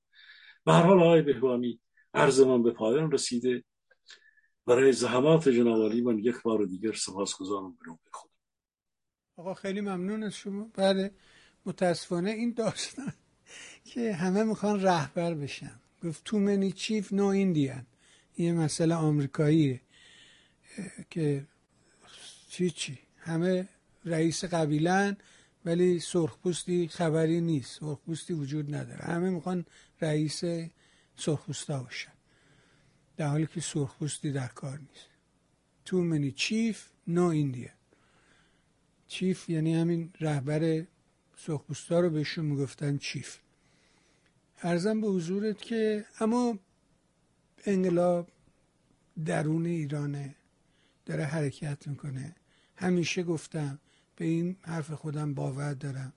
به هر حال آقای بهوانی عرض من به پایان رسیده. برای زحمات جناب من یک بار دیگر سپاسگزارم. به خود. آقا خیلی ممنون از شما. بله متاسفانه این داستان که همه می‌خوان رهبر بشن. گفت تو منی چیف نو ایندیان یه مسئله آمریکاییه. که چی چی؟ همه رئیس قبیلن ولی سرخپوستی خبری نیست. سرخپوستی وجود نداره. همه می‌خوان رئیس سرخپوستا باشن. در حالی که سرخپوستی در کار نیست. تو منی چیف نو ایندیا چیف یعنی همین رهبر سرخپوستا رو بهشون می‌گفتن چیف. ارزم به حضورت که اما انقلاب درون ایرانه داره حرکت می‌کنه. همیشه گفتم به این حرف خودم باور دارم.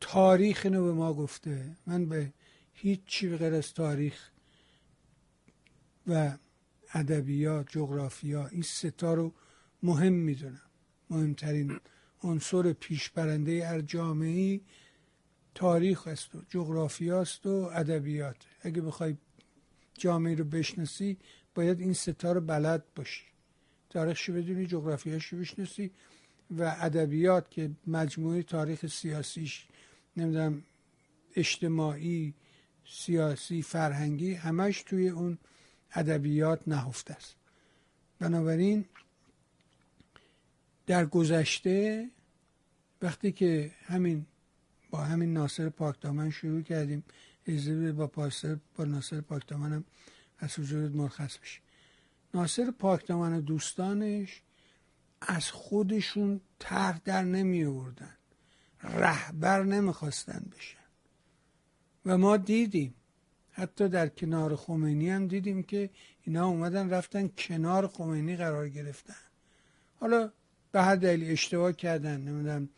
تاریخ اینو به ما گفته. من به هیچ چی غیر از تاریخ و ادبیات جغرافیا این ستا رو مهم می‌دونم. مهمترین عنصر پیشبرنده هر جامعه تاریخ است و جغرافیاست و ادبیات. اگه بخوای جامعه رو بشناسی باید این ستا رو بلد باشی. تاریخش بدونی جغرافیاش رو بشناسی و ادبیات که مجموعه تاریخ سیاسیش نمی‌دونم اجتماعی سیاسی فرهنگی همش توی اون ادبیات نهفته است. بنابراین در گذشته وقتی که همین با همین ناصر پاکدامن شروع کردیم. اجازه با پاسر با ناصر پاکدامن هم از حضورت مرخص بشه. ناصر پاکدامن و دوستانش از خودشون طرح در نمی آوردن. رهبر نمی‌خواستن بشن. و ما دیدیم. حتی در کنار خمینی هم دیدیم که اینا اومدن رفتن کنار خمینی قرار گرفتن. حالا به هر دلیل اشتباه کردن نمی‌دونم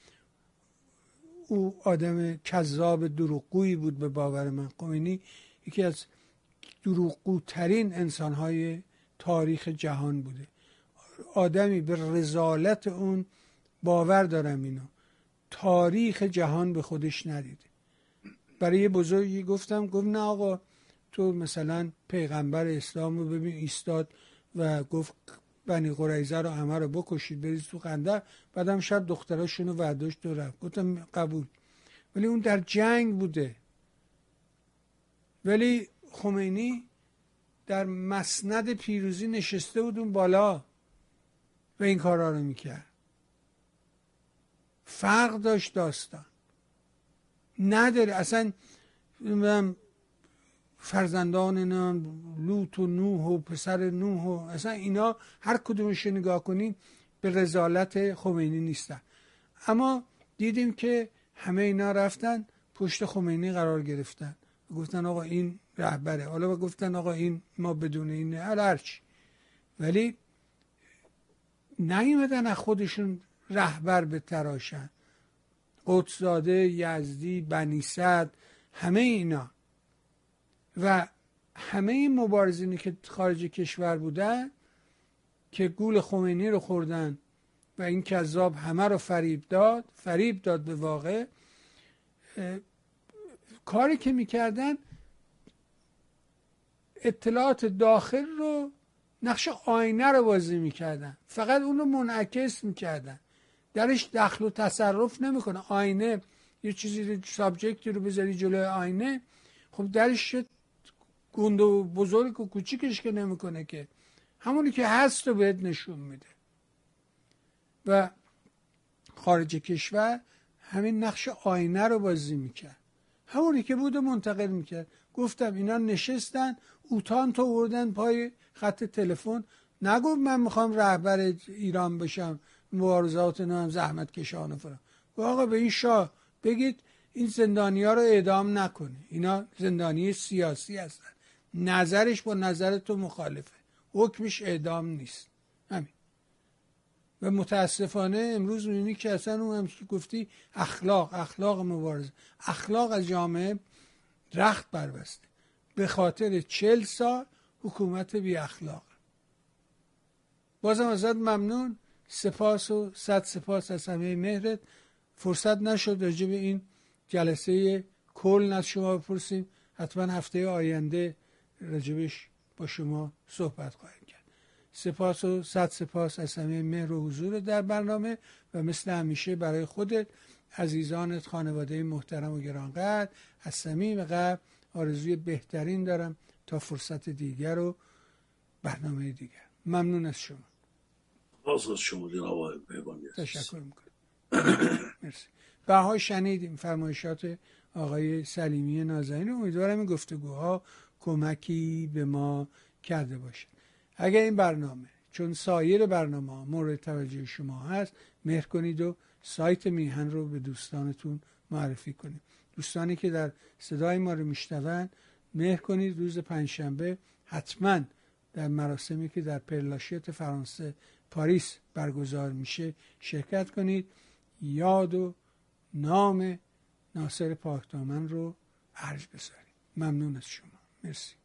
او آدم کذاب دروغگویی بود به باور من. خمینی یکی از دروغگوترین انسانهای تاریخ جهان بوده. آدمی به رزالت اون باور دارم اینو. تاریخ جهان به خودش ندیده برای بزرگی گفتم گفت نه آقا تو مثلا پیغمبر اسلام رو ببین ایستاد و گفت بنی قریزه رو همه رو بکشید برید تو خنده بعدم شب دختراشونو ورداشت و رفت. گفتم قبول. ولی اون در جنگ بوده. ولی خمینی در مسند پیروزی نشسته بود اون بالا و این کارا رو می‌کرد. فرق داشت داستان. نداره. اصلا فرزندان لوط و نوح و پسر نوح و اصلا اینا هر کدومش نگاه کنین به رزالت خمینی نیستن. اما دیدیم که همه اینا رفتن پشت خمینی قرار گرفتن. گفتن آقا این رهبره. حالا گفتن آقا این ما بدون این هرچی ولی نیومدن از خودشون رهبر به تراشن. قدسزاده یزدی بنی همه اینا. و همه این مبارزینی که خارج کشور بودن که گول خمینی رو خوردن و این کذاب همه رو فریب داد فریب داد به واقع کاری که می‌کردن اطلاعات داخل رو نقش آینه رو بازی می‌کردن. فقط اون رو منعکس می‌کردن. درش دخل و تصرف نمی‌کنه. آینه یه چیزی سابجکتی رو بذاری جلوی آینه خب درش گنده و بزرگ و کوچیکش که نمی‌کنه که. همونی که هست رو بهت نشون میده. و خارج کشور همین نقش آینه رو بازی می‌کرد. همونی که بود منتقل می‌کرد. گفتم اینا نشستن اوتان تو وردن پای خط تلفن. نگفت من می‌خوام رهبر ایران بشم مبارزات هم زحمت کشان و فرام آقا به این شاه بگید این زندانی ها رو اعدام نکنه. اینا زندانی سیاسی هستن. نظرش با نظر تو مخالفه. حکمش اعدام نیست. همین. و متاسفانه امروز می‌بینی که اصلا اون هم گفتی اخلاق اخلاق مبارزه. اخلاق از جامعه رخت بربسته. به خاطر چل سال حکومت بی اخلاق. بازم ازت ممنون. سپاس و صد سپاس از همه مهرت. فرصت نشد راجع به این جلسه کل از شما بپرسیم. حتما هفته آینده راجبش با شما صحبت خواهیم کرد. سپاس و صد سپاس از همه مهر و حضور در برنامه و مثل همیشه برای خودت عزیزانت خانواده محترم و گرانقدر از صمیم قلب آرزوی بهترین دارم تا فرصت دیگر و برنامه دیگر. ممنون از شما. باز از شما تشکر می‌کنم. مرسی. بها شنیدیم فرمایشات آقای سلیمی نازنین. امیدوارم این گفتگوها کمکی به ما کرده باشید اگر این برنامه چون سایر برنامه مورد توجه شما هست مهر کنید و سایت میهن رو به دوستانتون معرفی کنید. دوستانی که در صدای ما رو میشنوند مهر کنید روز پنجشنبه حتما در مراسمی که در پرلاشیت فرانسه پاریس برگزار میشه شرکت کنید. یاد و نام ناصر پاکدامن رو ارج بذارید. ممنون از شما. مرسی